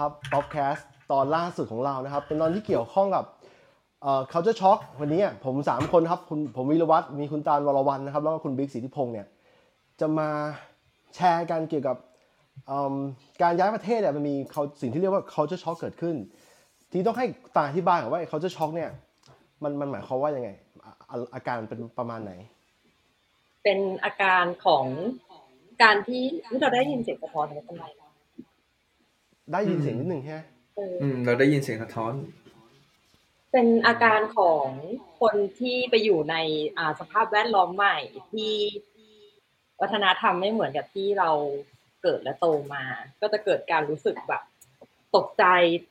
นะครับ POPcast ตอนล่าสุดของเรานะครับ เป็นตอนที่เกี่ยวข้องกับเอ่อ culture shock วันนี้ผมสามคนครับคุณผมวิรวัตรมีคุณตาลวรวันนะครับ แล้วก็คุณบิ๊กสิทธิพงศ์เนี่ยจะมาแชร์กันเกี่ยวกับการย้ายประเทศเนี่ยมันมีเขาสิ่งที่เรียกว่า culture shock เกิดขึ้น ทีต้องให้ตาอธิบายก่อนว่า culture shock เนี่ยมันมันหมายความว่ายังไงอาการเป็นประมาณไหน เป็นอาการของการที่ที่เราได้ยินเสียงสะท้อนไม่เป็นไร ได้ยินเสียงนิดหนึ่งใช่ไหมเอออืม เราได้ยินเสียงสะท้อน เป็นอาการของคนที่ไปอยู่ในอ่าสภาพแวดล้อมใหม่ที่วัฒนธรรมไม่เหมือนกับที่เราเกิดและโตมา ก็จะเกิดการรู้สึกแบบ ตกใจ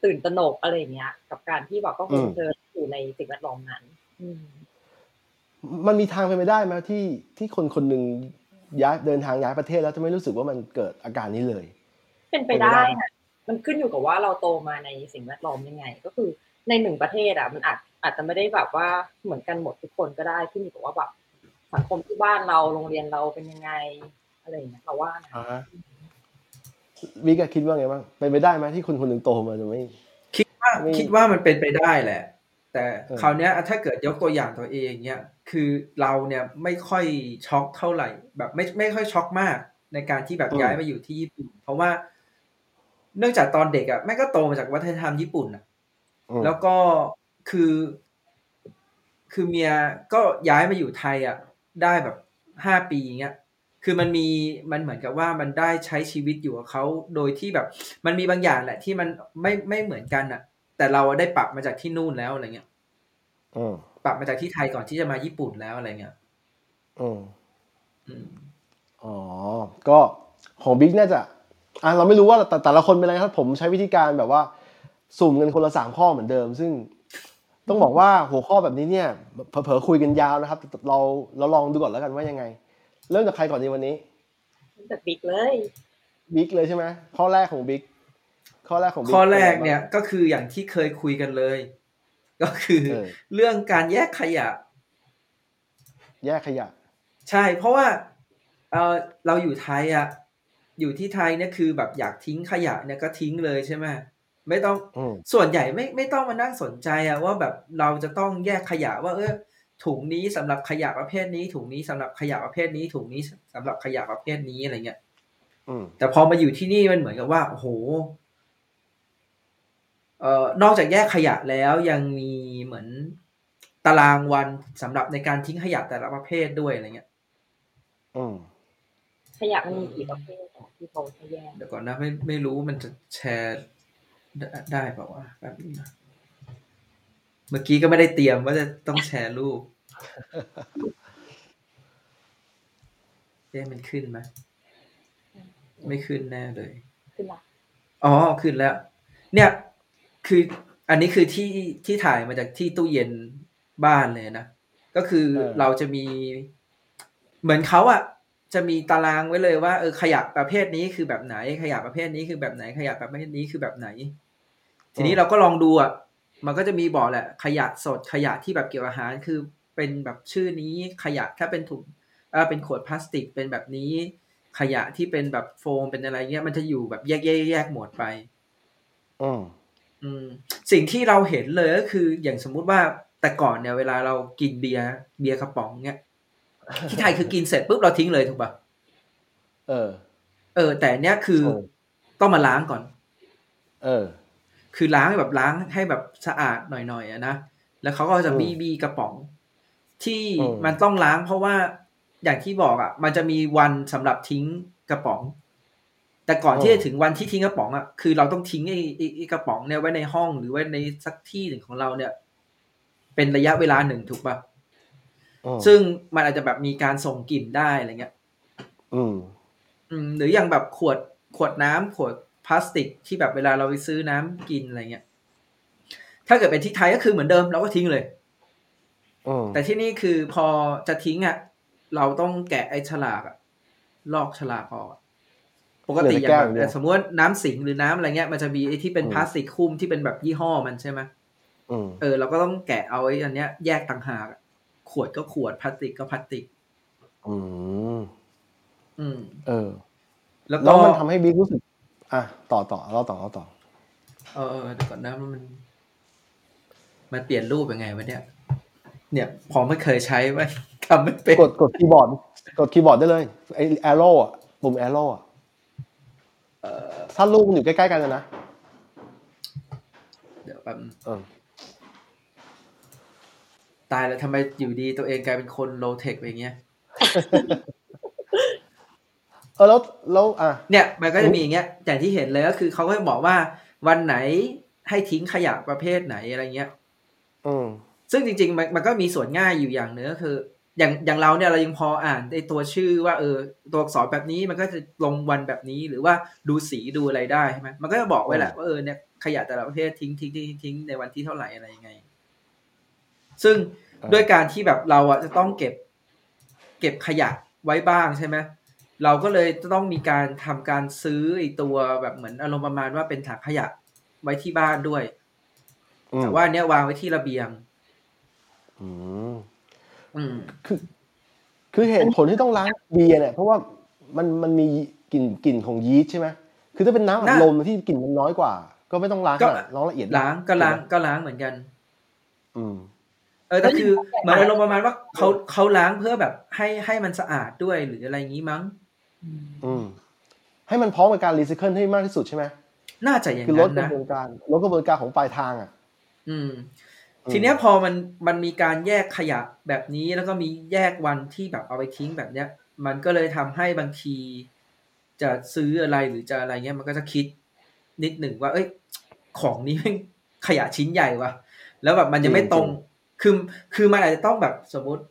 ตื่นตระหนกอะไรอย่างเงี้ย กับการที่แบบก็คงเจออยู่ในสิ่งแวดล้อมนั้น อืมมันมีทางเป็นไปได้ไหมที่ที่คนคนหนึ่งย้ายเดินทางย้ายประเทศแล้วจะไม่รู้สึกว่ามันเกิดอาการนี้เลย เป็นไปได้ค่ะ มันขึ้นอยู่กับว่าเราโตมาในสิ่งแวดล้อมยังไง ก็คือในหนึ่งประเทศอะมันอาจอาจจะไม่ได้แบบว่าเหมือนกันหมดทุกคนก็ได้ขึ้นอยู่กับว่าแบบสังคมที่บ้านเราโรงเรียนเราเป็นยังไงอะไรอย่างเงี้ยเราว่านะอ่าฮะวิกอะคิดว่าไงบ้างเป็นไปได้ไหมที่คนคนหนึ่งโตมาจะไม่คิดว่าไม่คิดว่ามันเป็นไปได้แหละ แต่เออคราวเนี้ยถ้าเกิดยกตัวอย่างตัวเองเนี้ยคือเราเนี่ยไม่ค่อยช็อกเท่าไหร่ แบบไม่ไม่ค่อยช็อกมากในการที่แบบย้ายมาอยู่ที่ญี่ปุ่นเพราะว่า เนื่องจากตอนเด็กอะแม่ก็โตมาจากวัฒนธรรมญี่ปุ่นอะอืมแล้วก็คือ คือเมียก็ย้ายมาอยู่ไทยอะ ได้แบบห้าปีเงี้ยคือมันมีมันเหมือนกับว่ามันได้ใช้ชีวิตอยู่กับเขาโดยที่แบบ มันมีบางอย่างแหละ ที่มันไม่ไม่เหมือนกันอะ แต่เราได้ปรับมาจากที่นู่นแล้วอะไรเงี้ยอืมปรับมาจากที่ไทยก่อนที่จะมาญี่ปุ่นแล้วอะไรเงี้ยอืมอืมอ๋อก็ของบิ๊กน่าจะ อะเราไม่รู้ว่าแต่แต่ละคนเป็นอะไรครับผมใช้วิธีการแบบว่า สุ่มกันคนละสามข้อเหมือนเดิม ซึ่งต้องบอกว่าหัวข้อแบบนี้เนี่ยเผลอๆคุยกันยาวนะครับ เราเราลองดูก่อนแล้วกันว่ายังไง เริ่มจากใครก่อนดีวันนี้แต่บิ๊กเลยบิ๊กเลยใช่ไหมข้อแรกของบิ๊กข้อแรกของบิ๊กข้อแรกเนี่ยก็คืออย่างที่เคยคุยกันเลย ก็คือเออเรื่องการแยกขยะ แยกขยะ ใช่ เพราะว่าเออเราอยู่ไทยอะ อยู่ที่ไทยเนี่ยคือแบบอยากทิ้งขยะเนี่ยก็ทิ้งเลยใช่ไหมไม่ต้องอืมส่วนใหญ่ไม่ไม่ต้องมานั่งสนใจอะว่าแบบเราจะต้องแยกขยะว่า เออถุงนี้สำหรับขยะประเภทนี้ ถุงนี้สำหรับขยะประเภทนี้ ถุงนี้สำหรับขยะประเภทนี้อะไรเงี้ยอืมแต่พอมาอยู่ที่นี่มันเหมือนกับว่าโอ้โหเอ่อนอกจากแยกขยะแล้วยังมีเหมือนตารางวันสำหรับในการทิ้งขยะแต่ละประเภทด้วยอะไรเงี้ยอืม ขยะมันมีกี่ประเภทอะที่เขาให้แยกเดี๋ยวก่อนนะไม่ไม่รู้มันจะแชร์ได้ได้เปล่าวะแป๊บนึงนะเมื่อกี้ก็ไม่ได้เตรียมว่าจะต้องแชร์รูปเอ๊ะมันขึ้นไหมไม่ขึ้นแน่เลย ขึ้นละอ๋อขึ้นแล้ว เนี่ยคืออันนี้คือที่ที่ถ่ายมาจากที่ตู้เย็นบ้านเลยนะ ก็คือเออเราจะมี เหมือนเขาอะ จะมีตารางไว้เลยว่าเออขยะประเภทนี้คือแบบไหน ขยะประเภทนี้คือแบบไหน ขยะประเภทนี้คือแบบไหน ทีนี้เราก็ลองดูอะมันก็จะมีบอกแหละ ขยะสดขยะที่แบบเกี่ยวกับอาหารคือเป็นแบบชื่อนี้ขยะถ้าเป็นถุงเออเป็นขวดพลาสติกเป็นแบบนี้ ขยะที่เป็นแบบโฟมเป็นอะไรเงี้ยมันจะอยู่แบบแยกแยกแยกหมวดไปอืมอืมสิ่งที่เราเห็นเลยก็คืออย่างสมมุติว่าแต่ก่อนเนี่ยเวลาเรากินเบียร์เบียร์กระป๋องเนี่ย ที่ไทยคือกินเสร็จปุ๊บเราทิ้งเลยถูกป่ะเออ เออ แต่เนี้ยคือโอ้ต้องมาล้างก่อน เออ คือล้างให้แบบล้างให้แบบสะอาดหน่อยๆอะนะแล้วเขาก็จะอืมบีบีกระป๋อง ที่อืมมันต้องล้าง เพราะว่าอย่างที่บอกอะ มันจะมีวันสำหรับทิ้งกระป๋อง แต่ก่อนที่จะถึงวันที่ทิ้งกระป๋องอะคือเราต้องทิ้งไอ้ไอ้ไอ้กระป๋องเนี่ยไว้ในห้องหรือไว้ในสักที่หนึ่งของเราเนี่ย เป็นระยะเวลาหนึ่งถูกป่ะอืม ซึ่งมันอาจจะแบบมีการส่งกลิ่นได้อะไรเงี้ยอืมอืมหรืออย่างแบบขวดขวดน้ำขวดพลาสติกที่แบบเวลาเราไปซื้อน้ำกินอะไรเงี้ย ถ้าเกิดเป็นที่ไทยก็คือเหมือนเดิมเราก็ทิ้งเลยอืมแต่ที่นี่คือพอจะทิ้งอะ เราต้องแกะไอ้ฉลากอะลอกฉลากออกอะปกติอย่างแบบแต่สมมติว่าน้ำสิงหรือน้ำอะไรเงี้ยมันจะมีไอ้ที่เป็นพลาสติกคุ้มที่เป็นแบบยี่ห้อมันใช่ไหมอืมเออเราก็ต้องแกะเอาไอ้อันเนี้ยแยกต่างหากอะ ขวดก็ขวดพลาสติกก็พลาสติก อืมอืม เออ แล้วก็แล้วมันทำให้บิ๊กรู้สึก อะต่อต่อเราต่อเราต่อ เออเออแต่ก่อนนะมัน มันเปลี่ยนรูปยังไงวะเนี่ย เนี่ย พอไม่เคยใช้มันทำไม่เป็นกดกดคีย์บอร์ด กดคีย์บอร์ดได้เลยไอ้ arrow อะปุ่ม arrow อะเออถ้าลูกมันอยู่ใกล้ๆกันนะนะเดี๋ยวแป๊บเออ ตายแล้วทำไมอยู่ดีตัวเองกลายเป็นคนโลเทคไปอย่างเงี้ยเออแล้วแล้วอะเนี่ย มันก็จะมีอย่างเงี้ยอย่างที่เห็นเลยก็คือเขาก็จะบอกว่าวันไหนให้ทิ้งขยะประเภทไหนอะไรเงี้ยอืมซึ่งจริงๆมันมันก็มีส่วนง่ายอยู่อย่างหนึงก็คือ อย่างอย่างเราเนี่ยเรายังพออ่านในตัวชื่อว่าเออตัวอักษรแบบนี้มันก็จะลงวันแบบนี้หรือว่าดูสีดูอะไรได้ใช่ไหมมันก็จะบอกไว้แหละว่าเออเนี่ยขยะแต่ละประเภททิ้งทิ้งทิ้งทิ้งในวันที่เท่าไหร่อะไรยังไง ซึ่งอ่าด้วยการที่แบบเราอะจะต้องเก็บ เก็บขยะไว้บ้างใช่ไหมเราก็เลยจะต้องมีการทำการซื้อไอตัวแบบเหมือนอารมณ์ประมาณว่าเป็นถังขยะไว้ที่บ้านด้วยอืมแต่ว่าอันเนี้ยวางไว้ที่ระเบียง อืมอืมคือ คือเหตุผลที่ต้องล้างเบียร์เนี่ย เพราะว่ามันมันมีกลิ่นกลิ่นของยีสต์ใช่ไหมคือถ้าเป็นน้ำอัดน่าลมที่กลิ่นมันน้อยกว่า ก็ไม่ต้องล้างก็ขนาดล้างละเอียดล้างก็ล้างก็ล้างเหมือนกัน อืม เออแต่คือเหมือนอารมณ์ประมาณว่าเขาเขาล้างเพื่อแบบให้ให้มันสะอาดด้วยหรืออะไรอย่างนี้มั้ง อืม ให้มันพร้อมกับการรีไซเคิลให้มากที่สุดใช่ไหมน่าจะอย่างคือลนั้ดนกระนะบวนการลดกระบวนการของปลายทางอะอืมอืม ทีเนี้ยพอมันมันมีการแยกขยะแบบนี้แล้วก็มีแยกวันที่แบบเอาไปทิ้งแบบเนี้ย มันก็เลยทำให้บางที จะซื้ออะไรหรือจะอะไรเงี้ยมันก็จะคิดนิดหนึ่งว่า เอ้ย ของนี้แม่งขยะชิ้นใหญ่ว่ะ แล้วแบบมันยังไม่ตรง คือคือมันอาจจะต้องแบบสมมติ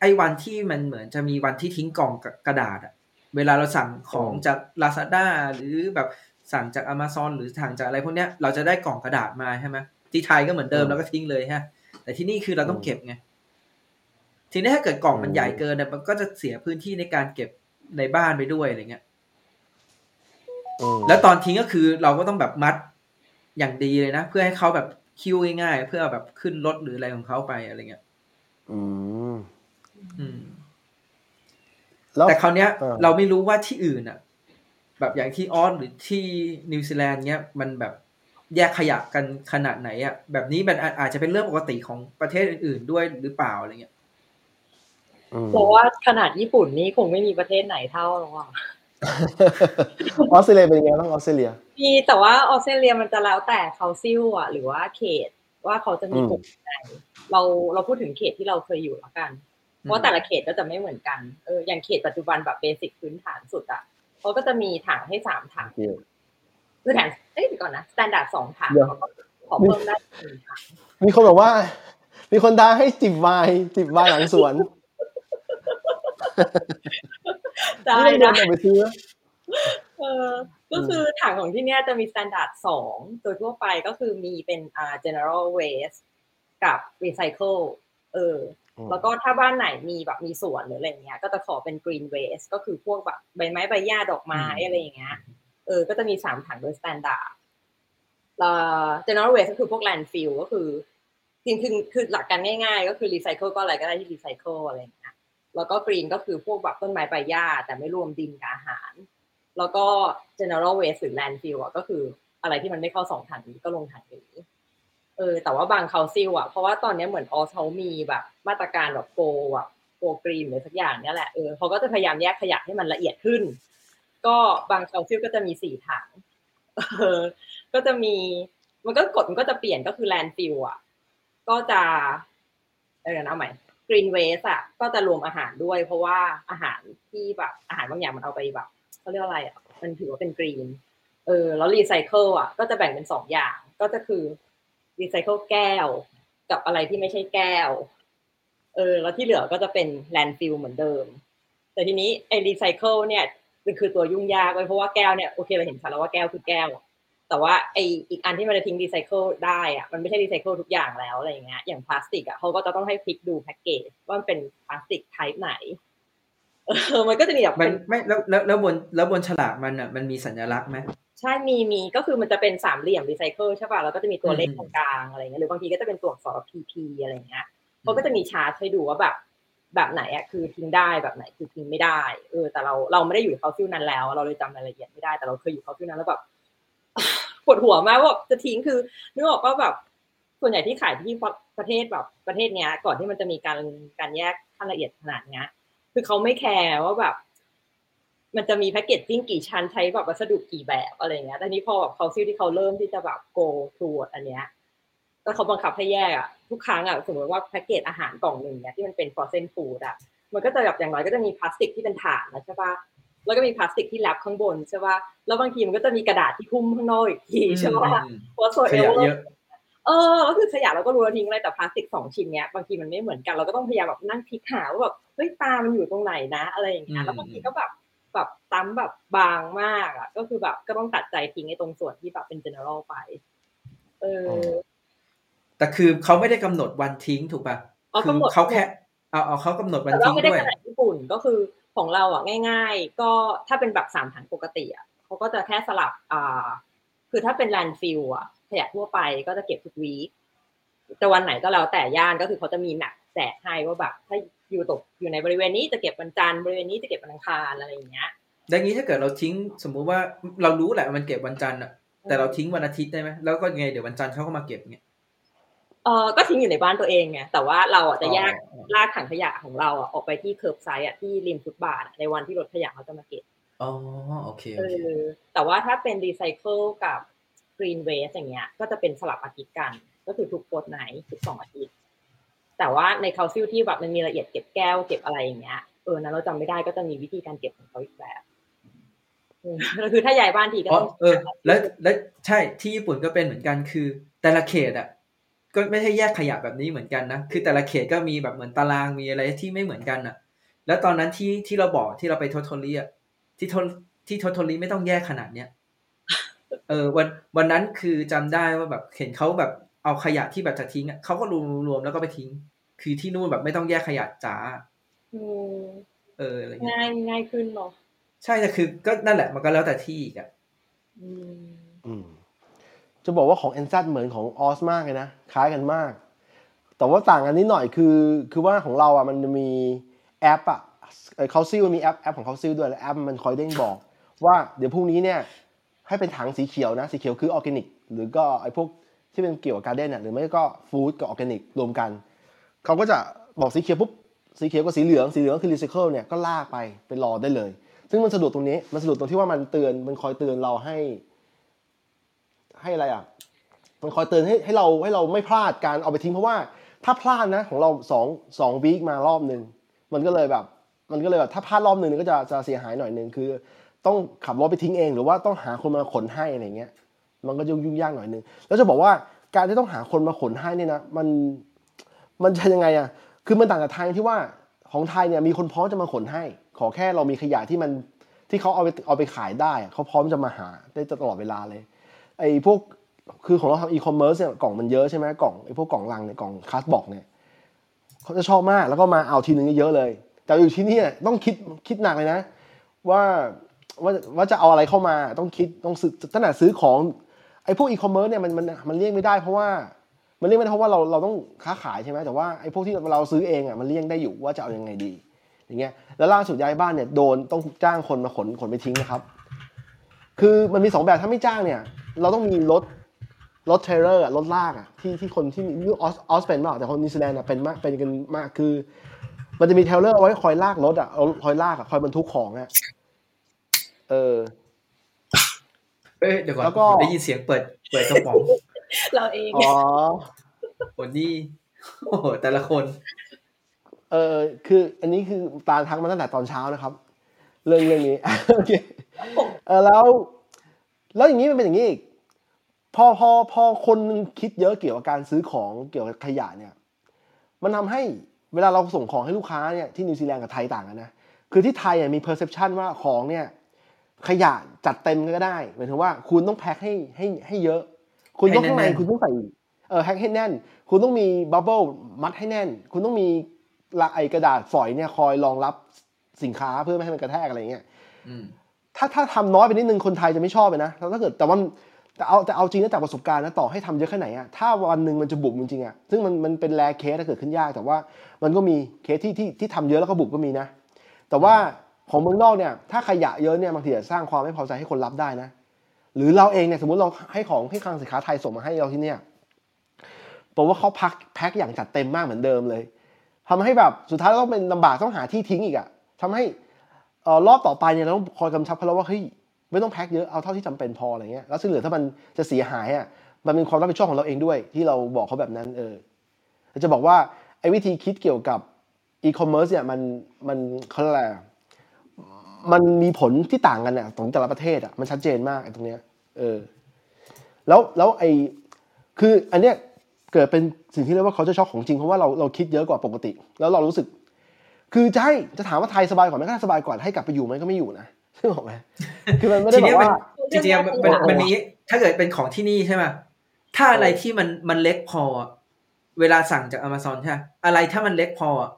ไอ้วันที่มันเหมือนจะมีวันที่ทิ้งกล่องกระดาษอะเวลาเราสั่งของจาก Lazada หรือแบบสั่งจาก Amazon หรือสั่งจากอะไรพวกเนี้ยเราจะได้กล่องกระดาษมาใช่ไหมที่ไทยก็เหมือนเดิมแล้วก็ทิ้งเลยฮะ แต่ที่นี่คือเราต้องเก็บไงทีนี้ถ้าเกิดกล่องมันใหญ่เกินเนี่ยมันก็จะเสียพื้นที่ในการเก็บในบ้านไปด้วยอะไรเงี้ยอืมแล้วตอนทิ้งก็คือเราก็ต้องแบบมัดอย่างดีเลยนะ เพื่อให้เขาแบบ คิวง่ายๆเพื่อแบบขึ้นรถหรืออะไรของเขาไปอะไรเงี้ย อืม อืมแล้วแต่คราวเนี้ยเออเราไม่รู้ว่าที่อื่นอะ แบบอย่างที่ออสหรือที่นิวซีแลนด์เนี้ยมันแบบแยกขยะกันขนาดไหนอะ แบบนี้มันอาอาจจะเป็นเรื่องปกติของประเทศอื่น ๆ ด้วยหรือเปล่าอะไรเงี้ยอืมเพราะว่าขนาดญี่ปุ่นนี่คงไม่มีประเทศไหนเท่าหรอก อะออสเตรเลียเป็นยังไงบ้างออสเตรเลียมีแต่ว่าออสเตรเลียมันจะแล้วแต่ council อะ หรือว่าเขตว่าเขาจะมีอืมกฎไหนเราเราพูดถึงเขตที่เราเคยอยู่แล้วกัน เพราะแต่ละเขตก็จะไม่เหมือนกันเอออย่างเขตปัจจุบันแบบ basic พื้นฐานสุดอะเขาก็จะมีถังให้สามถังคือถังเอ้ยเดี๋ยวก่อนนะ standard สองถังเดี๋ยวเขาก็ขอเพิ่มได้หนึ่งถังมีคนบอกว่า มีคนท้าให้จิบไวน์จิบไวน์หลังสวน ได้ไม่ต้องเดินนะออกไปซื้อเออก็คือถังของที่เนี้ยจะมี standard สองโดยทั่วไปก็คือมีเป็นอ่า general waste กับ recycle เอออืมแล้วก็ถ้าบ้านไหนมีแบบมีสวนหรืออะไรเงี้ย ก็จะขอเป็น green waste ก็คือพวกแบบใบไม้ใบหญ้าดอกไม้อืมอะไรอย่างเงี้ย เออ ก็จะมีสามถังโดย standard แล้ว general waste ก็คือพวก landfill ก็คือจริงๆคือคือหลักการง่ายๆ ก็คือ recycle ก็อะไรก็ได้ที่ recycle อะไรอย่างเงี้ย แล้วก็ green ก็คือพวกแบบต้นไม้ใบหญ้าแต่ไม่รวมดินกับอาหาร แล้วก็ general waste หรือ landfill อะก็คืออะไรที่มันไม่เข้าสองถังนี้ก็ลงถังนี้เออแต่ว่าบางเขาซิลอะเพราะว่าตอนนี้เหมือนออสเขามีแบบมาตรการแบบโกอะโกกรีนหรือสักอย่างเนี้ยแหละเออเขาก็จะพยายามแยกขยะให้มันละเอียดขึ้น ก็บางเขาซิลก็จะมีสี่ถังเออก็จะมีมันก็กฎมันก็จะเปลี่ยนก็คือ landfill อะก็จะเออเอาใหม่ green waste อะก็จะรวมอาหารด้วย เพราะว่าอาหารที่แบบอาหารบางอย่างมันเอาไปแบบเขาเรียกอะไรอะมันถือว่าเป็น green เออแล้ว recycle อะก็จะแบ่งเป็นสองอย่าง ก็จะคือ recycle แก้ว กับอะไรที่ไม่ใช่แก้วเออแล้วที่เหลือก็จะเป็น landfill เหมือนเดิม แต่ทีนี้ไอ้ recycle เนี่ยมันคือตัวยุ่งยากไว้ยเพราะว่าแก้วเนี่ยโอเคเราเห็นชัดแล้วว่าแก้วคือแก้ว แต่ว่าไออีกอันที่มันจะทิ้งรีไซเคิลได้อะมันไม่ใช่รีไซเคิลทุกอย่างแล้วอะไรอย่างเงี้ยอย่างพลาสติกอะเขาก็จะต้องให้พลิกดูแพ็กเกจว่ามันเป็นพลาสติก type ไหนเออมันก็จะมีแบบมันเป็นไม่แล้วแล้วแล้วบนแล้วบนฉลากมันอะมันมีสัญลักษณ์ไหมใช่มีมีก็คือมันจะเป็นสามเหลี่ยมรีไซเคิลใช่ป่ะแล้วก็จะมีตัวเลขอืมตรงกลางอะไรเงี้ยหรือบางทีก็จะเป็นตัวอักษร PP อะไรเงี้ยเขาก็จะมีชาร์ตให้ดูว่าแบบแบบไหนอะคือทิ้งได้แบบไหนคือทิ้งไม่ได้ เออ แต่เราเราไม่ได้อยู่เขาฟิวนั้นแล้ว เราเลยจำรายละเอียดไม่ได้แต่เราเคยอยู่เขาฟิวนั้นแล้วแบบป วดหัวมากว่าจะทิ้งคือนึกออกว่าแบบส่วนใหญ่ที่ขายที่ประเทศแบบประเทศเนี้ย ก่อนที่มันจะมีการการแยกขั้นละเอียดขนาดเนี้ย คือเขาไม่แคร์ว่าแบบ มันจะมีแพคเกจจิ้งกี่ชั้นใช้แบบวัสดุกี่แบบอะไรเงี้ยแต่นี้พอแบบเขาซิลที่เขาเริ่มที่จะแบบ go toward อันเนี้ยแล้วเขาบังคับให้แยกอะทุกครั้งอะสมมติว่าแพ็กเกจอาหารกล่องหนึ่งเนี่ยที่มันเป็น frozen food อะมันก็จะแบบอย่างน้อยก็จะมีพลาสติกที่เป็นถาดนะใช่ปะ แล้วก็มีพลาสติกที่แรปข้างบนใช่ปะแล้วบางทีมันก็จะมีกระดาษที่หุ้มข้างนอกอีกทีใช่ปะอืมเพราะโซขเอยะลเยอะเออแล้วคือขยะเราก็รู้แล้วทิ้งอะไรแต่พลาสติกสองชิ้นเนี้ยบางทีมันไม่เหมือนกันเราก็ต้องพยายามแบบนั่งพลิกหาว่าแบบเฮ้ยตามันอยู่ตรงไหนนะ อะไรอย่างเงี้ยแล้วบางทีก็แบบแบบตั้มแบบบางมากอะ ก็คือแบบก็ต้องตัดใจทิ้งไอ้ตรงส่วนที่แบบเป็น general ไป เออ แต่คือเขาไม่ได้กำหนดวันทิ้งถูกป่ะอ๋อคืกำหนดเขาแค่เอาเอาเขากำหนดวันแต่ว่าทิ้งไม่ได้ด้วยขนาดญี่ปุ่นก็คือ ของเราอะง่าย ๆ ก็ถ้าเป็นแบบสามถังปกติอะเขาก็จะแค่สลับอ่าคือถ้าเป็น landfill อะขยะทั่วไปก็จะเก็บทุก week แต่วันไหนก็แล้วแต่ย่านก็คือเขาจะมี map แจกให้ว่าแบบถ้าอยู่ตกอยู่ในบริเวณนี้จะเก็บวันจันทร์บริเวณนี้จะเก็บวันอังคารอะไรอย่างเงี้ยดังนี้ถ้าเกิดเราทิ้งสมมุติว่าเรารู้แหละมันเก็บวันจันทร์อะแต่เราทิ้งวันอาทิตย์ได้ไหมแล้วก็ไงเดี๋ยววันจันทร์เขาก็มาเก็บเงี้ย เออก็ทิ้งอยู่ในบ้านตัวเองไงแต่ว่าเราอะจะแยกอ๋อลากถังขยะของเราอะออกไปที่ kerbside อะที่ริมฟุตบาทอะในวันที่รถขยะเขาจะมาเก็บอ๋อโอเคเอโอเคอแต่ว่าถ้าเป็นรีไซเคิลกับกรีนเวสอย่างเงี้ย ก็จะเป็นสลับอาทิตย์กัน ก็คือทุกโพสต์ไหนทุกสองอาทิตย์ แต่ว่าในคาซิลที่แบบมันมีละเอียดเก็บแก้วเก็บอะไรอย่างเงี้ยเออนั้นเราจำไม่ได้ก็จะมีวิธีการเก็บของเขาอีกแบบเออแล้วคือถ้าย้ายบ้านทีก็อ๋อต้องเออ แล้วแล้วใช่ที่ญี่ปุ่นก็เป็นเหมือนกันคือ แต่ละเขตอะ ก็ไม่ใช่แยกขยะแบบนี้เหมือนกันนะ คือแต่ละเขตก็มีแบบเหมือนตารางมีอะไรที่ไม่เหมือนกันอะแล้วตอนนั้นที่ที่เราบอกที่เราไปททลีอะที่ทที่ททลีไม่ต้องแยกขนาดเนี้ย เออวันวันนั้นคือจำได้ว่าแบบเห็นเขาแบบเอาขยะที่แบบจะทิ้งอะเขาก็รวมรวมแล้วก็ไปทิ้ง คือที่นู่นแบบไม่ต้องแยกขยะจ๋าอืมเอออะไรเงี้ยง่ายง่ายขึ้นเนาะใช่แต่คือ ก็นั่นแหละมันก็แล้วแต่ที่อีกอะอืมอืม จะบอกว่าของ n z เหมือนของออสมากเลยนะ คล้ายกันมาก แต่ว่าต่างกันนิดหน่อยคือคือว่าของเราอะมันจะมีแอปอะ council มีแอปแอปของ council ด้วยแล้วแอปมันคอยเด้งบอก ว่าเดี๋ยวพรุ่งนี้เนี่ยให้เป็นถังสีเขียวนะ สีเขียวคือออร์แกนิก หรือก็ไอ้พวกที่เป็นเกี่ยวกับ garden อะหรือไม่ก็ food กับออร์แกนิกรวมกันเขาก็จะบอกสีเขียวปุ๊บสีเขียวกับสีเหลืองสีเหลืองคือรีไซเคิลเนี่ยก็ลากไปไปรอได้เลย ซึ่งมันสะดวกตรงนี้มันสะดวกตรงที่ว่ามันเตือนมันคอยเตือนเราให้ ให้อะไรอะมันคอยเตือนให้ให้เราให้เราไม่พลาดการเอาไปทิ้งเพราะว่าถ้าพลาดนะของเราสองสองวีคมารอบหนึ่งมันก็เลยแบบ มันก็เลยแบบถ้าพลาดรอบหนึ่งก็จะจะเสียหายหน่อยหนึ่งคือ ต้องขับรถไปทิ้งเอง หรือว่าต้องหาคนมาขนให้อะไรเงี้ย มันก็จะยุ่งยากหน่อยหนึ่งแล้วจะบอกว่าการที่ต้องหาคนมาขนให้เนี่ยนะมันมันจะยังไงอะคือมันต่างกับไทยที่ว่าของไทยเนี่ยมีคนพร้อมจะมาขนให้ ขอแค่เรามีขยะที่มันที่เขาเอาไปเอาไปขายได้อะเขาพร้อมจะมาหาได้ตลอดเวลาเลย ไอ้พวกคือของเราทำอีคอมเมิร์ซเนี่ยกล่องมันเยอะใช่ไหมกล่องไอ้พวกกล่องลังเนี่ยกล่องคัสบอกเนี่ยเขาจะชอบมากแล้วก็มาเอาทีนึงเยอะเลย แต่อยู่ที่นี่ต้องคิดคิดหนักเลยนะ ว่าว่าว่าจะเอาอะไรเข้ามาต้องคิดต้องซื้อตั้งแต่ซื้อของไอ้พวกอีคอมเมิร์ซเนี่ยมันมันมันเลี่ยงไม่ได้เพราะว่ามันเลี่ยงไม่ได้เพราะว่าเราเราต้องค้าขายใช่ไหมแต่ว่าไอ้พวกที่เราซื้อเองอะมันเลี่ยงได้อยู่ว่าจะเอายังไงดี อย่างเงี้ยแล้วล่าสุดย้ายบ้านเนี่ยโดนต้องจ้างคนมาขนขนไปทิ้งนะครับ คือมันมีสองแบบถ้าไม่จ้างเนี่ย เราต้องมีรถรถ trailer อะรถลากอะที่ที่คนที่นี่ออสออสเป็นมากแต่คนนิวซีแลนด์อะเป็นมากเป็นกันมากคือ มันจะมี trailer เอาไว้คอยลากรถอะเอาคอยลากอะคอยบรรทุกของอะเออเอ้ยเดี๋ยวก่อนแล้วก็ได้ยินเสียงเปิดเปิดกระป๋องเราเองอ๋อโอ้นี่โอ้โหแต่ละคน เออคือ อันนี้คือตาลทักมาตั้งแต่ตอนเช้านะครับ เรื่องเรื่องนี้โอเคเออแล้ว แล้วอย่างนี้มันเป็นอย่างนี้อีกพอพอพอคนคิดเยอะเกี่ยวกับการซื้อของเกี่ยวกับขยะเนี่ย มันทำให้เวลาเราส่งของให้ลูกค้าเนี่ยที่นิวซีแลนด์กับไทยต่างกันนะคือที่ไทยอะมี perception ว่าของเนี่ยขยะจัดเต็มก็ได้หมายถึงว่าคุณต้องแพ็คให้ให้ให้เยอะ คุณต้องให้ข้างในแน่นๆคุณต้องใส่เออแพ็คให้แน่น คุณต้องมี bubble มัดให้แน่น คุณต้องมีละไอกระดาษฝอยเนี่ยคอยรองรับสินค้าเพื่อไม่ให้มันกระแทกอะไรเงี้ยอืม ถ้าถ้าทำน้อยไปนิดนึงคนไทยจะไม่ชอบเลยนะแล้วถ้าเกิดแต่ว่าแต่เอาแต่เอาจริงนะจากประสบการณ์นะต่อให้ทำเยอะแค่ไหนอะถ้าวันหนึ่งมันจะบุบจริงๆอะซึ่งมันมันเป็น rare case ถ้าเกิดขึ้นยากแต่ว่ามันก็มีเคสที่ที่ที่ทำเยอะแล้วก็บุบก็มีนะ แต่ว่าของเมืองนอกเนี่ยถ้าขยะเยอะเนี่ยบางทีอาจจะสร้างความไม่พอใจให้คนรับได้นะ หรือเราเองเนี่ยสมมติเราให้ของที่คลังสินค้าไทยส่งมาให้เราที่เนี่ยบอกว่าเขาพักแพ็คอย่างจัดเต็มมากเหมือนเดิมเลยทำให้แบบสุดท้ายต้องเป็นลำบากต้องหาที่ทิ้งอีกอะทำให้ รอบต่อไปเนี่ยเราต้องคอยกำชับเขาแล้วว่าเฮ้ยไม่ต้องแพ็คเยอะเอาเท่าที่จำเป็นพออะไรเงี้ยแล้วที่งเหลือถ้ามันจะเสียหายอะมันเป็นความรับผิดชอบของเราเองด้วย ที่เราบอกเขาแบบนั้นเออจะบอกว่าไอ้วิธีคิดเกี่ยวกับอีคอมเมิร์ซเนี่ยมันมันเขาเรียกอะไรมันมีผลที่ต่างกันอะของแต่ละประเทศอะมันชัดเจนมากไอ้ตรงเนี้ยเออแล้วแล้วไอ้คืออันเนี้ยเกิดเป็นสิ่งที่เรียกว่าเขาจะช็อกของจริงเพราะว่าเราเราคิดเยอะกว่าปกติ แล้วเรารู้สึก คือจะให้จะถามว่าไทยสบายกว่าไหมก็สบายกว่าให้กลับไปอยู่มันก็ไม่อยู่นะซึ่งบอกไหมคือมันไม่ได้ทีบอเนี้กยมันว่าจริงๆอะมันมันมีถ้าเกิดเป็นของที่นี่ใช่ไหมถ้าอะไรที่มันมันเล็กพออะเวลาสั่งจากอเมซอนใช่ไหมอะไรถ้ามันเล็กพออะ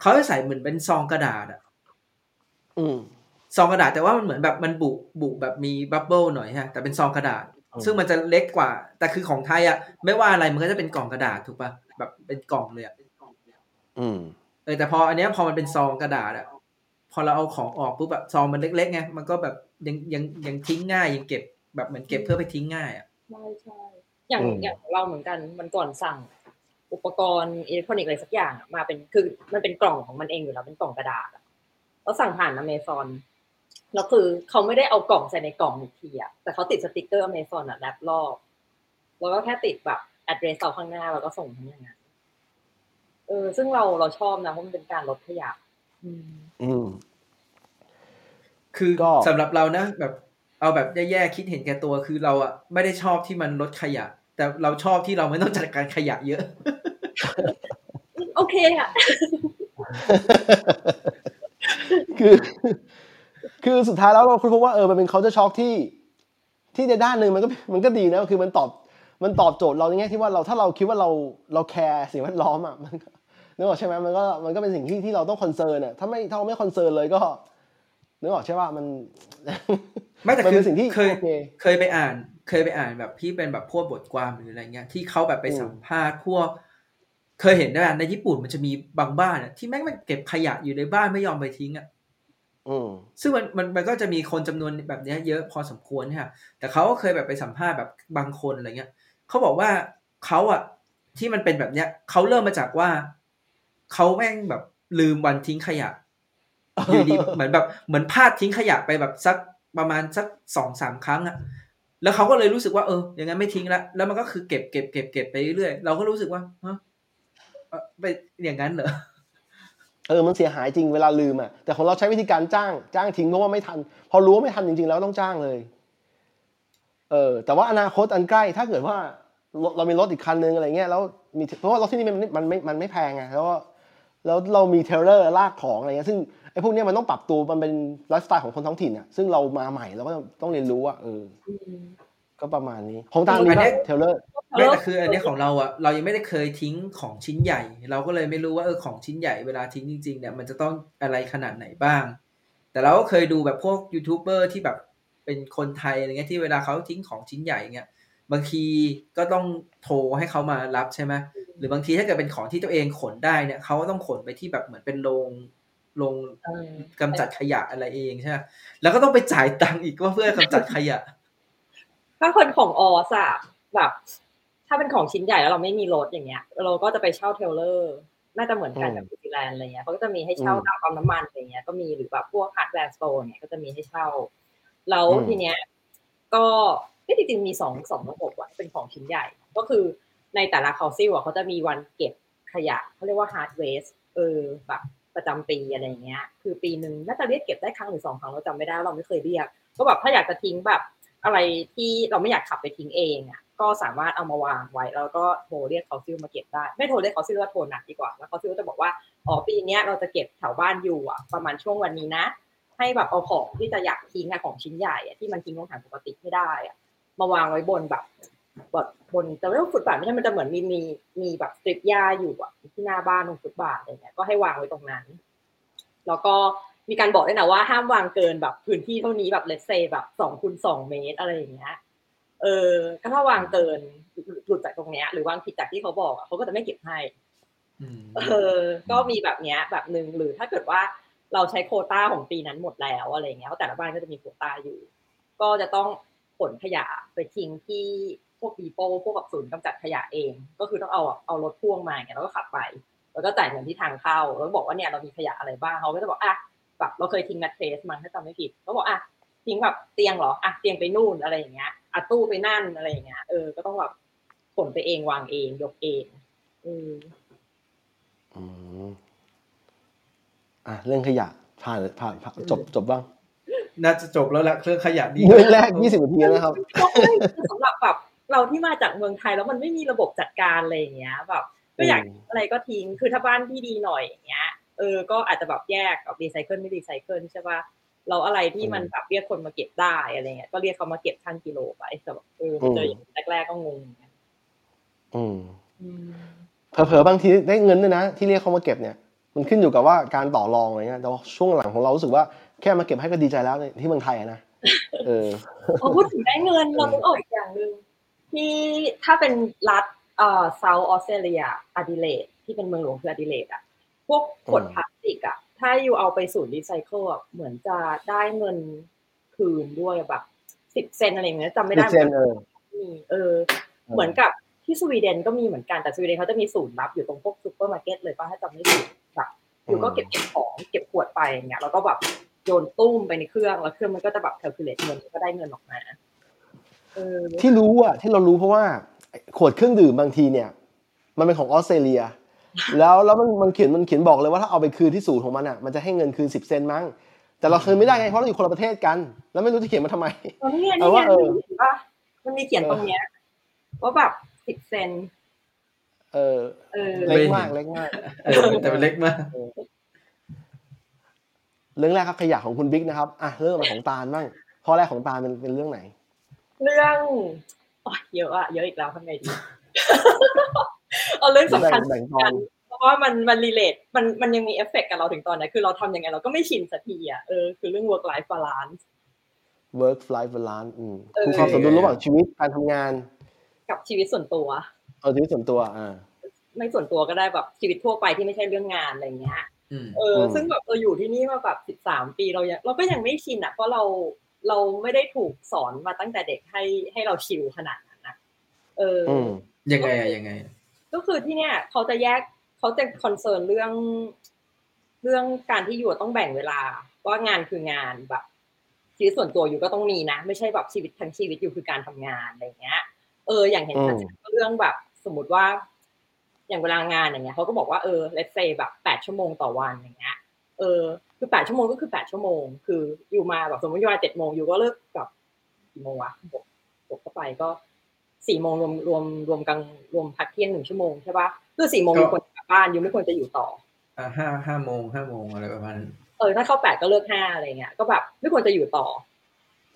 เขาจะใส่เหมือนเป็นซองกระดาษอะอืมซองกระดาษแต่ว่ามันเหมือนแบบมันบุบุแบบมีบับเบิลหน่อยฮะแต่เป็นซองกระดาษอืมซึ่งมันจะเล็กกว่า แต่คือของไทยอะ ไม่ว่าอะไรมันก็จะเป็นกล่องกระดาษถูกปะแบบเป็นกล่องเลยอะอืมเออแต่พออันเนี้ยพอมันเป็นซองกระดาษอะพอเราเอาของออกปุ๊บแบบซองมันเล็กๆไงมันก็แบบยังยังยังทิ้งง่ายยังเก็บแบบเหมือนเก็บเพื่อไปทิ้งง่ายอะใช่ใช่อย่างอืมอย่างเราเหมือนกันมันก่อนสั่ง อุปกรณ์อิเล็กทรอนิกส์อะไรสักอย่างอะมาเป็นคือมันเป็นกล่องของมันเองอยู่แล้วเป็นกล่องกระดาษอะแล้วสั่งผ่านอเมซอนแล้วคือเขาไม่ได้เอากล่องใส่ในกล่องอีกทีอะแต่เขาติดสติกเกอร์อเมซอนอะ wrap รอบแล้วก็แค่ติดแบบ address เราข้างหน้าแล้วก็ส่งทั้งอย่างนั้น เออซึ่งเราเราชอบนะเพราะมันเป็นการลดขยะอืมอืมคือก็สำหรับเรานะแบบ เอาแบบแย่ๆคิดเห็นแก่ตัวคือเราอะไม่ได้ชอบที่มันลดขยะ แต่เราชอบที่เราไม่ต้องจัดการขยะเยอะ โอเคอะคือคือสุดท้ายแล้วเราค้นพบว่าเออมันเป็น culture shock ที่ ที่ในด้านหนึ่งมันก็มันก็ดีนะคือมันตอบมันตอบโจทย์เราในแง่ที่ว่าเราถ้าเราคิดว่าเราเราแคร์สิ่งแวดล้อมอะมันก็ นึกออกใช่ไหมมันก็มันก็เป็นสิ่งที่ที่เราต้อง concern อะถ้าไม่ถ้าเราไม่ concern เลยก็นึกออกใช่ป่ะมัน ไม่แต่มันคืเป็อนสิ่งที่เคยโอเคเคยไปอ่าน เคยไปอ่านแบบที่เป็นแบบพวกบทความหรืออะไรเงี้ยที่เขาแบบไปอืมสัมภาษณ์พวก เคยเห็นได้ในญี่ปุ่นมันจะมีบางบ้านอะที่แม่งมันเก็บขยะอยู่ในบ้านไม่ยอมไปทิ้งอะอืมซึ่งมันมันมันก็จะมีคนจำนวนแบบเนี้ยเยอะพอสมควรเนี่ยแต่เขาก็เคยแบบไปสัมภาษณ์แบบบางคนอะไรเงี้ยเขาบอกว่าเขาอะที่มันเป็นแบบเนี้ยเขาเริ่มมาจากว่า เขาแม่งแบบลืมวันทิ้งขยะอยู่ดีเหมือนแบบเหมือนพลาดทิ้งขยะไปแบบสักประมาณสักสองสามครั้งอะแล้วเขาก็เลยรู้สึกว่าเอออย่างนั้นไม่ทิ้งละแล้วมันก็คือเก็บเก็บเก็บเก็บไปเรื่อยๆเราก็รู้สึกว่าฮะเอ่อไปอย่างนั้นเหรอเออมันเสียหายจริงเวลาลืมอะแต่ของเราใช้วิธีการจ้าง จ้างทิ้งเพราะว่าไม่ทัน พอรู้ว่าไม่ทันจริงๆ แล้วต้องจ้างเลย เออ แต่ว่าอนาคตอันใกล้ถ้าเกิดว่าเราเรามีรถอีกคันนึงอะไรเงี้ยแล้วมีเพราะว่ารถที่นี่มันมันไม่มันไม่แพงไงแล้วก็ แล้วเรามี trailer ลากของอะไรเงี้ยซึ่งไอ้พวกเนี้ยมันต้องปรับตัวมันเป็นไลฟ์สไตล์ของคนท้องถิ่นอะซึ่งเรามาใหม่เราก็ต้องเรียนรู้อะเอออืมก็ประมาณนี้ ของตามีอันเนี้ป่ะ trailerไม่แต่คืออันเนี้ยของเราอะเรายังไม่ได้เคยทิ้งของชิ้นใหญ่ เราก็เลยไม่รู้ว่าเออของชิ้นใหญ่เวลาทิ้งจริง ๆเนี่ยมันจะต้องอะไรขนาดไหนบ้าง แต่เราก็เคยดูแบบพวกยูทูบเบอร์ที่แบบเป็นคนไทยอะไรเงี้ยที่เวลาเขาทิ้งของชิ้นใหญ่เงี้ยบางทีก็ต้องโทรให้เขามารับใช่ไหม หรือบางทีถ้าเกิดเป็นของที่ตัวเองขนได้เนี่ยเขาก็ต้องขนไปที่แบบเหมือนเป็นโรงโรงเออกำจัดขยะอะไรเองใช่ไหมแล้วก็ต้องไปจ่ายตังค์อีกว่าเพื่อกำจัดขยะ ถ้าคนของออสอะแบบ ถ้าเป็นของชิ้นใหญ่แล้วเราไม่มีรถอย่างเงี้ย เราก็จะไปเช่า trailer น่าจะเหมือนกันอืมกับนิวซีแลนด์อะไรเงี้ยเขาก็จะมีให้เช่าอืมตามปั๊มน้ำมันอะไรเงี้ย ก็มีหรือแบบพวก hardware store เนี่ยก็จะมีให้เช่า แล้วอืมทีเนี้ย ก็ที่จริงๆมีสองสองระบบอะเป็นของชิ้นใหญ่ ก็คือ ในแต่ละ council อะเขาจะมีวันเก็บขยะเขาเรียกว่า hard waste เออแบบประจำปีอะไรเงี้ย คือปีหนึ่งน่าจะเรียกเก็บได้ครั้งหรือสองครั้งเราจำไม่ได้เราไม่เคยเรียก ก็แบบถ้าอยากจะทิ้งแบบอะไรที่เราไม่อยากขับไปทิ้งเองอะก็สามารถเอามาวางไว้แล้วก็โทรเรียก council มาเก็บได้ ไม่โทรเรียก council ว่าโทรนัดดีกว่าแล้ว council ก็จะบอกว่าอ๋อปีนี้เราจะเก็บแถวบ้าน you อะประมาณช่วงวันนี้นะ ให้แบบเอาของที่จะอยากทิ้งอะของชิ้นใหญ่อะที่มันทิ้งลงถังปกติไม่ได้อะมาวางไว้บนแบบ แบบบนแต่ไม่ต้องฟุตบาทไม่ใช่มันจะเหมือนมีมีมีแบบสตริปหญ้าอยู่อะที่หน้าบ้านตรงฟุตบาทอะไรเงี้ยก็ให้วางไว้ตรงนั้น แล้วก็มีการบอกด้วยนะว่าห้ามวางเกินแบบพื้นที่เท่านี้แบบเลสเซแบบสองคูณสองเมตรอะไรอย่างเงี้ยเออก็ถ้าวางเกินหลุดจากตรงเนี้ย หรือวางผิดจากที่เขาบอกอะเขาก็จะไม่เก็บให้อืมเออ ก็มีแบบเนี้ย แบบหนึ่งหรือถ้าเกิดว่าเราใช้โควต้าของปีนั้นหมดแล้วอะไรเงี้ยเพราะแต่ละบ้านก็จะมีโควต้าอยู่ ก็จะต้องขนขยะไปทิ้งที่ พวกดีโปพวกกับศูนย์กำจัดขยะเอง ก็คือต้องเอาเอารถพ่วงมาไงแล้วก็ขับไป แล้วก็จ่ายเงินที่ทางเข้า แล้วก็บอกว่าเนี่ยเรามีขยะอะไรบ้างเขาก็จะบอกอะแบบเราเคยทิ้งแมทเทรสมั้งถ้าจำไม่ผิดเขาบอกอะทิ้งแบบเตียงเหรออะเตียงไปนู่นอะไรอย่างเงี้ยอะตู้ไปนั่นอะไรอย่างเงี้ยเออก็ต้องแบบขนไปเองวางเองยกเองเอออืมอะเรื่องขยะผ่านผ่านผ่านจบจบบ้างน่าจะจบแล้วละเครื่องขยะดีเรื่องแรกยี่สิบนาทีแล้วนะครับก็ไม่สำหรับแบบ เราที่มาจากเมืองไทยแล้วมันไม่มีระบบจัดการอะไรอย่างเงี้ยแบบก็อยากอืมอะไรก็ทิ้งคือถ้าบ้านที่ดีหน่อยอย่างเงี้ยเออก็อาจจะแบบแยกกับรีไซเคิลไม่รีไซเคิลใช่ป่ะเราอะไรที่มันแบบเรียกคนมาเก็บได้อะไรเงี้ยก็เรียกเขามาเก็บชั่งกิโลไปแต่แบบเออเจออย่างแรกๆก็งงเหมือนกันอืมอืมเผลอๆบางทีได้เงินด้วยนะที่เรียกเขามาเก็บเนี่ยมันขึ้นอยู่กับว่าการต่อรองอะไรเงี้ยแต่ว่าช่วงหลังของเรารู้สึกว่าแค่มาเก็บให้ก็ดีใจแล้วในที่เมืองไทยอะนะเออพอพูดถึงได้เงินเราต้องบอกอีกอย่างหนึ่ง ที่ถ้าเป็นรัฐเอ่อเซาท์ออสเตรเลียอดิเลดที่เป็นเมืองหลวงคืออดิเลดอะพวกขวดอืมพลาสติกอะถ้า you เอาไปศูนย์รีไซเคิลอะเหมือนจะได้เงินคืนด้วยแบบสิบเซนต์อะไรอย่างเงี้ยจำไม่ดิได้เซนต์เออมีเออ เหมือนกับที่สวีเดนก็มีเหมือนกันแต่สวีเดนเขาจะมีศูนย์รับอยู่ตรงพวกซูเปอร์มาร์เก็ตเลยป่ะถ้าจำไม่ผิดแบบ you ก็เก็บเก็บของเก็บขวดไปอย่างเงี้ยแล้วก็แบบโยนตุ้มไปในเครื่องแล้วเครื่องมันก็จะแบบ calculate เงินก็ได้เงินออกมาเออ ที่รู้อะที่เรารู้เพราะว่าขวดเครื่องดื่มบางทีเนี่ย มันเป็นของออสเตรเลีย แล้วแล้วมันมันเขียนมันเขียนบอกเลยว่าถ้าเอาไปคืนที่ศูนย์ของมันอะมันจะให้เงินคืนสิบเซนต์มั้งแต่เราคืนไม่ได้ไงเพราะเราอยู่คนละประเทศกัน แล้วไม่รู้จะเขียนมาทำไมตอนนี้ไงเอานี่ไงว่าเออเห็นปะมันมีเขียนตรงเนี้ยว่าแบบสิบเซนเออเออเล็กมากเล็กมากเออแต่มันเล็กมากเรื่องแรกครับขยะของคุณบิ๊กนะครับ อะเรื่องของตาลบ้างข้อแรกของตาลเป็นเป็นเรื่องไหน เรื่องอเยอะอะเยอะอีกแล้วทำไงดีเอาเรื่องสำคัญแบ่งตอนเพราะว่ามันมัน relate มันมันยังมีเอฟเฟกต์กับเราถึงตอนนี้คือเราทำยังไงเราก็ไม่ชินสักทีอะเออคือเรื่อง work life balance work life balance อืมเออคือความสมดุลระหว่างชีวิตการทำงาน กับชีวิตส่วนตัวเอาชีวิตส่วนตัวอ่าไม่ส่วนตัวก็ได้แบบชีวิตทั่วไปที่ไม่ใช่เรื่องงานอะไรเงี้ยเออ ซึ่งแบบเราอยู่ที่นี่มาแบบสิบสามปีเรายังเราก็ยังไม่ชินอะเพราะเรา เราไม่ได้ถูกสอนมาตั้งแต่เด็กให้ให้เราชิลขนาดนั้นนะเออออืมยังไงอะยังไงอะก็คือที่เนี่ย เขาจะแยกเขาจะคอนเซิร์นเรื่อง เรื่องการที่อยู่ต้องแบ่งเวลา ว่างานคืองานแบบชีวิตส่วนตัวอยู่ก็ต้องมีนะ ไม่ใช่แบบชีวิตทั้งชีวิตอยู่คือการทำงานอะไรเงี้ย เออ อย่างเห็นชัดๆก็เรื่องแบบ สมมติว่า อย่างเวลางานอย่างเงี้ยเขาก็บอกว่าเออ let's say แบบแปดชั่วโมงต่อวันอย่างเงี้ย เออ คือแปดชั่วโมงก็คือแปดชั่วโมง คืออยู่มาแบบสมมติอยู่มาเจ็ดโมงอยู่ก็เลิกแบบกี่โมงวะบวกบวกเข้าไปก็สี่โมงรวมรวมรวมกลางรวมพักเที่ยงหนึ่งชั่วโมงใช่ปะคือสี่โมงอยู่ควรกลับบ้านอยู่ไม่ควรจะอยู่ต่ออ่าห้าห้าโมงห้าโมงอะไรประมาณนั้นเออถ้าเข้าแปดก็เลิกห้าอะไรเงี้ยก็แบบไม่ควรจะอยู่ต่อ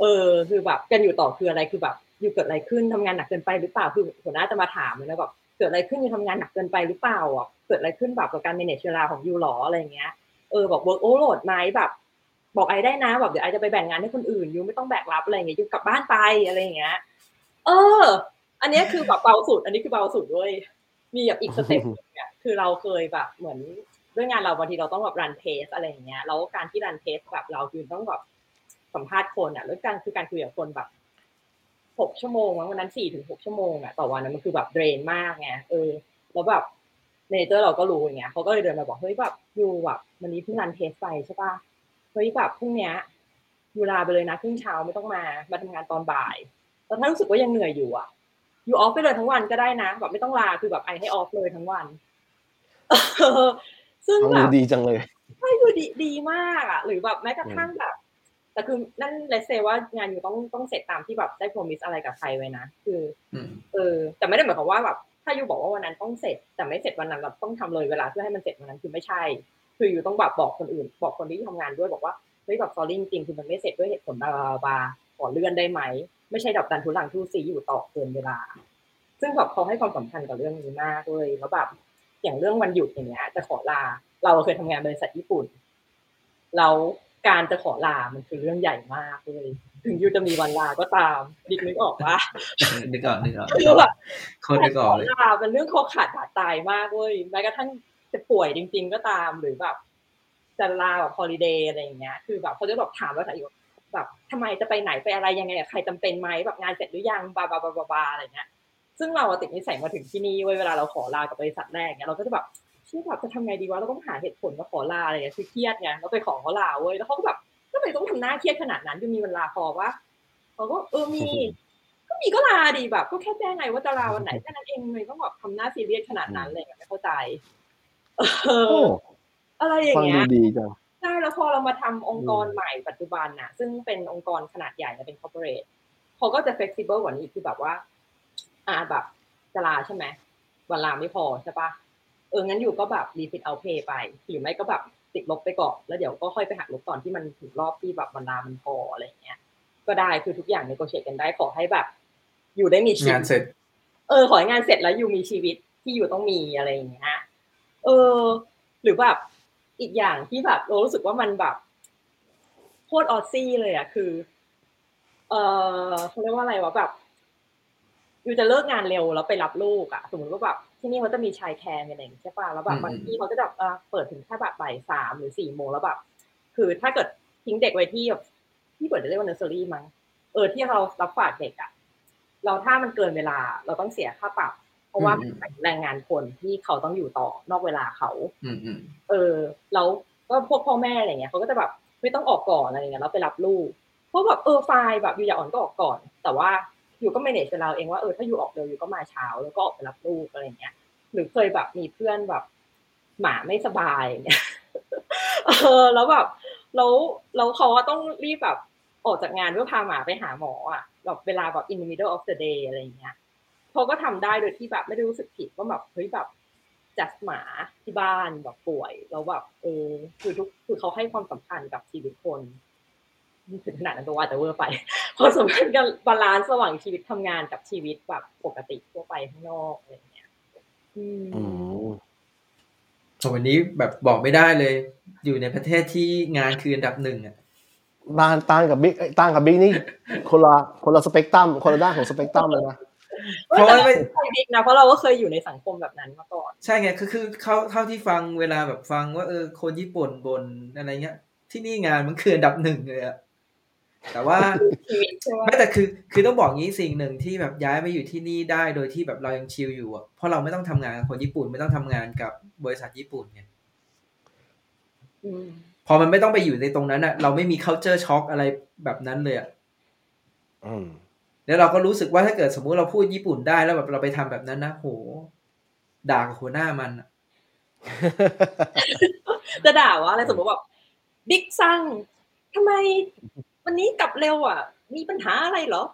เออ คือแบบการอยู่ต่อคืออะไรคือแบบอยู่เกิดอะไรขึ้นทำงานหนักเกินไปหรือเปล่าคือหัวหน้าจะมาถามเลยนะแบบเกิดอะไรขึ้นอยู่ทำงานหนักเกินไปหรือเปล่าอะเกิดอะไรขึ้นแบบกับการ manage เวลาของยูหรออะไรเงี้ย เออบอก work overload ไหมแบบ บอก I ได้นะแบบเดี๋ยว I จะไปแบ่งงานให้คนอื่น you ไม่ต้องแบกรับอะไรเงี้ย you กลับบ้านไปอะไรอย่างเงี้ย เออ อันนี้คือแบบเบาสุด อันนี้คือเบาสุดด้วย มีแบบอีก step หนึ่งเนี่ยคือเราเคยแบบเหมือนด้วยงานเราบางทีเราต้องแบบ run test อะไรอย่างเงี้ยแล้วการที่ run test แบบเราคือต้องแบบสัมภาษณ์คนอะแล้วการคือการคุยกับคนแบบหกชั่วโมงมั้งวันนั้นสี่ถึงหกชั่วโมงอะต่อวันนั้นมันคือแบบ drain มากไงเออแล้วแบบ manager เราก็รู้อย่างเงี้ยเขาก็เลยเดินมาบอกเฮ้ยแบบyou แบบวันนี้เพิ่ง run test ไปใช่ปะเฮ้ยแบบพรุ่งเนี้ย you ลาไปเลยนะครึ่งเช้าไม่ต้องมามาทำงานตอนบ่ายแต่ถ้ารู้สึกว่ายังเหนื่อยอยู่อะ you off ไปเลยทั้งวันก็ได้นะแบบไม่ต้องลาคือแบบ I ให้ off เลยทั้งวันซึ่งฟังแบบดูดีจังเลยใช่คือดีดีมากอะหรือแบบแม้กระทั่งแบบแต่คือ nonetheless ว่างาน you ต้องต้องเสร็จตามที่แบบได้ promise อะไรกับใครไว้นะคืออืมเออ แต่ไม่ได้หมายความว่าแบบ ถ้าอยู่บอกว่าวันนั้นต้องเสร็จ แต่ไม่เสร็จวันนั้นเราต้องทำเลยเวลาเพื่อให้มันเสร็จวันนั้นคือไม่ใช่ คืออยู่ต้องแบบบอกคนอื่น บอกคนที่ทำงานด้วยบอกว่าเฮ้ยแบบซอรี่จริงคือมันไม่เสร็จด้วยเหตุผลบาบาขอเลื่อนได้ไหมไม่ใช่ดับดันทุลังทุซีอยู่ต่อเกินเวลา ซึ่งแบบเขาให้ความสำคัญกับเรื่องนี้มากเลยแล้วแบบอย่างเรื่องวันหยุดอย่างเงี้ยจะขอลา เราเคยทำงานบริษัทญี่ปุ่นแล้วการจะขอลามันคือเรื่องใหญ่มากเลย ถึงยูจะมีวันลาก็ตามดิกนึกออกว่านึกก่อนนึกก่อนคือแบบโคนนึกขก่ออนเลยลาเป็นเรื่องคอขาดบาดตายมากเว้ยแม้กระทั่งจะป่วยจริง ๆ ก็ตามหรือแบบจะลาแบบฮอลิเดย์อะไรอย่างเงี้ย คือแบบเขาจะแบบถามว่าไหนอยู่แบบทำไมจะไปไหนไปอะไรยังไงอะใครจำเป็นไหมแบบงานเสร็จหรือยังบาบาบาบาบาอะไรเงี้ย ซึ่งเราอะติดนิสัยมาถึงที่นี่เว้ยเวลาเราขอลากับบริษัทแรกเนี่ยเราก็จะแบบเชื่อแบบจะทำไงดีวะเราต้องหาเหตุผลว่าขอลาอะไรเงี้ยคือเครียดไงเราไปขอเขาลาเว้ยแล้วเขาก็แบบ ก็เลยต้องทำหน้าเครียดขนาดนั้นจะมีเวลาพอวะเขาก็เออมี ก็มีก็ลาดีแบบ ก็แค่แจ้งไงว่าจะลาวันไหนแค่นั้นเองเลยต้องแบบทำหน้าซีเรียสขนาดนั้นเลยไม่เข้าใจเอโอ้ออะไรอย่าฟังงเงี้ดูยดีจังใช่แล้วพอเรามาทำองค์กรใหม่ปัจจุบันน่ะ ซึ่งเป็นองค์กรขนาดใหญ่นะเป็น corporate เขาก็จะ flexible กว่านี้อีกคือแบบว่า อ่าแบบจะลาใช่ไหมวันลาไม่พอใช่ปะเอองั้นอยู่ก็แบบ refit out pay ไปหรือไม่ก็แบบ ติดลบไปก่อนแล้วเดี๋ยวก็ค่อยไปหักลบตอนที่มันถึงรอบที่แบบวันลามันพออะไรอย่างเงี้ย ก็ได้คือทุกอย่าง negotiate กันได้ขอให้แบบ อยู่ได้มีชีงานวิตเสร็จ เออ ขอให้งานเสร็จแล้วอยู่มีชีวิตที่อยู่ต้องมีอะไรอย่างเงี้ยเออ หรือแบบอีกอย่างที่แบบเรารู้สึกว่ามันแบบโคตรออซซี่เลยอะคือ เออเขาเรียกว่าอะไรวะแบบอยู่จะเลิกงานเร็วแล้วไปรับลูกอะสมมติว่าแบบ ที่นี่เขาจะมี childcare อะไรอย่างเงี้ยใช่ป่ะแล้วแบบอืมบางทีเขาจะแบบเอ่อเปิดถึงแค่แบบบ่ายสามหรือสี่โมงแล้วแบบคือถ้าเกิดทิ้งเด็กไว้ที่แบบที่เปิดจะเรียกว่าเนอร์เซอรี่มั้งเออที่เรารับฝากเด็กอะเราถ้ามันเกินเวลาเราต้องเสียค่าปรับ เพราะว่าอืมเป็นแรงงานคนที่เขาต้องอยู่ต่อนอกเวลาเขาอืมอืมเออแล้วก็พวกพ่อแม่อะไรเงี้ยเขาก็จะแบบไม่ต้องออกก่อนอะไรเงี้ยแล้วไปรับลูกเพราะแบบเออ fine แบบ you อยากออกก่อนก็ออกก่อน แต่ว่า อยู่ก็ manage เวลาเองว่าเออถ้าอยู่ออกเร็วอยู่ก็มาเช้าแล้วก็ออกไปรับลูกอะไรเงี้ย หรือเคยแบบมีเพื่อนแบบหมาไม่สบายเงี้ยเออแล้วแบบแล้วแล้วเขาก็ต้องรีบแบบออกจากงานเพื่อพาหมาไปหาหมออะแบบเวลาแบบ in the middle of the day อะไรอย่างเงี้ยเขาก็ทำได้โดยที่แบบไม่ได้รู้สึกผิดว่าแบบเฮ้ยแบบจัดหมาที่บ้านแบบป่วยแล้วแบบเออคือทุกคือเขาให้ความสำคัญกับชีวิตคน ถึงขนาดนั้นตัวว่าแต่เวอร์ไปความสำคัญกับ balance ระหว่างชีวิตทำงานกับชีวิตแบบปกติทั่วไปข้างนอกอะไรอย่างเงี้ยอืมอืมแต่วันนี้แบบบอกไม่ได้เลย อยู่ในประเทศที่งานคืออันดับหนึ่งอะต่างต่างกับบิ๊กเอ้ยต่างกับบิ๊กนี่คนละคนละสเปกตรัมคนละด้านของสเปกตรัมเลยนะเพราะว่าไม่ไม่ใช่บิ๊กนะเพราะเราก็เคยอยู่ในสังคมแบบนั้นมาก่อนใช่ไงคือคือเขาเท่าที่ฟังเวลาแบบฟังว่าเออคนญี่ปุ่นบนอะไรเงี้ย ที่นี่งานมันคืออันดับหนึ่งเลยอะ แต่ว่าชีวิตใช่ไหมไม่แต่คือคือต้องบอกงี้สิ่งหนึ่งที่แบบย้ายมาอยู่ที่นี่ได้โดยที่แบบเรายังชิลอยู่อะเพราะเราไม่ต้องทำงานกับคนญี่ปุ่นไม่ต้องทำงานกับบริษัทญี่ปุ่นไงอืมพอมันไม่ต้องไปอยู่ในตรงนั้นอะ เราไม่มี culture shock อะไรแบบนั้นเลยอะอืมแล้วเราก็รู้สึกว่าถ้าเกิดสมมุติเราพูดญี่ปุ่นได้แล้วแบบเราไปทำแบบนั้นนะโหด่ากับหัวหน้ามันอะจะด่าว่าอะไรสมมติแบบบิ๊กซังทำไม วันนี้กลับเร็วอะ มีปัญหาอะไรเหรอ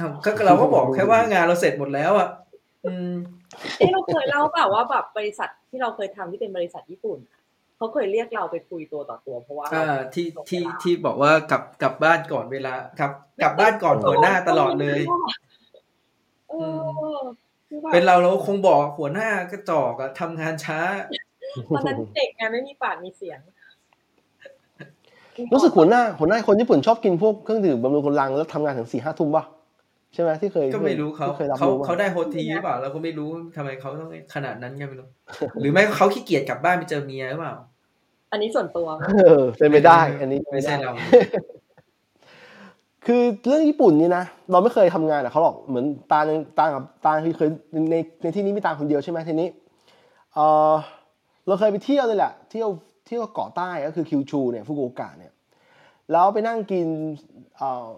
อ้าวก็เราก็บอกแค่ว่างานเราเสร็จหมดแล้วอะอืมเอ้เราเคยเล่าเปล่าว่าแบบบริษัทที่เราเคยทำที่เป็นบริษัทญี่ปุ่นอะเขาเคยเรียกเราไปคุยตัวต่อตัวเพราะว่าอ่าที่ที่ที่บอกว่ากลับกลับบ้านก่อนเวลาครับ กลับบ้านก่อนหัวหน้าตลอดเลยเออคือแบบเป็นเราเราคงบอกหัวหน้ากระจอกอะทำงานช้าตอนนั้นเด็กไงไม่มีปากมีเสียง รู้สึกหัวหน้าหัวหน้าคนญี่ปุ่นชอบกินพวกเครื่องดื่มบำรุงกำลังแล้วทำงานถึงสี่ห้าทุ่มป่ะใช่ไหมที่เคยก็ไม่รู้เขาที่เคยรับเขารู้มาเขาได้โฮทีหรือเปล่าเราก็ไม่รู้ทำไมเขาต้องขนาดนั้นก็ไม่รู้หรือไม่เขาขี้เกียจกลับบ้านไปเจอเมียหรือเปล่า อันนี้ส่วนตัวเออเป็นไปได้ อันนี้ไม่ใช่เราคือเรื่องญี่ปุ่นนี่นะเราไม่เคยทำงานกับเขาหรอกเหมือนตาลตากับตาคือเคยในในที่นี้มีตาคนเดียวใช่ไหมทีนี้เออเราเคยไปเที่ยวเลยแหละเที่ยวเที่ยวเกาะใต้ก็คือคิวชูเนี่ยฟุกุโอกะเนี่ยแล้วไปนั่งกินเอ่อ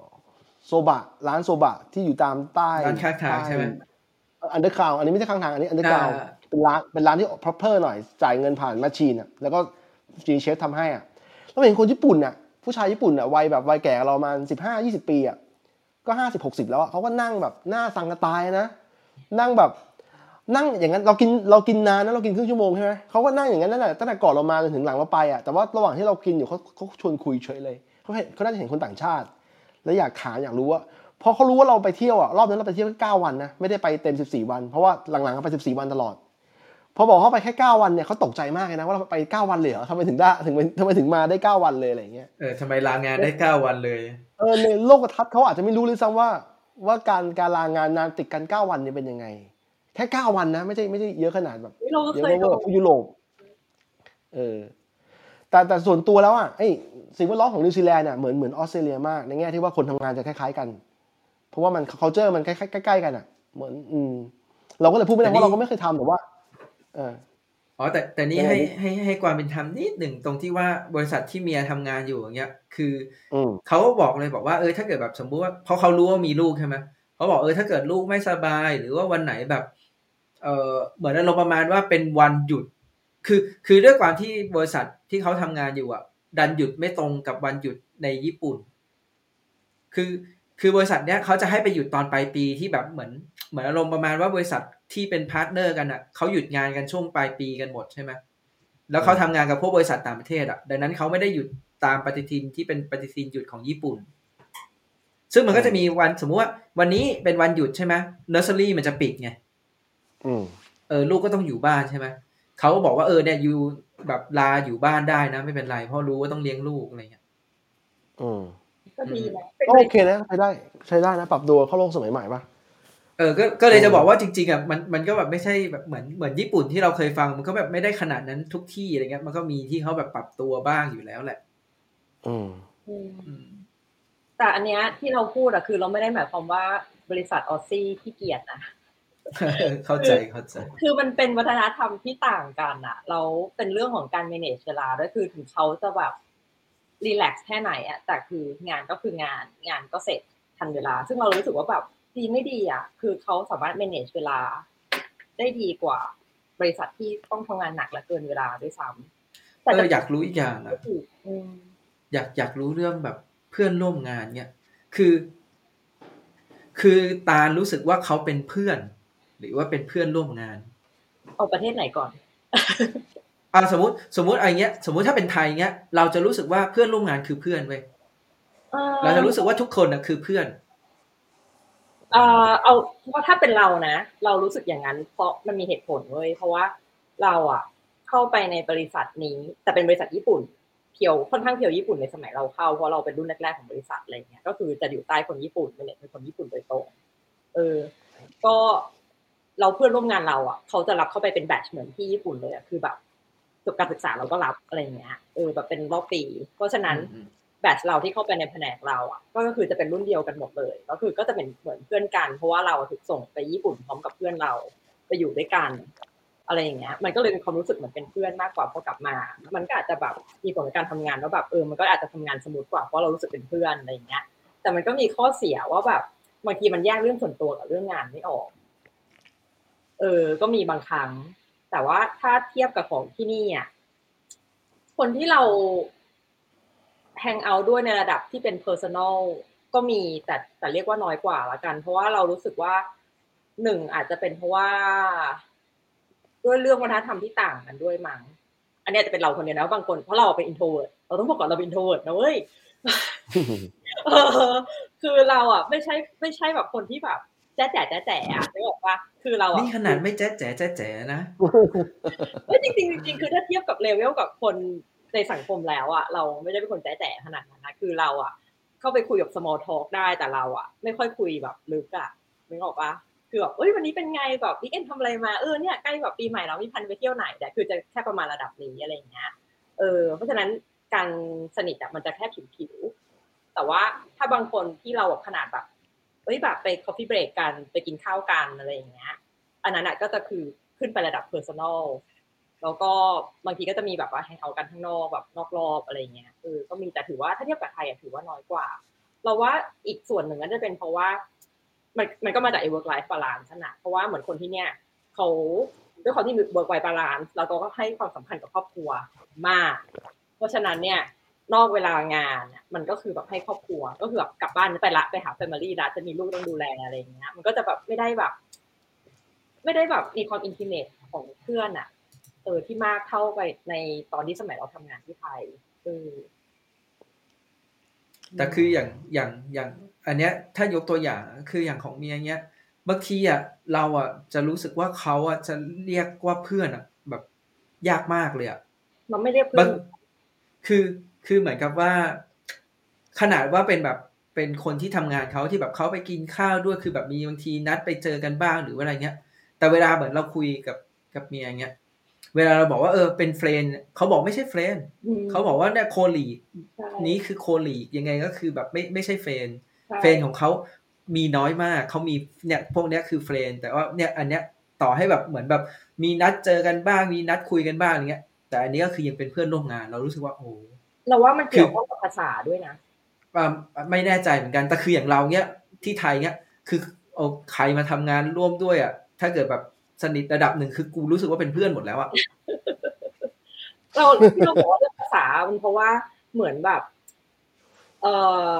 โซบะร้านโซบะที่อยู่ตามใต้ร้านข้างทางใช่ไหม under cover อันนี้ไม่ใช่ข้างทางอันนี้ under cover อ่าเป็นร้านเป็นร้านที่ proper หน่อยจ่ายเงินผ่าน machine อะแล้วก็จีเชฟทำให้อะแล้วเห็นคนญี่ปุ่นอะผู้ชายญี่ปุ่นอะวัยแบบวัยแก่เราประมาณสิบห้ายี่สิบปีอะก็ห้าสิบหกสิบแล้วอะเขาก็นั่งแบบหน้าสังกะตายนะ นั่งแบบ นั่งอย่างนั้นเรากินเรากินนานนะเรากินครึ่งชั่วโมงใช่ไหมเขาก็นั่งอย่างนั้นนั่นแหละตั้งแต่ก่อนเรามาจนถึงหลังเราไปอะแต่ว่าระหว่างที่เรากินอยู่เขาเขาชวนคุยเฉยเลยเขาเห็นเขาน่าจะเห็นคนต่างชาติ แล้วอยากถามอยากรู้ว่าเพราะเขารู้ว่าเราไปเที่ยวอะรอบนั้นเราไปเที่ยวแค่เก้าวันนะไม่ได้ไปเต็มสิบสี่วัน เพราะว่าหลังๆก็ไปสิบสี่วันตลอดพอบอกเขาไปแค่เก้าวันเนี่ยเขาตกใจมากเลยนะว่าเราไปเก้าวันเลยเหรอทำไมถึงได้ถึงทำไมถึงมาได้เก้าวันเลยอะไรอย่างเงี้ยเออทำไมลางานได้เก้าวันเลยเออในโลกทัศน์เขาอาจจะไม่รู้เลยซ้ำว่า ว่าการการลางานนานติดกันเก้าวันเนี่ยเป็นยังไง แค่เก้าวันนะ ไม่ใช่ไม่ใช่เยอะขนาดแบบเราก็เยอะเคยเวอร์โดแบบนพวกยุโรปเออแต่แต่ส่วนตัวแล้วอะไอ้สิ่งแวดล้อมของนิวซีแลนด์เนี่ยเหมือนเหมือนออสเตรเลียมากในแง่ที่ว่าคนทำงานจะคล้ายๆกัน เพราะว่ามัน culture มันใกล้ๆใกล้ๆกันอะ เหมือน อืม เราก็เลยพูดไม่ได้เพราะเราก็ไม่เคยทำแต่ว่าเอออ๋อแต่แต่นี่ยังไงให้ดิให้ให้ความเป็นธรรมนิดหนึ่งตรงที่ว่าบริษัทที่เมียทำงานอยู่อย่างเงี้ย คืออืมเขาบอกเลยบอกว่าเออถ้าเกิดแบบสมมุติว่าเพราะเขารู้ว่ามีลูกใช่ไหมเขาบอกเออถ้าเกิดลูกไม่สบาย หรือว่าวันไหนแบบ เออเหมือนอารมณ์ประมาณว่าเป็นวันหยุด คือคือด้วยความที่บริษัทที่เขาทำงานอยู่อะ ดันหยุดไม่ตรงกับวันหยุดในญี่ปุ่น คือคือบริษัทเนี้ยเขาจะให้ไปหยุดตอนปลายปีที่แบบเหมือน เหมือนอารมณ์ประมาณว่าบริษัทที่เป็น partner กันอะเขาหยุดงานกันช่วงปลายปีกันหมดใช่ไหมแล้วเขาทำงานกับพวกบริษัทต่างประเทศอะ ดังนั้นเขาไม่ได้หยุดตามปฏิทินที่เป็นปฏิทินหยุดของญี่ปุ่น ซึ่งมันก็จะมีวันสมมุติว่า วันนี้เป็นวันหยุดใช่ไหมเนอร์เซอรี่มันจะปิดไง เออ ลูกก็ต้องอยู่บ้านใช่ไหมเขาก็บอกว่าเออเนี่ยอยู่แบบลาอยู่บ้านได้นะ ไม่เป็นไรเพราะรู้ว่าต้องเลี้ยงลูกอะไรเงี้ยอืมก็ดีนะเป็นก็โอเคนะใช้ได้ใช้ได้นะ ปรับตัวเข้าโลกสมัยใหม่ปะเออก็ก็เลยเออจะบอกว่าจริงๆอะมันมันก็แบบไม่ใช่แบบเหมือนเหมือนญี่ปุ่นที่เราเคยฟัง มันก็แบบไม่ได้ขนาดนั้นทุกที่อะไรเงี้ยมันก็มีที่เขาแบบปรับตัวบ้างอยู่แล้วแหละ อืมอืมอืมแต่อันเนี้ยที่เราพูดอะคือเราไม่ได้หมายความว่าบริษัทออซซี่ที่เกียจนะ เข้าใจเข้าใจ คือมันเป็นวัฒนธรรมที่ต่างกันอะแล้วเป็นเรื่องของการ manage เวลาด้วยคือถึงเขาจะแบบรีแลกซ์แค่ไหนอะแต่คืองานก็คืองานงานก็เสร็จทันเวลา ซึ่งเรารู้สึกว่าแบบดีไม่ดีอะคือเขาสามารถ manage เวลา ได้ดีกว่า บริษัทที่ต้องทำงานหนักและเกินเวลาด้วยซ้ำเอออยากรู้อีกอย่างอะก็คืออืมอยากอยากรู้เรื่องแบบเพื่อนร่วมงานเนี่ยคือ คือตาลรู้สึกว่าเขาเป็นเพื่อน หรือว่าเป็นเพื่อนร่วมงาน เอาประเทศไหนก่อนอ่าสมมติสมมติอะไรเงี้ย สมมติถ้าเป็นไทยเงี้ย เราจะรู้สึกว่าเพื่อนร่วมงานคือเพื่อนเว้ยเราจะรู้สึกว่าทุกคนนะคือเพื่อนเอ่อเอาว่าถ้าเป็นเรานะ เรารู้สึกอย่างนั้น เพราะมันมีเหตุผลเว้ยเพราะว่าเราอะ เข้าไปในบริษัทนี้ แต่เป็นบริษัทญี่ปุ่นเพียวค่อนข้างเพียวญี่ปุ่นในสมัยเราเข้าเพราะเราเป็นรุ่นแรกๆของบริษัทอะไรเงี้ยก็คือจะอยู่ใต้คนญี่ปุ่นเป็นเป็นคนญี่ปุ่นโดยตรงเออ ก็ เราเพื่อนร่วมงานเราอะเขาจะรับเข้าไปเป็นแบทช์เหมือนที่ญี่ปุ่นเลยอะคือแบบจบการศึกษาเราก็รับอะไรเงี้ยเออแบบเป็นรอบปี เพราะฉะนั้นอืมแบทช์เราที่เข้าไปในแผนกเราอะก็คือจะเป็นรุ่นเดียวกันหมดเลย ก็คือก็จะเป็นเหมือนเพื่อนกัน เพราะว่าเราถูกส่งไปญี่ปุ่นพร้อมกับเพื่อนเราไปอยู่ด้วยกัน อะไรอย่างเงี้ย มันก็เลยเป็นความรู้สึกเหมือนเป็นเพื่อนมากกว่าพอกลับมา มันก็อาจจะแบบมีผลในการทำงานแล้วแบบเออมันก็อาจจะทำงานสมูทกว่าเพราะเรารู้สึกเป็นเพื่อนอะไรอย่างเงี้ย แต่มันก็มีข้อเสียว่าแบบบางทีมันแยกเรื่องส่วนตัวกับเรื่องงานไม่ออก เออ ก็มีบางครั้ง แต่ว่าถ้าเทียบกับของที่นี่อะคนที่เราแฮงเอาท์ด้วยในระดับที่เป็น personal ก็มีแต่แต่เรียกว่าน้อยกว่าละกัน เพราะว่าเรารู้สึกว่าหนึ่งอาจจะเป็นเพราะว่า ด้วยเรื่องวัฒนธรรมที่ต่างกันด้วยมั้งอันนี้อาจจะเป็นเราคนเดียวนะบางคนเพราะเราเป็น introvert เราต้องบอกก่อนเราเป็น introvert นะเว้ยเออคือเราอะ ไม่ใช่ไม่ใช่แบบคนที่แบบ แจ๊แจ๋แจ๊แจ๋อะนึกออกปะคือเราอะนี่ขนาดไม่แจ๊ะแจ๋แจ๊ะแจ๋นะเอ้ยจริงๆจริงๆคือถ้าเทียบกับเลเวลกับคนในสังคมแล้วอะเราไม่ได้เป็นคนแจ๊แจ๋ขนาดนั้นนะคือเราอะ เข้าไปคุยกับ small talk ได้แต่เราอะ ไม่ค่อยคุยแบบลึกอะนึกออกปะคือแบบเอ้ยวันนี้เป็นไงแบบวีคเอนทำอะไรมาเออเนี่ยใกล้แบบปีใหม่แล้วมีพันไปเที่ยวไหนแต่คือจะแค่ประมาณระดับนี้อะไรอย่างเงี้ยเออเพราะฉะนั้นการสนิทอะมันจะแค่ผิวๆแต่ว่าถ้าบางคนที่เราแบบขนาดแบบ เอ้ยแบบไป coffee break กันไปกินข้าวกันอะไรอย่างเงี้ย อันนั้นก็จะคือขึ้นไประดับ personal แล้วก็บางทีก็จะมีแบบว่าแฮงเอากันข้างนอกแบบนอกรอบอะไรเงี้ยเออก็มีแต่ถือว่าถ้าเทียบกับไทยอะถือว่าน้อยกว่า เราว่าอีกส่วนหนึ่งก็จะเป็นเพราะว่า มันมันก็มาจากไอ้ work life balance นะเพราะว่าเหมือนคนที่เนี่ยเขาด้วยความที่ work life balance แล้วก็ให้ความสำคัญกับครอบครัวมาก เพราะฉะนั้นเนี่ย นอกเวลางานเนี่ยมันก็คือแบบให้ครอบครัว ก็คือแบบกลับบ้านไปละไปหาแฟมิลี่ละจะมีลูกต้องดูแลอะไรอย่างเงี้ย มันก็จะแบบไม่ได้แบบ ไม่ได้แบบมีความอินทิเมตของเพื่อนอะเออที่มากเท่าไปในตอนที่สมัยเราทำงานที่ไทยเออแต่คืออย่างอย่างอย่าง อันเนี้ย ถ้ายกตัวอย่างคืออย่างของเมียเนี้ยบางทีอะเราอะจะรู้สึกว่าเขาอะจะเรียกว่าเพื่อนอะ แบบยากมากเลยอะมันไม่เรียกเพื่บาอนงคือ คือเหมือนกับว่า ขนาดว่าเป็นแบบเป็นคนที่ทำงานเขาที่แบบเขาไปกินข้าวด้วยคือแบบมีบางทีนัดไปเจอกันบ้างหรือว่าอะไรเงี้ย แต่เวลาเหมือนเราคุยกับกับเมียเงี้ยเวลาเราบอกว่าเออเป็น friend เขาบอกไม่ใช่ friend อืมเขาบอกว่าเนี่ย colleague ใช่นี้คือ colleague ยังไงก็คือแบบไม่ไม่ใช่ friend ใช่ friend ของเขามีน้อยมากเขามีเนี่ยพวกเนี้ยคือ friend แต่ว่าเนี่ยอันเนี้ยต่อให้แบบเหมือนแบบ มีนัดเจอกันบ้างมีนัดคุยกันบ้างอย่างเงี้ย แต่อันนี้ก็คือยังเป็นเพื่อนร่วมงาน เรารู้สึกว่าโอ้ เราว่ามันเกี่ยวข้องกับภาษาด้วยนะอ่าไม่แน่ใจเหมือนกัน แต่คืออย่างเราเนี้ยที่ไทยเนี้ยคือเอาใครมาทำงานร่วมด้วยอะ ถ้าเกิดแบบสนิทระดับหนึ่งคือกูรู้สึกว่าเป็นเพื่อนหมดแล้วอะเราที่เราบอกว่าเรื่องภาษามันเพราะว่าเหมือนแบบ เออ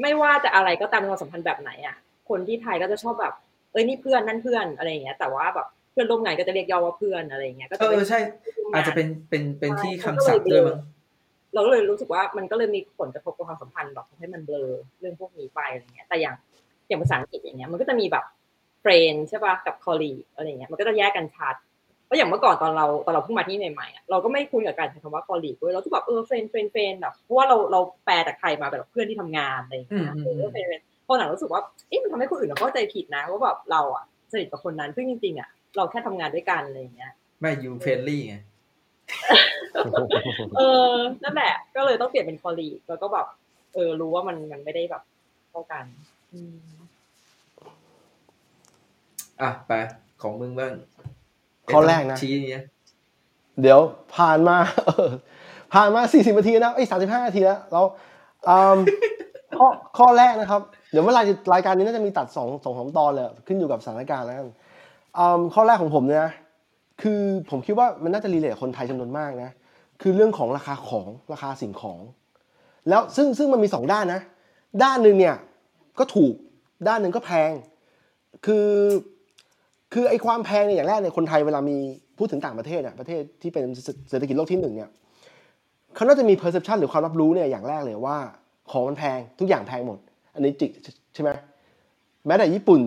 ไม่ว่าจะอะไรก็ตามความสัมพันธ์แบบไหนอะ คนที่ไทยก็จะชอบแบบ เอ้ยนี่เพื่อนนั่นเพื่อนอะไรอย่างเงี้ย แต่ว่าแบบเพื่อนร่วมงานก็จะเรียกย่อว่าเพื่อนอะไรอย่างเงี้ยก็เอจะอเป็นเออใช่ร่วมงอาจจะเป็นเป็นเป็นใช่ที่มันคำก็เลศัพท์ด้วยมั้ง เราก็เลยรู้สึกว่ามันก็เลยมีผลกระทบกับความสัมพันธ์แบบทำให้มันเบลอเรื่องพวกนี้ไปอะไรเงี้ย แต่อย่างอย่างภาษาอังกฤษอย่างเงี้ยมันก็จะมีแบบ friend ใช่ป่ะกับ colleague อะไรเงี้ยมันก็จะแยกกันชัดเพราะอย่างเมื่อก่อนตอนเราตอนเราเพิ่งมาที่ใหม่ๆอะเราก็ไม่คุ้นกับการใช้คำว่า colleague ด้วยเราก็แบบเออ friend friend friend แบบเพราะว่าเราเราแปลจากไทยมาแบบเพื่อนที่ทำงานอะไรอย่างเงี้ยอืมเออืมอ friend friend พอหลังรู้สึกว่าเอ๊ะมันทำให้คนอื่นเราเข้าใจผิดนะว่าแบบเราอะสนิทกับคนนั้นซึ่งจริงๆอะเราแค่ทำงานด้วยกันอะไรอย่างเงี้ยไม่ you friendly ไง เออนั่นแหละ ก็เลยต้องเปลี่ยนเป็นคอลีแล้วก็แบบเออ รู้ว่ามันมันไม่ได้แบบเท่ากันอืมอะไปของมึงบ้างข้อแรกนะชี้เนี้ยเดี๋ยวผ่านมาเออผ่านมา40นาทีนะไอ้สามสิบห้านาทีแล้วเราอืมข้อข้อแรกนะครับ เดี๋ยวเมื่อรายรายการนี้น่าจะมีตัดสองสองสามตอนเลยขึ้นอยู่กับสถานการณ์แล้วกันอืมข้อแรกของผมเนี่ยนะ คือผมคิดว่ามันน่าจะรีเลทคนไทยจำนวนมากนะ คือเรื่องของราคาของราคาสิ่งของ แล้วซึ่งซึ่งมันมีสองด้านนะ ด้านหนึ่งเนี่ยก็ถูกด้านหนึ่งก็แพง คือคือไอ้ความแพงเนี่ยอย่างแรกเนี่ยคนไทยเวลามีพูดถึงต่างประเทศเนี่ยประเทศที่เป็นเศรษฐกิจโลกที่หนึ่งเนี่ยเขาน่าจะมี perception หรือความรับรู้เนี่ยอย่างแรกเลยว่า ของมันแพงทุกอย่างแพงหมด อันนี้จิใช่ไหมแม้แต่ญี่ปุ่น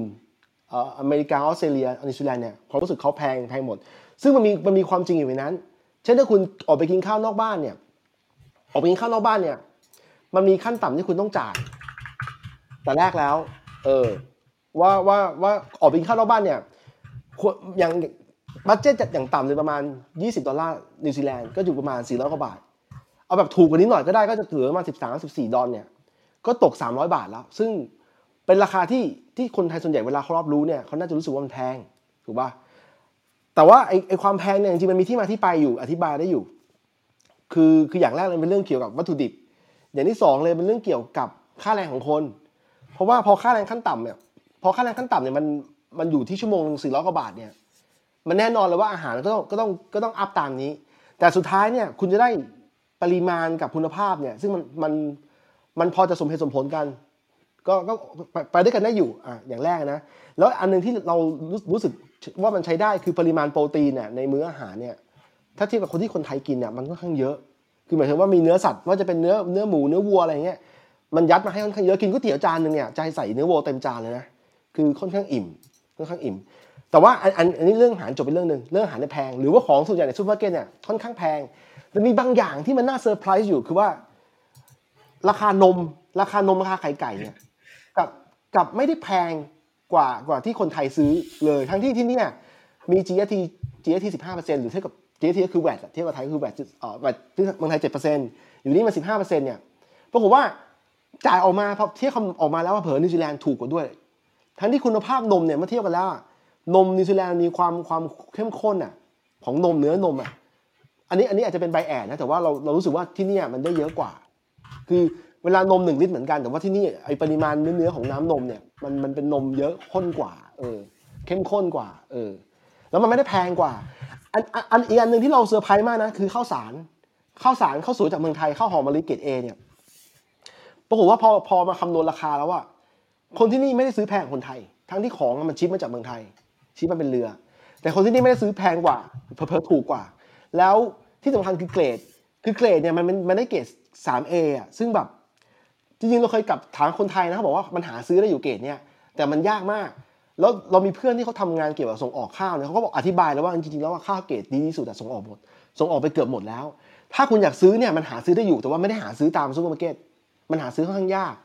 อเมริกาออสเตรเลียนิวซีแลนด์เนี่ยความรู้สึกเขาแพงแพงหมด ซึ่งมันมีมันมีความจริงอยู่ในนั้น เช่นถ้าคุณออกไปกินข้าวนอกบ้านเนี่ยออกไปกินข้าวนอกบ้านเนี่ยมันมีขั้นต่ำที่คุณต้องจ่ายแต่แรกแล้ว เออว่าว่าว่าออกไปกินข้าวนอกบ้านเนี่ยอย่าง budget อย่างต่ำเลยประมาณ 20 ดอลลาร์นิวซีแลนด์ก็อยู่ประมาณ 400กว่าบาท เอาแบบถูกกว่านี้หน่อยก็ได้ก็จะเหลือประมาณ 13 14 ดอลเนี่ยก็ตก 300 บาทแล้ว ซึ่งเป็นราคาที่ ที่คนไทยส่วนใหญ่เวลาเขารับรู้เนี่ยเขาน่าจะรู้สึกว่ามันแพงถูกป่ะแต่ว่าไอ้ไอความแพงเนี่ยจริงๆมันมีที่มาที่ไปอยู่อธิบายได้อยู่ คือคืออย่างแรกเลยเป็นเรื่องเกี่ยวกับวัตถุดิบ อย่างที่สองเลยเป็นเรื่องเกี่ยวกับค่าแรงของคน เพราะว่าพอค่าแรงขั้นต่ำเนี่ยพอค่าแรงขั้นต่ำเนี่ยมันมันอยู่ที่ชั่วโมงสี่ร้อยกว่าบาทเนี่ยมันแน่นอนเลยว่าอาหารก็ต้องก็ต้องก็ต้องอัพตามนี้ แต่สุดท้ายเนี่ยคุณจะได้ปริมาณกับคุณภาพเนี่ยซึ่งมันมันมันพอจะสมเหตุสมผลกัน ก็ก็ไปด้วยกันได้อยู่อะอย่างแรกนะ แล้วอันหนึงที่เรารู้สึกว่ามันใช้ได้คือปริมาณโปรตีนเนี่ยในมื้ออาหารเนี่ยถ้าเทียบกับคนที่คนไทยกินเนี่ยมันค่อนข้างเยอะ คือหมายถึงว่ามีเนื้อสัตว์ว่าจะเป็นเนื้อเนื้อหมูเนื้อวัวอะไรเงี้ยมันยัดมาให้ค่อนข้างเยอะกินก๋วยเตี๋ยวจานหนึ่งเนี่ยให้ใส่เนื้อวัวเต็มจานเลยนะคือค่อนข้างอิ่มค่อนข้างอิ่ม แต่ว่าอันอันอันนี้เรื่องอาหารจบเป็นเรื่องหนึ่งเรื่องอาหารเนี่ยแพง หรือว่าของส่วนใหญ่ในซูเปอร์มาร์เก็ตเนี่ยค่อนข้างแพงแต่มีบางอย่างที่มันน่าเซอร์ไพรส์อยู่คือว่า ราคานม ราคานมราคาไข่ไก่เนี่ย กลับกลับไม่ได้แพงกว่ากว่าที่คนไทยซื้อเลย ทั้งที่ที่เนี่ยมี GST GST 15%หรือเทียบกับ GST ก็คือ VAT อะเทียบกับไทยคือ VAT เอ่อ VAT ที่เมืองไทย 7%อยู่นี่มัน15%เนี่ยปรากฏว่าจ่ายออกมาพอเทียบค่าออกมาแล้วว่าเผลอๆนิวซีแลนด์ถูกกว่าด้วย ทั้งที่คุณภาพนมเนี่ยเมื่อเทียบกันแล้ว นมนิวซีแลนด์มีความความเข้มข้นอะของนมเนื้อนมอะอันนี้อันนี้อาจจะเป็นใบแอดนะแต่ว่าเราเรารู้สึกว่าที่นี่มันได้เยอะกว่า คือ เวลานมหนึ่งลิตรเหมือนกันแต่ว่าที่นี่ไอปริมาณเนื้อเนื้อของน้ำนมเนี่ยมันมันเป็นนมเยอะข้นกว่า เออ เข้มข้นกว่า เออ แล้วมันไม่ได้แพงกว่า อันอันอีกอันหนึ่งที่เราเซอร์ไพรส์มากนะคือข้าวสารข้าวสารข้าวสวยจากเมืองไทยข้าวหอมมะลิเกรดเอเนี่ยปรากฏว่าพอพอมาคำนวณราคาแล้วอะคนที่นี่ไม่ได้ซื้อแพงคนไทย ทั้งที่ของมัน ship มาจากเมืองไทย ship มันเป็นเรือ แต่คนที่นี่ไม่ได้ซื้อแพงกว่าเผลอๆถูกกว่า แล้วที่สำคัญคือเกรด คือเกรดเนี่ยมันมันมันได้เกรด 3A อะซึ่งแบบ จริงๆเราเคยกับถามคนไทยนะเขาบอกว่ามันหาซื้อได้อยู่เกรดเนี่ยแต่มันยากมาก แล้วเรามีเพื่อนที่เขาทำงานเกี่ยวกับส่งออกข้าวเนี่ยเขาก็บอกอธิบายแล้วว่าจริงๆแล้วว่าข้าวเกรดดีที่สุดแต่ส่งออกหมดส่งออกไปเกือบหมดแล้ว ถ้าคุณอยากซื้อเนี่ยมันหาซื้อได้อยู่แต่ว่าไม่ได้หาซื้อตามซูเปอร์มาร์เก็ตมันหาซื้อค่อนข้างยาก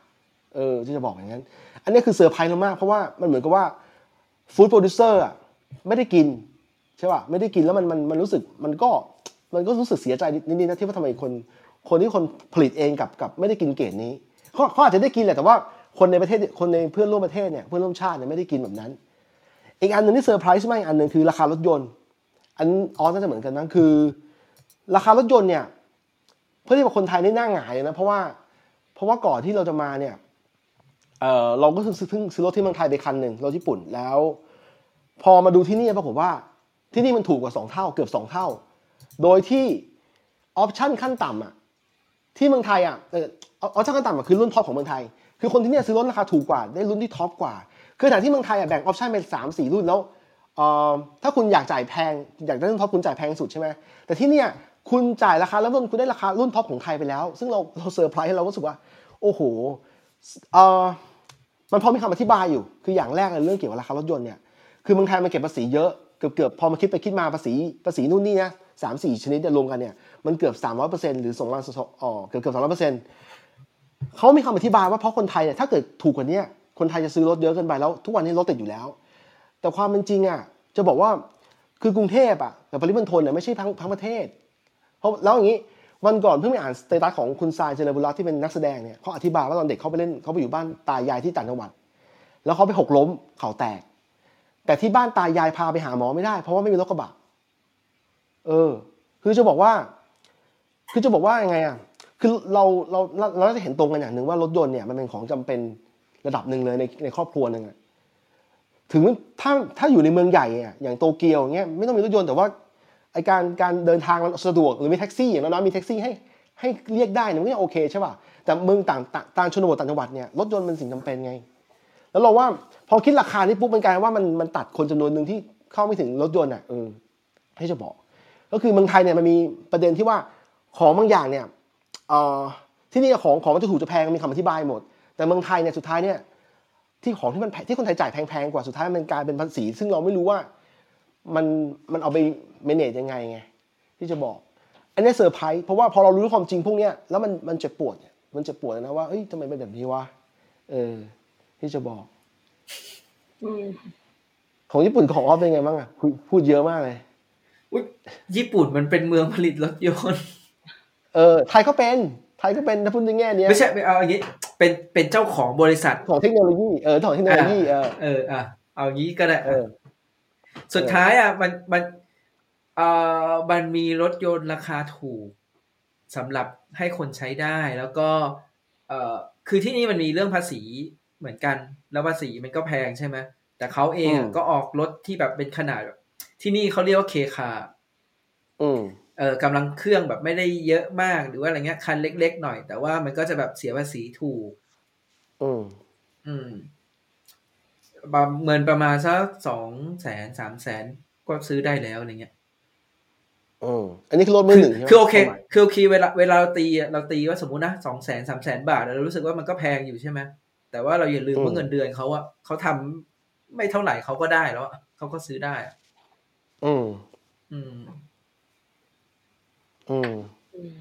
เออที่จะบอกอย่างนั้น อันนี้คือเซอร์ไพรส์เรามากเพราะว่ามันเหมือนกับว่า food producer อะไม่ได้กินใช่ป่ะไม่ได้กินแล้วมันมันมันรู้สึกมันก็มันก็รู้สึกเสียใจนิดนิดนะที่ว่าทำไมคน คนที่คนผลิตเองกลับกลับไม่ได้กินเกรดนี้ เขาอาจจะได้กินแหละแต่ว่าคนในประเทศคนในเพื่อนร่วมประเทศเนี่ยเพื่อนร่วมชาติเนี่ยไม่ได้กินแบบนั้น อีกอันหนึ่งที่เซอร์ไพรส์มากอีกอันหนึ่งคือราคารถยนต์ อันออสน่าจะเหมือนกันนะคือ ราคารถยนต์เนี่ยเพื่อที่ว่าคนไทยนี่หน้าหงายนะเพราะว่าเพราะว่าก่อนที่เราจะมาเนี่ยเออเราก็ซื้อซื้อซื้อรถที่เมืองไทยไปคันหนึ่งรถญี่ปุ่นแล้ว พอมาดูที่นี่ปรากฏว่าที่นี่มันถูกกว่าสองเท่าเกือบสองเท่า โดยที่ option ขั้นต่ำอะ ที่เมืองไทยอะเออ option ขั้นต่ำอะคือรุ่น top ของเมืองไทย คือคนที่เนี่ยซื้อรถราคาถูกกว่าได้รุ่นที่ top กว่า คือแต่ที่เมืองไทยอะแบ่ง option เป็นสามสี่รุ่นแล้วเอ่อถ้าคุณอยากจ่ายแพงอยากได้รุ่น top คุณจ่ายแพงสุดใช่ไหมแต่ที่เนี่ยคุณจ่ายราคาแล้วรุ่นคุณได้ราคารุ่น top ของไทยไปแล้ว ซึ่งเราเราเซอร์ไพรส์เราก็รู้สึกว่า โอ้โหเอ่อมันพอมีคำอธิบายอยู่ คืออย่างแรกเลยเรื่องเกี่ยวกับราคารถยนต์เนี่ย คือเมืองไทยมันเก็บภาษีเยอะ เกือบเกือบพอมาคิดไปคิดมาภาษีภาษีนู่นนี่นะสามสี่ชนิดรวมกันเนี่ย มันเกือบสามร้อยเปอร์เซ็นต์หรือสองล้านอ๋อเกือบเกือบสองร้อยเปอร์เซ็นต์เขามีคำอธิบายว่าเพราะคนไทยเนี่ยถ้าเกิดถูกกว่านี้คนไทยจะซื้อรถเยอะเกินไปแล้ว ทุกวันนี้รถติดอยู่แล้ว แต่ความเป็นจริงอะจะบอกว่าคือกรุงเทพอะกับปริมณฑลเนี่ยไม่ใช่ทั้งทั้งประเทศ เพราะแล้วอย่างนี้วันก่อนเพิ่งไปอ่านสเตตัสของคุณทรายเจริญบุรัตที่เป็นนักแสดงเนี่ยเขาอธิบายว่าตอนเด็กเขาไปเล่นเขาไปอยู่บ้านตายายที่ต่างจังหวัด แล้วเขาไปหกล้มเข่าแตก แต่ที่บ้านตายายพาไปหาหมอไม่ได้ เพราะว่าไม่มีรถกระบะเออ คือจะบอกว่า คือจะบอกว่ายังไงอะคือเราเราเราจะเห็นตรงกันอย่างหนึ่งว่ารถยนต์เนี่ยมันเป็นของจำเป็นระดับหนึ่งเลยในในครอบครัวหนึ่งอะถึงถ้าถ้าอยู่ในเมืองใหญ่อะอย่างโตเกียวอย่างเงี้ยไม่ต้องมีรถยนต์แต่ว่าไอการการเดินทางมันสะดวกหรือมีแท็กซี่อย่างน้อยมีแท็กซี่ให้ให้เรียกได้เนี่ยมันก็ยังโอเคใช่ป่ะแต่เมืองต่างต่างชนบทต่างจังหวัดเนี่ยรถยนต์เป็นสิ่งจำเป็นไง แล้วเราว่าพอคิดราคานี้ปุ๊บมันกลายว่ามันมันตัดคนจำนวนหนึ่งที่เข้าไม่ถึงรถยนต์อะเออให้จะบอก ก็คือเมืองไทยเนี่ยมันมีประเด็นที่ว่า ของบางอย่างเนี่ยเอ่อที่นี่ของของมันจะถูกจะแพงมีคำอธิบายหมด แต่เมืองไทยเนี่ยสุดท้ายเนี่ยที่ของที่มันแพงที่คนไทยจ่ายแพงๆกว่าสุดท้ายมันกลายเป็นภาษี ซึ่งเราไม่รู้ว่ามันมันเอาไป manage ยังไงไงที่จะบอก อันนี้เซอร์ไพรส์เพราะว่าพอเรารู้ความจริงพวกเนี้ยแล้วมันมันจะปวดเนี่ยมันจะปวดนะว่าเอ้ยทำไมเป็นแบบนี้วะเออ ที่จะบอกอืมของญี่ปุ่นของออฟเป็นไงบ้างอะพูดพูดเยอะมากเลยอุ๊ยญี่ปุ่นมันเป็นเมืองผลิตรถยนต์ เออไทยก็เป็นไทยก็เป็นถ้าพูดในแง่เนี้ยไม่ใช่ไม่เอาอย่างนี้เป็นเป็นเจ้าของบริษัทของเทคโนโลยีเออของเทคโนโลยีเออเอออะเอางี้ก็ได้เออ สุดท้ายอะมันมันเอ่อมันมีรถยนต์ราคาถูกสำหรับให้คนใช้ได้แล้วก็ เอ่อคือที่นี่มันมีเรื่องภาษีเหมือนกัน แล้วภาษีมันก็แพงใช่ไหมแต่เขาเองอะก็ออกรถที่แบบเป็นขนาดแบบที่นี่เขาเรียกว่าเคคาอืม เออกำลังเครื่องแบบไม่ได้เยอะมากหรือว่าอะไรเงี้ยคันเล็ก ๆ หน่อย แต่ว่ามันก็จะแบบเสียภาษีถูก อืมอืมประเงินประมาณสักสองแสนสามแสนก็ซื้อได้แล้วอะไรเงี้ยอืมอันนี้คือรถมือหนึ่งใช่ไหมคือโอเคความหมายคือโอเคเวลาเวลาเราตีอะเราตีว่าสมมุตินะสองแสนสามแสนบาทเรารู้สึกว่ามันก็แพงอยู่ใช่ไหมแต่ว่าเราอย่าลืมว่าเงินเดือนเขาอะเขาทำไม่เท่าไหร่เขาก็ได้แล้วอะเขาก็ซื้อได้อะอืมอืม อืมอืม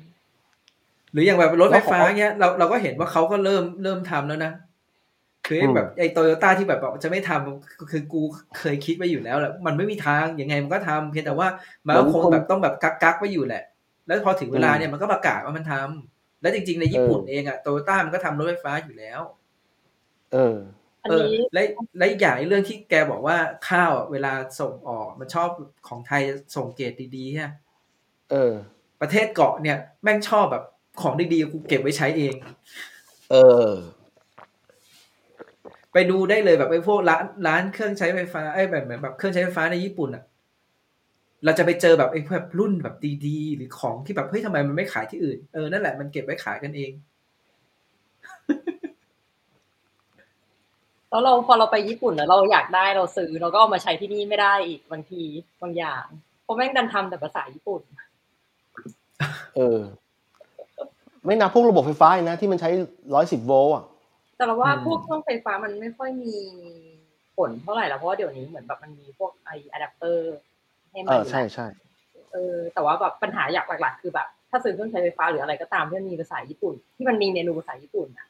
หรืออย่างแบบรถไฟฟ้าแล้วของเงี้ยเราเราก็เห็นว่าเขาก็เริ่มเริ่มทำแล้วนะคือไอ้อืมแบบไอ้โตโยต้าที่แบบบอกจะไม่ทำคือกูเคยคิดไว้อยู่แล้วแหละมันไม่มีทางยังไงมันก็ทำเพียงแต่ว่ามันก็คงแบบต้องแบบกักกักๆไว้อยู่แหละ แล้วพอถึงเวลาเนี่ยมันก็ประกาศว่ามันทำแล้วจริง ๆ ในญี่ปุ่นเองอะโตโยต้ามันก็ทำรถไฟฟ้าอยู่แล้ว เอออันเออนี้และและอีกอย่างไอ้เรื่องที่แกบอกว่าข้าวอะเวลาส่งออกมันชอบของไทยส่งเกรดดีๆฮะเออ ประเทศเกาะเนี่ยแม่งชอบแบบของดีๆกูเก็บไว้ใช้เอง เออ ไปดูได้เลยแบบไอ้พวกร้านร้านเครื่องใช้ไฟฟ้าไอ้แบบเหมือนแบบเครื่องใช้ไฟฟ้าในญี่ปุ่นอะเราจะไปเจอแบบไอ้แบบรุ่นแบบดีๆ หรือของที่แบบเฮ้ยทำไมมันไม่ขายที่อื่น เออนั่นแหละมันเก็บไว้ขายกันเองแล้วเราพอเราไปญี่ปุ่นแล้วเราอยากได้เราซื้อเราก็เอามาใช้ที่นี่ไม่ได้อีกบางทีบางอย่างเพราะแม่งดันทำแต่ภาษาญี่ปุ่น เออ ไม่นับพวกระบบไฟฟ้าอีกนะ ที่มันใช้ร้อยสิบโวลต์อะ แต่เราว่าอืมพวกเครื่องไฟฟ้ามันไม่ค่อยมีผลเท่าไหร่แล้วเพราะว่าเดี๋ยวนี้เหมือนแบบมันมีพวกไออะแดปเตอร์ให้เอมันอใช่ใช่เออแต่ว่าแบบปัญหาอยากหลักๆคือแบบ ถ้าซื้อเครื่องใช้ไฟฟ้าหรืออะไรก็ตามที่มันมีภาษาญี่ปุ่น ที่มันมีเมนูภาษาญี่ปุ่นอะ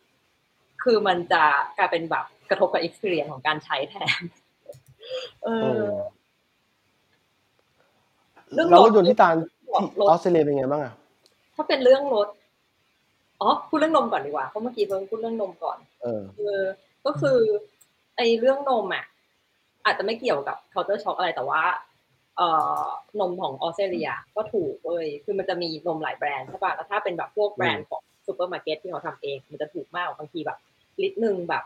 คือมันจะกลายเป็นแบบกระทบกับ experience ของการใช้แทน เอเอออเรื่องแล้วรรถถยนต์ที่ตาลที่รถ ออสเตรเลียเป็นไงบ้างอะถ้าเป็นเรื่องรถอ๋อพูดเรื่องนมก่อนดีกว่าเพราะเมื่อกี้เพิ่งพูดเรื่องนมก่อน เออเออก็คือ ไอ้เรื่องนมอะอาจจะไม่เกี่ยวกับ culture shock อะไรแต่ว่า เอ่อนมของออสเตรเลียก็ถูกเว้ยคือมันจะมีนมหลายแบรนด์ใช่ป่ะแล้วถ้าเป็นแบบพวกแบรนด์ของซูเปอร์มาร์เก็ตที่เขาทำเอง มันจะถูกมากบางทีแบบลิตรหนึ่งแบบ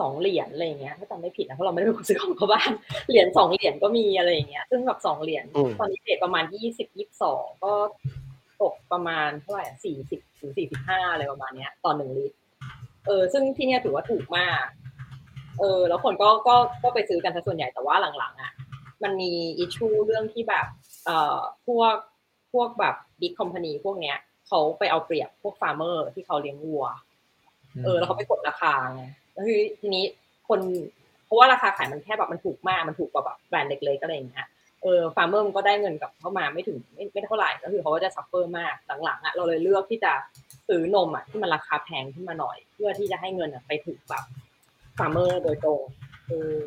สองเหรียญอะไรอย่างเงี้ยถ้าจำไม่ผิดนะเพราะเราไม่ได้เป็นคนซื้อของเขาบ้านเหรียญสองเหรียญก็มีอะไรอย่างเงี้ยซึ่งแบบสองเหรียญอืมตอนนี้ rate ประมาณยี่สิบยี่สิบสองก็ตกประมาณเท่าไหร่สี่สิบถึงสี่สิบห้าอะไรประมาณเนี้ยต่อหนึ่งลิตรเออซึ่งที่เนี่ยถือว่าถูกมาก เออ แล้วคนก็ก็ก็ไปซื้อกันซะส่วนใหญ่แต่ว่าหลังๆอะมันมี issue เรื่องที่แบบเอ่อพวกพวกแบบ big company พวกเนี้ยเขาไปเอาเปรียบพวก farmer ที่เขาเลี้ยงวัว เออ แล้วเขาไปกดราคาไง แล้วคือทีนี้คนเพราะว่าราคาขายมันแค่แบบมันถูกมากมันถูกกว่าแบบแบรนด์เล็กๆก็อะไรอย่างเงี้ยเออ farmer มันก็ได้เงินกลับเข้ามาไม่ถึงไม่ไม่เท่าไหร่ก็คือเขาก็จะ suffer มากหลังๆอะเราเลยเลือกที่จะซื้อนมอะที่มันราคาแพงขึ้นมาหน่อย เพื่อที่จะให้เงินอะไปถึงแบบ farmer โดยตรงเออ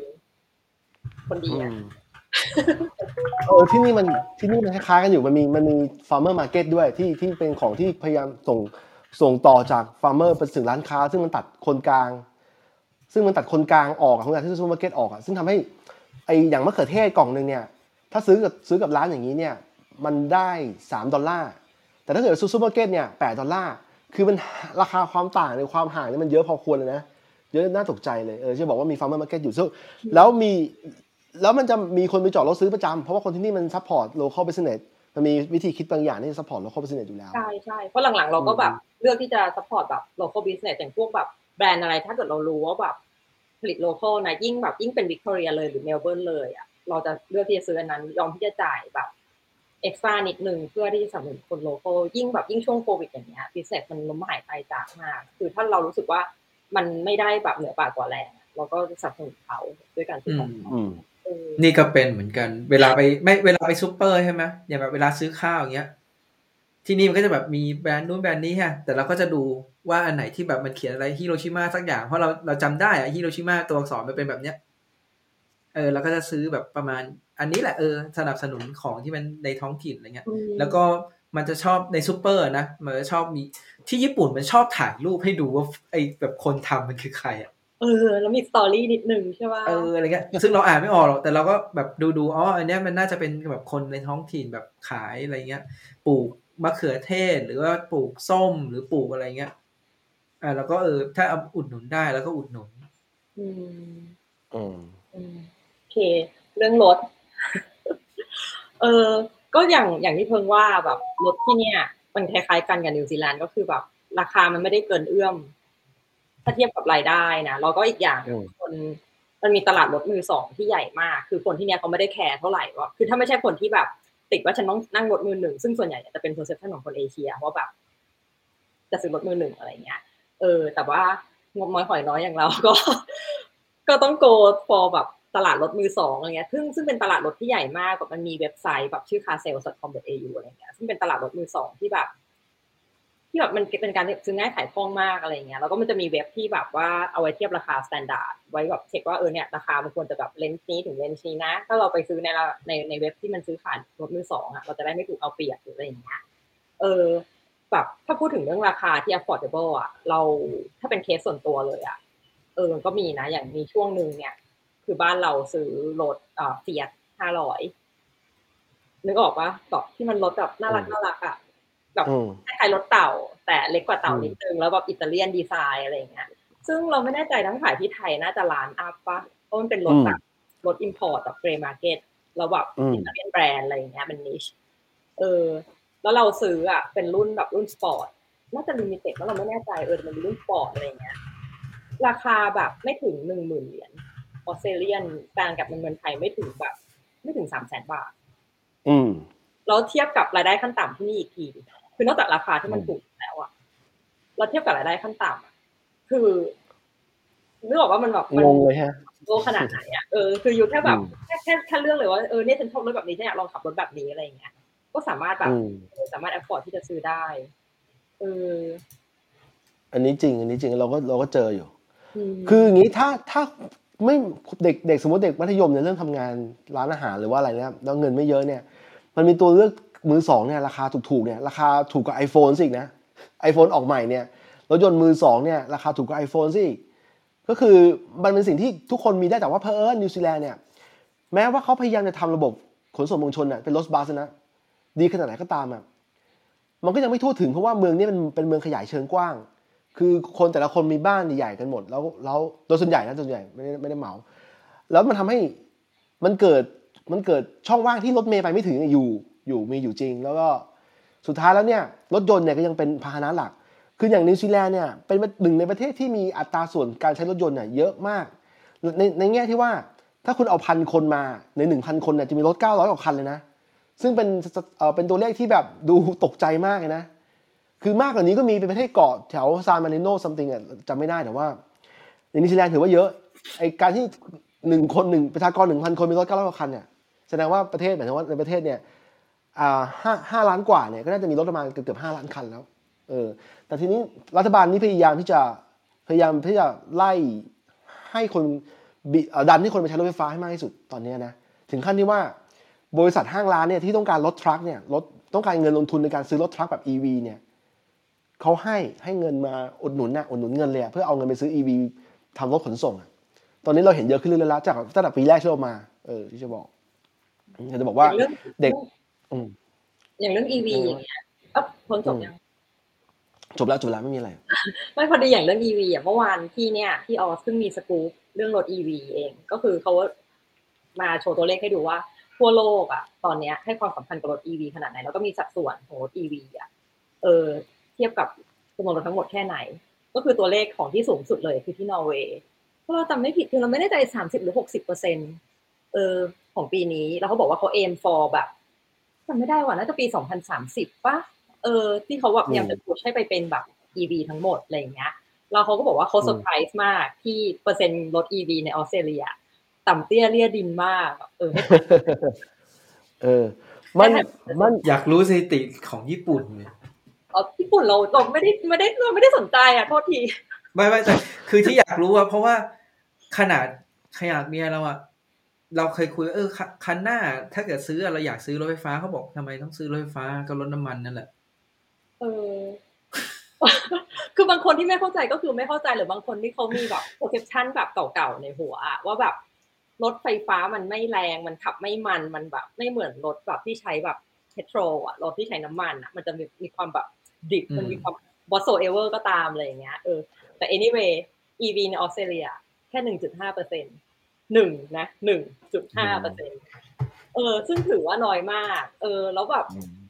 คนดีอือะมเออที่นี่มันที่นี่มันคล้ายๆกันอยู่มันมีมันมี farmer market ด้วยที่ที่เป็นของที่พยายามส่งส่งต่อจาก farmer ไปถึงร้านค้า ซึ่งมันตัดคนกลาง ซึ่งมันตัดคนกลางออกอะของการที่ซูเปอร์มาร์เก็ตออกอะซึ่งทำให้ไออย่างมะเขือเทศกล่องหนึ่งเนี่ยถ้าซื้อกับซื้อกับร้านอย่างนี้เนี่ยมันได้สามดอลลาร์ แต่ถ้าเกิดซื้อซูเปอร์มาร์เก็ตเนี่ยแปดดอลลาร์ คือมันราคาความต่างในความห่างเนี่ยมันเยอะพอควรเลยนะ เยอะน่าตกใจเลย เออจะบอกว่ามี farmer market อยู่ซึ่งแล้วมี แล้วมันจะมีคนไปจอดรถซื้อประจำ เพราะว่าคนที่นี่มันซัพพอร์ต local business มันมีวิธีคิดบางอย่างที่จะซัพพอร์ต local business อยู่แล้ว ใช่ใช่เพราะหลังๆ เราก็แบบเลือกที่จะ support แบบ local business อย่างพวกแบบแบ รนด์อะไร ถ้าเกิดเรารู้ว่าแบบผลิต local นะยิ่งแบบยิ่งเป็นวิกตอเรียเลยหรือเมลเบิร์นเลยอะเราจะเลือกที่จะซื้ออันนั้นยอมที่จะจ่ายแบบ extra นิดนึงเพื่อที่จะสนับสนุนคน local ยิ่งแบบยิ่งช่วงโควิดอย่างเงี้ย business มันล้มหายตายจากมาก คือถ้าเรารู้สึกว่ามันไม่ได้แบบเหนือบ่ากว่าแรงอะเราก็สนับสนุนเขาด้วยการซื้อของอืมเออนี่ก็เป็นเหมือนกัน เวลาไปไม่เวลาไปซูเปอร์ใช่ไหมอย่างแบบเวลาซื้อข้าวอย่างเงี้ย ที่นี่มันก็จะแบบมีแบรนด์นู้นแบรนด์นี้ฮะแต่เราก็จะดู ว่าอันไหนที่แบบมันเขียนอะไรฮิโรชิมาสักอย่างเพราะเราเราจำได้อะฮิโรชิมาตัวอักษรมันเป็นแบบเนี้ยเออเราก็จะซื้อแบบประมาณ อันนี้แหละเออสนับสนุนของที่มันในท้องถิ่นอะไรเงี้ยอืมแล้วก็มันจะชอบในซูเปอร์นะมันจะชอบมีที่ญี่ปุ่นมันชอบถ่ายรูปให้ดูว่าไอแบบคนทำมันคือใครอะเออแล้วมี story นิดนึงใช่ป่ะเอออะไรเงี้ยซึ่งเราอ่านไม่ออกหรอกแต่เราก็แบบดูดูอ๋ออันเนี้ยมันน่าจะเป็นแบบคนในท้องถิ่นแบบขายอะไรเงี้ย ปลูกมะเขือเทศหรือว่าปลูกส้มหรือปลูกอะไรเงี้ย อ่าแล้วก็เออถ้าเอาอุดหนุนได้แล้วก็อุดหนุนอืมอืมอืมโอเค เรื่องรถ เออ ก็อย่างอย่างที่เพิ่งว่าแบบรถที่เนี่ย มันคล้ายๆกันกับนิวซีแลนด์ก็คือแบบ ราคามันไม่ได้เกินเอื้อม ถ้าเทียบกับรายได้นะแล้วก็อีกอย่างอืมคนมันมีตลาดรถมือสองที่ใหญ่มาก คือคนที่เนี่ยเขาไม่ได้แคร์เท่าไหร่ว่าคือถ้าไม่ใช่คนที่แบบ ติดว่าฉันต้องนั่งรถมือหนึ่งซึ่งส่วนใหญ่จะเป็น perception ของคนเอเชียว่าแบบจะซื้อรถมือหนึ่งอะไรเงี้ย เออ แต่ว่างบน้อยหอยน้อยอย่างเราก็ ก็ต้อง go for แบบตลาดรถมือสองอะไรเงี้ย ซึ่งซึ่งเป็นตลาดรถที่ใหญ่มากแบบมันมีเว็บไซต์แบบชื่อ carsales.com.au อะไรเงี้ย ซึ่งเป็นตลาดรถมือสองที่แบบ ที่แบบมันเป็นการซื้อง่ายขายคล่องมากอะไรเงี้ย แล้วก็มันจะมีเว็บที่แบบว่าเอาไว้เทียบราคา standard ไว้แบบเช็คว่าเออเนี่ยราคามันควรจะแบบ range นี้ถึง range นี้นะ ถ้าเราไปซื้อในในในเว็บที่มันซื้อขายรถมือสองอะเราจะได้ไม่ถูกเอาเปรียบหรืออะไรอย่างเงี้ย เออ แบบถ้าพูดถึงเรื่องราคาที่ affordable อะเราถ้าเป็นเคสส่วนตัวเลยอะเออมันก็มีนะอย่างมีช่วงหนึ่งเนี่ย คือบ้านเราซื้อรถเอ่อเฟียสห้าร้อยนึกออกปะแบบที่มันรถแบบน่ารักอืมน่ารักอะแบบอืมคล้ายๆรถเต่า แต่เล็กกว่าเต่าอืมนิดนึงแล้วแบบอิตาเลียนดีไซน์อะไรอย่างเงี้ยซึ่งเราไม่แน่ใจทั้งขายที่ไทยน่าจะล้านอัพปะเพราะมันเป็นรถแบบรถ import แบบ grey market แล้วแบบอืม Italian brand อะไรอย่างเงี้ยมัน niche เออ แล้วเราซื้ออะเป็นรุ่นแบบรุ่นสปอร์ตน่าจะ limited แล้วเราไม่แน่ใจเออแต่มันเป็นรุ่นสปอร์ตอะไรอย่างเงี้ยราคาแบบไม่ถึงหนึ่งหมื่นเหรียญ Australian แปลงกับเงินไทยไม่ถึงแบบไม่ถึงสามแสนบาท อืมแล้วเทียบกับรายได้ขั้นต่ำที่นี่อีกทีคือนอกจากราคาที่มันอืมถูกแล้วอะเราเทียบกับรายได้ขั้นต่ำอะคือนึกออกว่ามันแบบมันงงเลยฮะโลขนาดไหนอะเออคืออยู่แค่แบบอืมแค่แค่แค่เรื่องเลยว่าเออเนี่ยฉันชอบรถแบบนี้ฉันอยากลองขับรถแบบนี้อะไรอย่างเงี้ย ก็สามารถแบบอืมเออสามารถ afford ที่จะซื้อได้เอออันนี้จริง อันนี้จริงเราก็เราก็เจออยู่มคืออย่างนี้ถ้าถ้าไม่เด็กเด็กสมมติเด็กมัธยมเนี่ยเริ่มทำงานร้านอาหารหรือว่าอะไรเนี่ยแล้วเงินไม่เยอะเนี่ย มันมีตัวเลือกมือสองเนี่ยราคาถูกๆเนี่ยราคาถูกกว่า iPhone สิอีกนะ iPhone ออกใหม่เนี่ยรถยนต์มือสองเนี่ยราคาถูกกว่า iPhone สิอีกก็คือมันเป็นสิ่งที่ทุกคนมีได้แต่ว่าเพอเอิญนิวซีแลนด์เนี่ยแม้ว่าเขาพยายามจะทำระบบขนส่งมวลชนน่ะเป็นรถบัสนะ ดีขนาดไหนก็ตามอะมันก็ยังไม่ทั่วถึงเพราะว่าเมืองนี้มันเป็นเมืองขยายเชิงกว้าง คือคนแต่ละคนมีบ้านใหญ่ๆกันหมด แล้วแล้วโดยส่วนใหญ่นะส่วนใหญ่ไม่ได้ไม่ได้เหมา แล้วมันทำให้มันเกิดมันเกิดช่องว่างที่รถเมย์ไปไม่ถึงอยู่อยู่มีอยู่จริง แล้วก็สุดท้ายแล้วเนี่ยรถยนต์เนี่ยก็ยังเป็นพาหนะหลัก คืออย่างนิวซีแลนด์เนี่ยเป็นหนึ่งในประเทศที่มีอัตราส่วนการใช้รถยนต์เนี่ยเยอะมาก ในในแง่ที่ว่าถ้าคุณเอาพันคนมาในหนึ่งพันคนเนี่ยจะมีรถเก้าร้อยกว่าคันเลยนะ ซึ่งเป็นเอ่อเป็นตัวเลขที่แบบดูตกใจมากเลยนะ คือมากกว่านี้ก็มีเป็นประเทศเกาะแถวซานมาริโน something อะจำไม่ได้แต่ว่าในนิวซีแลนด์ถือว่าเยอะไอการที่หนึ่งคนหนึ่งประชากรหนึ่งพันคนมีรถเก้าร้อยกว่าคันเนี่ยแสดงว่าประเทศหมายถึงว่าในประเทศเนี่ยอ่าห้าห้าล้านกว่าเนี่ยก็น่าจะมีรถประมาณเกือบเกือบห้าล้านคันแล้วเออแต่ทีนี้รัฐบาลนี้พยายามที่จะพยายามที่จะไล่ให้คนบิเอ่อดันให้คนไปใช้รถไฟฟ้าให้มากที่สุดตอนนี้นะถึงขั้นที่ว่า บริษัทห้างร้านเนี่ยที่ต้องการรถทรัคเนี่ยรถต้องการเงินลงทุนในการซื้อรถทรัคแบบ EV เนี่ยเขาให้ให้เงินมาอุดหนุนน่ะอุดหนุนเงินเลยอะเพื่อเอาเงินไปซื้อ EV ทำรถขนส่งอะตอนนี้เราเห็นเยอะขึ้นเรื่อยๆแล้วจากตั้งแต่ปีแรกที่เรามาเออที่จะบอกอยากจะบอกว่าอย่างเรื่องเด็กอืมอย่างเรื่อง EV อืมอย่างเงี้ยเอ๊ะพ้นจบยังจบแล้วจบแล้วไม่มีอะไร ไม่พอดีอย่างเรื่อง EV อะเมื่อวานที่เนี่ยที่ออสซึ่งมีสกู๊ปเรื่องรถ EV เอง ก็คือเขามาโชว์ตัวเลขให้ดูว่า ทั่วโลกอะตอนเนี้ยให้ความสำคัญกับรถ EV ขนาดไหน แล้วก็มีสัดส่วนของรถ EV อะเออเทียบกับจำนวนรถทั้งหมดแค่ไหน ก็คือตัวเลขของที่สูงสุดเลยคือที่นอร์เวย์ถ้าเราจำไม่ผิดคือเราไม่แน่ใจสามสิบหรือหกสิบเปอร์เซ็นเออของปีนี้ แล้วเขาบอกว่าเขาเอม for แบบจำไม่ได้ว่าน่าจะปีสองพันสามสิบป่ะเออที่เขาแบบพยายามจะ push ให้ไปเป็นแบบ EV ทั้งหมดอะไรอย่างเงี้ยแล้วเขาก็บอกว่าเขาอืมเซอร์ไพรส์มากที่เปอร์เซ็นต์รถ EV ในออสเตรเลีย ต่ำเตี้ยเรี่ยดินมากเออเออ มันแต่มันอยากรู้สถิติของญี่ปุ่นเนี่ยเออญี่ปุ่นเราเราไม่ได้ไม่ได้เราไม่ได้สนใจอะโทษทีไม่ไม่แต่คือที่อยากรู้อะเพราะว่าขนาดขนาดเมียเราอะเราเคยคุยว่าเออคันคันหน้า ถ้าเกิดซื้ออะเราอยากซื้อรถไฟฟ้าเขาบอกทำไมต้องซื้อรถไฟฟ้าก็รถน้ำมันนั่นแหละเออคือบางคนที่ไม่เข้าใจก็คือไม่เข้าใจหรือบางคนที่เขามีแบบ perception แบบเก่าๆในหัวอะว่าแบบ รถไฟฟ้ามันไม่แรงมันขับไม่มันมันแบบ ไม่เหมือนรถแบบที่ใช้แบบเพโตรอะรถที่ใช้น้ำมันอะมันจะมีมีความแบบดิบอืมมันมีความ whatsoever ก็ตามอะไรอย่างเงี้ยเออแต่ anyway EV ในออสเตรเลียแค่หนึ่งจุดห้าเปอร์เซ็นหนึ่งนะหนึ่งจุดห้าเปอร์เซ็นเออ ซึ่งถือว่าน้อยมาก เออ แล้วแบบ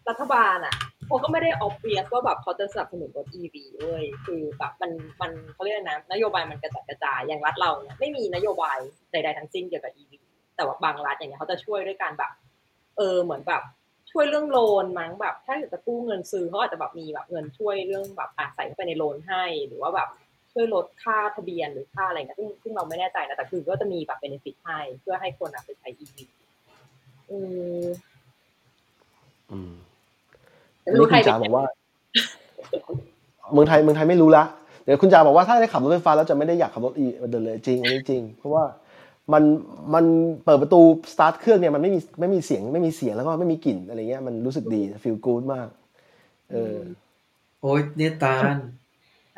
รัฐบาลอะ เขาก็ไม่ได้ obvious ว่าแบบเขาจะสนับสนุนรถ EV เว้ยคือแบบมันมันเขาเรียกนะนโยบายมันกระจัดกระจายอย่างรัฐเราเนี่ยไม่มีนโยบายใดๆทั้งสิ้นเกี่ยวกับ EV แต่ว่าบางรัฐอย่างเงี้ยเขาจะช่วยด้วยการแบบ เออเหมือนแบบช่วยเรื่องโลนมั้งแบบ ถ้าอยากจะกู้เงินซื้อเขาอาจจะแบบมีแบบเงินช่วยเรื่องแบบอะใส่เข้าไปในโลนให้ หรือว่าแบบช่วยลดค่าทะเบียนหรือค่าอะไรเงี้ยซึ่งซึ่งเราไม่แน่ใจนะแต่คือก็จะมีแบบเบนฟิตให้เพื่อให้คนอะไปใช้ EV อืมอืม แต่ไม่รู้ใครคุณจ๋าบอกว่า เมืองไทยเมืองไทยไม่รู้ละเดี๋ยวคุณจ๋าบอกว่าถ้าได้ขับรถไฟฟ้าแล้วจะไม่ได้อยากขับรถอีเดินเลยจริงอันนี้จริง เพราะว่ามันมันเปิดประตูสตาร์ทเครื่องเนี่ยมันไม่มีไม่มีเสียงไม่มีเสียงแล้วก็ไม่มีกลิ่นอะไรเงี้ยมันรู้สึกดีฟีลกู๊ดมาก เออ โอ้ยเนี่ยตาล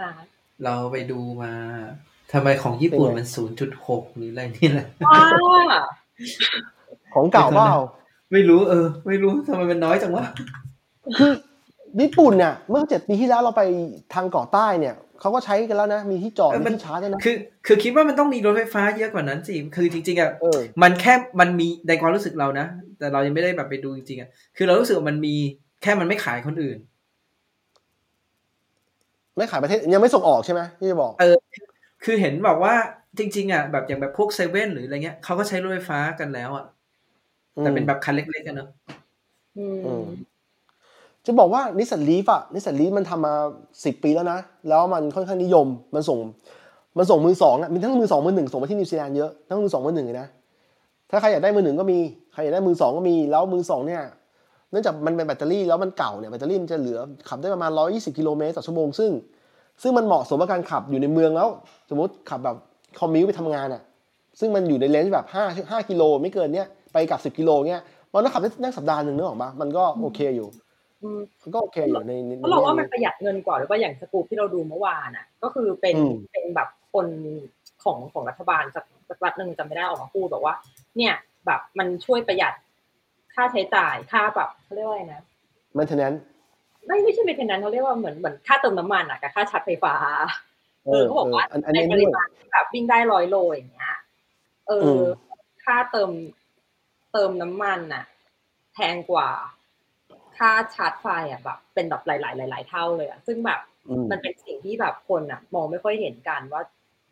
อ่าเราไปดูมาทำไมของญี่ปุ่นมันศูนย์จุดหกหรืออะไรนี่แหละว้าของเก่าเปล่า ไม่รู้ เออ ไม่รู้ทำไมมันน้อยจังวะ คือญี่ปุ่นเนี่ยเมื่อเจ็ดปีที่แล้วเราไปทางเกาะใต้เนี่ยเขาก็ใช้กันแล้วนะ มีที่จอดเออมีมันที่ชาร์จด้วยนะคือคือคิดว่ามันต้องมีรถไฟฟ้าเยอะกว่านั้นสิคือจริงๆอะเออมันแค่มันมีในความรู้สึกเรานะ แต่เรายังไม่ได้แบบไปดูจริงๆอะคือเรารู้สึกว่ามันมีแค่มันไม่ขายคนอื่น ไม่ขายประเทศยังไม่ส่งออกใช่ไหมที่จะบอก เออ คือเห็นบอกว่าจริง ๆอะแบบอย่างแบบพวกเซเว่นหรืออะไรเงี้ยเขาก็ใช้รถไฟฟ้ากันแล้วอะแต่เป็นแบบคันเล็กๆกันเนอะอือืมม จะบอกว่านิสสันลีฟอะนิสสันลีฟมันทำมาสิบปีแล้วนะ แล้วมันค่อนข้างนิยมมันส่งมันส่งมือสองอะมีทั้งมือสองมือหนึ่งส่งมาที่นิวซีแลนด์เยอะทั้งมือสองมือหนึ่งเลยนะถ้าใครอยากได้มือหนึ่งก็มีใครอยากได้มือสองก็มีแล้วมือสองเนี่ยเนื่องจากมันเป็นแบตเตอรี่แล้วมันเก่าเนี่ยแบตเตอรี่มันจะเหลือขับได้ประมาณ 120 กิโลเมตรต่อชั่วโมงซึ่ง ซึ่งมันเหมาะสมกับการขับอยู่ในเมืองแล้ว สมมติขับแบบคอมมิวไปทำงานอะซึ่งมันอยู่ในเลนส์แบบ5 5กิโลไม่เกินเนี้ยไปกับ 10 กิโลเนี้ยเรานั่งขับได้นั่งสัปดาห์หนึ่งนึกออกปะมันก็โอเคอยู่ อืม มันก็โอเคอยู่ในในเพราะเราว่ามันในประหยัดเงินกว่าหรือว่าอย่างสกูปที่เราดูเมื่อวานอะ ก็คือเป็นอืม เป็นแบบคนของของรัฐบาลสักสักรัฐหนึ่งจำไม่ได้ออกมาพูดบอกว่า เนี่ย แบบมันช่วยประหยัดค่าใช้จ่ายค่าแบบเขาเรียกว่าอะไรนะ maintenance ไม่ไม่ใช่เป็นแค่นั้นเขาเรียกว่าเหมือนเหมือนค่าเติมน้ำมันอะกับค่าชาร์จไฟฟ้า เออเขาบอกว่า อันอันในนี้ปด้ริวย มาณที่แบบวิ่งได้ร้อยโลอย่างเงี้ย เอออม ค่าเติมเติมน้ำมันน่ะ แพงกว่า ค่าชาร์จไฟอะแบบ เป็นแบบหลาย ๆ หลาย ๆ เท่าเลยอะซึ่งแบบอืมมันเป็นสิ่งที่แบบคนอะ มองไม่ค่อยเห็นกันว่า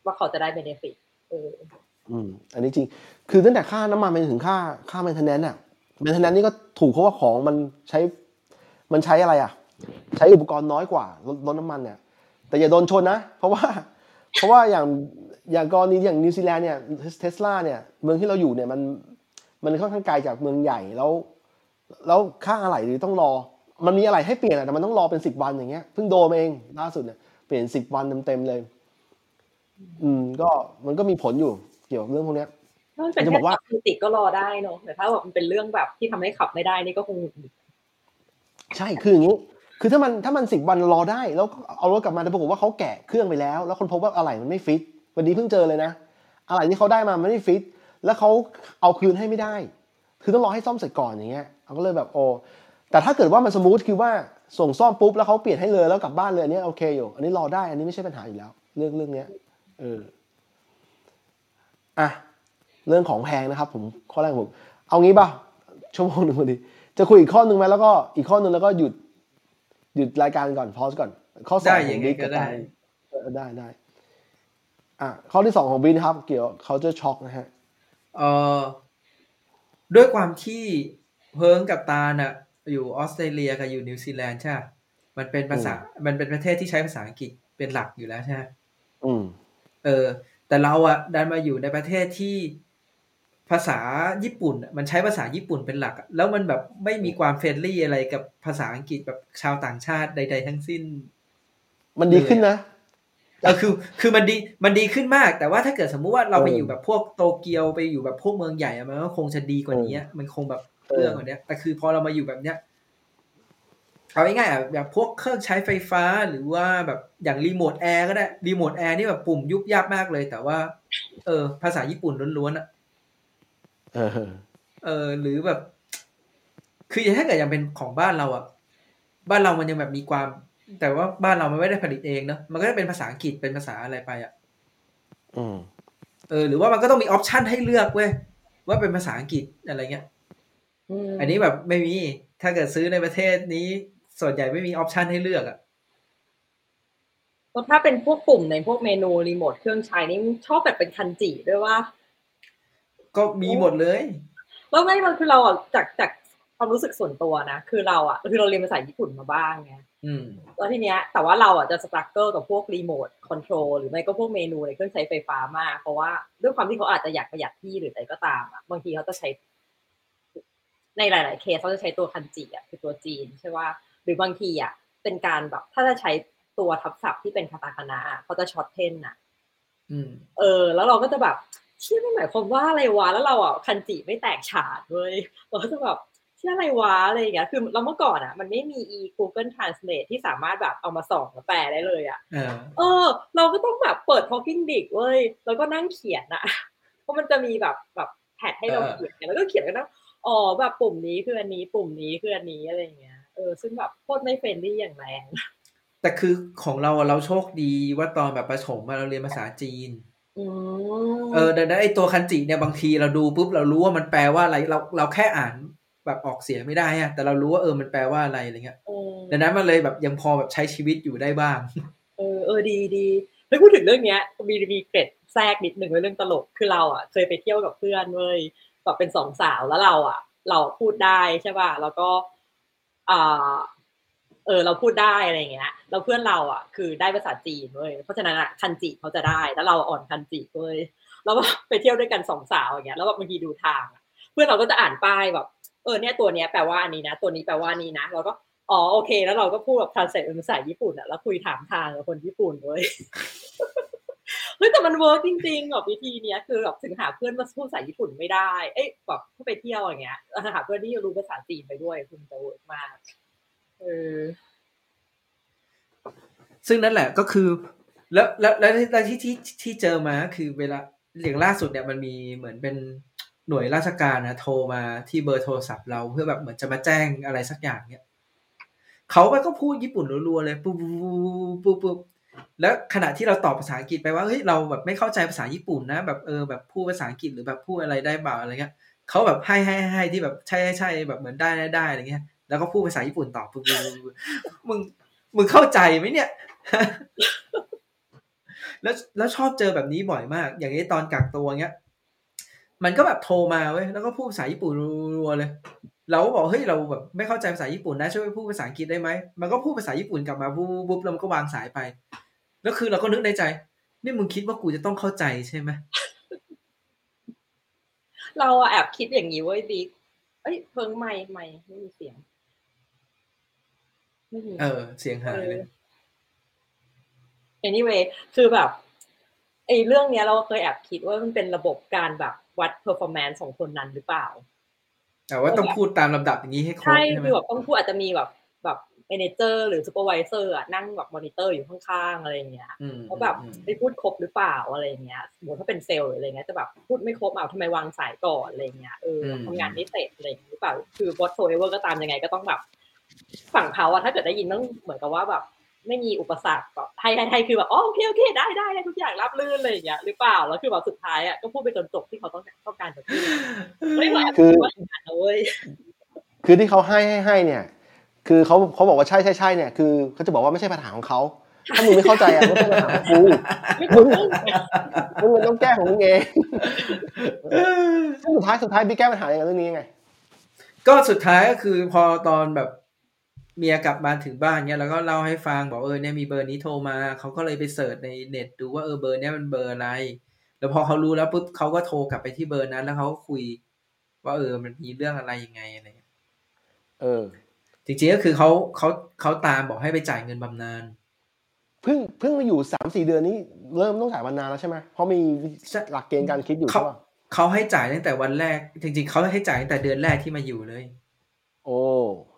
ว่าเขาจะได้เบนฟิตเอออืมอันนี้จริง คือตั้งแต่ค่าน้ำมันไปถึงค่าค่า maintenance อะ maintenance นี่ก็ถูกเพราะว่าของมันใช้ มันใช้อะไรอะ ใช้อุปกรณ์น้อยกว่ารถรถน้ำมันเนี่ย แต่อย่าโดนชนนะ เพราะว่า เพราะว่าอย่างอย่างกรณีอย่างนิวซีแลนด์เนี่ยเทสลาเนี่ยเมืองที่เราอยู่เนี่ยมันมันค่อนข้างไกลจากเมืองใหญ่แล้ว แล้วค่าอะไหล่หรือต้องรอ มันมีอะไรให้เปลี่ยนอะแต่มันต้องรอเป็นสิบวันอย่างเงี้ยเพิ่งโดนมาเองล่าสุดเนี่ยเปลี่ยนสิบวันเต็มๆเลย อืม ก็มันก็มีผลอยู่เกี่ยวกับเรื่องพวกเนี้ยถ้ามันเป็นจะแค่บอกว่าขับติดก็รอได้เนอะแต่ถ้าแบบมันเป็นเรื่องแบบที่ทำให้ขับไม่ได้นี่ก็คงหงุดหงิดใช่คืออย่างนี้ คือถ้ามันถ้ามันสิบวันรอได้ แล้วเอารถกลับมาแต่ปรากฏว่าเขาแกะเครื่องไปแล้ว แล้วคนพบว่าอะไหล่มันไม่ฟิตวันนี้เพิ่งเจอเลยนะอะไหล่ที่เขาได้มามันไม่ฟิตแล้วเขาเอาคืนให้ไม่ได้ คือต้องรอให้ซ่อมเสร็จก่อนอย่างเงี้ย เราก็เลยแบบโอ้แต่ถ้าเกิดว่ามันสมูทคือว่าส่งซ่อมปุ๊บแล้วเขาเปลี่ยนให้เลยแล้วกลับบ้านเลยอันนี้โอเคอยู่ อันนี้รอได้ อันนี้ไม่ใช่ปัญหาอยู่แล้ว เรื่องเรื่องเนี้ยเอออะเรื่องของแพงนะครับ ผมข้อแรกของผมเอางี้ป่ะชั่วโมงหนึ่งพอดีจะคุยอีกข้อหนึ่งไหมแล้วก็อีกข้อหนึ่งแล้วก็หยุดหยุดรายการก่อนพอสก่อน ข้อสองได้ขยัองงไงบิ๊กก็กับได้ตายเออได้ได้อะข้อที่สองของบิ๊กนะครับ เกี่ยวเขาจะช็อกนะฮะเอ่อด้วยความที่ เพิงกับตาลน่ะ อยู่ออสเตรเลียกับอยู่นิวซีแลนด์ใช่ปะมันเป็นภาษา มันเป็นประเทศที่ใช้ภาษาอังกฤษเป็นหลักอยู่แล้วใช่ไหมอืม เออ แต่เราอะดันมาอยู่ในประเทศที่ภาษาญี่ปุ่นอะมันใช้ภาษาญี่ปุ่นเป็นหลักอะแล้วมันแบบไม่มีความ friendly อะไรกับภาษาอังกฤษแบบชาวต่างชาติใด ๆ ทั้งสิ้น มันดีขึ้นนะเออคือคือมันดีมันดีขึ้นมาก แต่ว่าถ้าเกิดสมมุติว่าเราไปเออออยู่แบบพวกโตเกียวไปอยู่แบบพวกเมืองใหญ่อะมันก็คงจะดีกว่านี้อะมันคงแบบ เออเรื่องกว่านี้แต่คือพอเรามาอยู่แบบเนี้ยเอาง่ายๆอะแบบพวกเครื่องใช้ไฟฟ้าหรือว่าแบบอย่างรีโมทแอร์ก็ได้รีโมทแอร์นี่แบบปุ่มยุบยับมากเลย แต่ว่า เออ ภาษาญี่ปุ่นล้วนๆอะเออ เออ หรือแบบ คือถ้าเกิดยังเป็นของบ้านเราอะบ้านเรามันยังแบบมีความ แต่ว่าบ้านเรามันไม่ได้ผลิตเองเนอะมันก็จะเป็นภาษาอังกฤษเป็นภาษาอะไรไปอะอืมเออ หรือว่ามันก็ต้องมี option ให้เลือกเว้ยว่าเป็นภาษาอังกฤษอะไรเงี้ยม อันนี้แบบไม่มี ถ้าเกิดซื้อในประเทศนี้ ส่วนใหญ่ไม่มี option ให้เลือกอะเพราะถ้าเป็นพวกปุ่มในพวกเมนูรีโมทเครื่องใช้นี่ชอบแบบเป็นคันจิด้วยว่า ก็มีหมดเลยแล้วไม่มันคือเราอะจากจากความรู้สึกส่วนตัวนะ คือเราอะคือเราเรียนภาษาญี่ปุ่นมาบ้างไงอืมแล้วทีเนี้ย แต่ว่าเราอะจะ struggle กับพวก remote control หรือไม่ก็พวกเมนูในเครื่องใช้ไฟฟ้ามาก เพราะว่าด้วยความที่เขาอาจจะอยากประหยัดที่หรืออะไรก็ตามอะบางทีเขาจะใช้ ในหลาย ๆ เคสเขาจะใช้ตัวคันจิอะคือตัวจีนใช่ว่าหรือบางทีอะเป็นการแบบถ้าจะใช้ตัวทับศัพท์ที่เป็นคาตาคานะอะเขาจะช็อตเทนอะอืมเออ แล้วเราก็จะแบบเชื่อไม่หมายความว่าอะไรวะแล้วเราอะคันจิไม่แตกฉานเว้ยเราก็จะแบบเชื่ออะไรวะอะไรอย่างเงี้ยคือเราเมื่อก่อนอะ มันไม่มี e Google Translate ที่สามารถแบบเอามาส่องมาแปลได้เลยอะเออเออเราก็ต้องแบบเปิด Talking Dict เว้ยแล้วก็นั่งเขียนอะ เพราะมันจะมีแบบแบบ pad ให้เราเออเขียนกันแล้วก็เขียนกันนะ อ๋อแบบปุ่มนี้คืออันนี้ปุ่มนี้คืออันนี้อะไรอย่างเงี้ยเออซึ่งแบบโคตรไม่ friendly อย่างแรงแต่คือของเราอะเราโชคดีว่าตอนแบบประถมอะเราเรียนภาษาจีนอืมเออดังนั้นไอตัวคันจิเนี่ยบางทีเราดูปุ๊บเรารู้ว่ามันแปลว่าอะไรเราเราแค่อ่านแบบออกเสียงไม่ได้อะแต่เรารู้ว่าเออมันแปลว่าอะไรอะไรเงี้ยเออดังนั้นมันเลยแบบยังพอแบบใช้ชีวิตอยู่ได้บ้าง เออเออดีดีเฮ้ยพูดถึงเรื่องเนี้ยมีมีเกร็ดแทรกนิดหนึ่งไว้เรื่องตลกคือเราอะเคยไปเที่ยวกับเพื่อนเว้ย แบบเป็นสองสาวแล้วเราอะ เราพูดได้ใช่ป่ะแล้วก็อ่าเออเราพูดได้อะไรเงี้ยแล้วเพื่อนเราอะ คือได้ภาษาจีนเว้ยเพราะฉะนั้นอะคันจิเขาจะได้ แล้วเราอ่อนคันจิเว้ยแล้วก็ไปเที่ยวด้วยกันสองสาวอย่างเงี้ยแล้วแบบบางทีดูทางเพื่อนเราก็จะอ่านป้ายแบบเออเนี่ยตัวเนี้ยแปลว่าอันนี้นะตัวนี้แปลว่านี้นะเราก็อ๋อโอเค แล้วเราก็พูดแบบ translate เป็นภาษาญี่ปุ่นอะแล้วคุยถามทางกับคนญี่ปุ่นเว้ย ฮ้ยแต่มัน work จริงๆแบบวิธีเนี้ยคือแบบถึงหาเพื่อนมาพูดภาษาญี่ปุ่นไม่ได้ เอ้ยแบบถ้าไปเที่ยวอย่างเงี้ยหาเพื่อนที่รู้ภาษาจีนไปด้วยคุณจะ work มากเออซึ่งนั่นแหละก็คือ แล้วแล้วแล้วที่ที่ที่เจอมาคือเวลาอย่างล่าสุดเนี่ยมันมีเหมือนเป็นหน่วยราชการนะโทรมาที่เบอร์โทรศัพท์เราเพื่อแบบเหมือนจะมาแจ้งอะไรสักอย่างเนี่ยเขาไปก็พูดญี่ปุ่นรัวๆเลยปุ๊ปุ๊บปุ๊บปุ๊บ แล้วขณะที่เราตอบภาษาอังกฤษไปว่าเฮ้ยเราแบบไม่เข้าใจภาษาญี่ปุ่นนะ แบบเออแบบพูดภาษาอังกฤษหรือแบบพูดอะไรได้บ่าอะไรเงี้ยเขาแบบให้ให้ให้ที่แบบใช่ใช่แบบเหมือนได้ได้ได้อะไรเงี้ยแล้วก็พูดภาษาญี่ปุ่นตอบปุ๊บปุ๊บปุ๊บมึงมึงเข้าใจไหมเนี่ย แล้วแล้วชอบเจอแบบนี้บ่อยมาก อย่างนี้ตอนกักตัวเงี้ย มันก็แบบโทรมาเว้ยแล้วก็พูดภาษาญี่ปุ่นรัวๆเลย เราก็บอกเฮ้ยเราแบบไม่เข้าใจภาษาญี่ปุ่นนะช่วยพูดภาษาอังกฤษได้ไหมมันก็พูดภาษาญี่ปุ่นกลับมาปุ๊บปุ๊บแล้วมันก็วางสายไป แล้วคือเราก็นึกในใจ นี่มึงคิดว่ากูจะต้องเข้าใจใช่ไหมเราอะแอบคิดอย่างนี้เว้ยบิ๊กเอ้ยเพิ่งไม่ไม่ไม่มีเสียงไม่มีเออ เสียงหายเลย anyway คือแบบไอ้เรื่องเนี้ยเราเคยแอบคิดว่ามันเป็นระบบการแบบวัด performance ของคนนั้นหรือเปล่า แต่ว่าต้องพูดตามลำดับอย่างนี้ให้ครบใช่ใช่ไหมคือแบบต้องพูดอาจจะมีแบบแบบ manager หรือ supervisor อะนั่งแบบมอนิเตอร์อยู่ข้างๆอะไรอย่างเงี้ยอืมเขาแบบอืมได้พูดครบหรือเปล่าอะไรอย่างเงี้ยสมมติถ้าเป็นเซลล์หรืออะไรเงี้ยจะแบบพูดไม่ครบเอาทำไมวางสายก่อนอะไรเงี้ยเอออมทำงานไม่เสร็จอะไรอย่างเงี้ยหรือเปล่าคือ whatsoever ก็ตามยังไงก็ต้องแบบ ฝั่งเขาอะถ้าเกิดได้ยินต้องเหมือนกับว่าแบบ ไม่มีอุปสรรคแบบไทยไทยไทยคือแบบอ๋อโอเคโอเคได้ได้ได้ทุกอย่างรับรื่นอะไรอย่างเงี้ยหรือเปล่าแล้วคือแบบสุดท้ายอะก็พูดไปจนจบที่เขาต้องต้องการจะพูดไม่ว่าคือว่าอย่างนั้นนะเว้ยคือที่เขาให้ให้ให้เนี่ย คือเขาเขาบอกว่าใช่ใช่ใช่เนี่ยคือเขาจะบอกว่าไม่ใช่ปัญหาของเขาถ้ามึงไม่เข้าใจอะก็เป็นปัญหาของกูไม่ควรพูดมึงมันต้องแก้ของมึงเองซึ่งสุดท้ายสุดท้ายบิ๊กแก้ปัญหาอย่างเรื่องนี้ยังไง ก็สุดท้ายก็คือพอตอนแบบ เมียกลับมาถึงบ้านเนี่ยแล้วก็เล่าให้ฟังบอกเออเนี่ยมีเบอร์นี้โทรมาเขาก็เลยไปเสิร์ชในเน็ตดูว่าเออเบอร์เนี้ยมันเบอร์อะไร แล้วพอเขารู้แล้วปุ๊บเขาก็โทรกลับไปที่เบอร์นั้น แล้วเขาก็คุย ว่าเออมันมีเรื่องอะไรยังไงอะไรเงี้ยเออ จริงๆก็คือเขาเขาเขาตามบอกให้ไปจ่ายเงินบำนาญเพิ่งเพิ่งมาอยู่สามสี่เดือนนี้เริ่มต้องจ่ายมานานแล้วใช่ไหมเพราะมีหลักเกณฑ์การคิดอยู่เขาใช่ป่ะเขาให้จ่ายตั้งแต่วันแรก จริง ๆเขาให้จ่ายตั้งแต่เดือนแรกที่มาอยู่เลย โอ้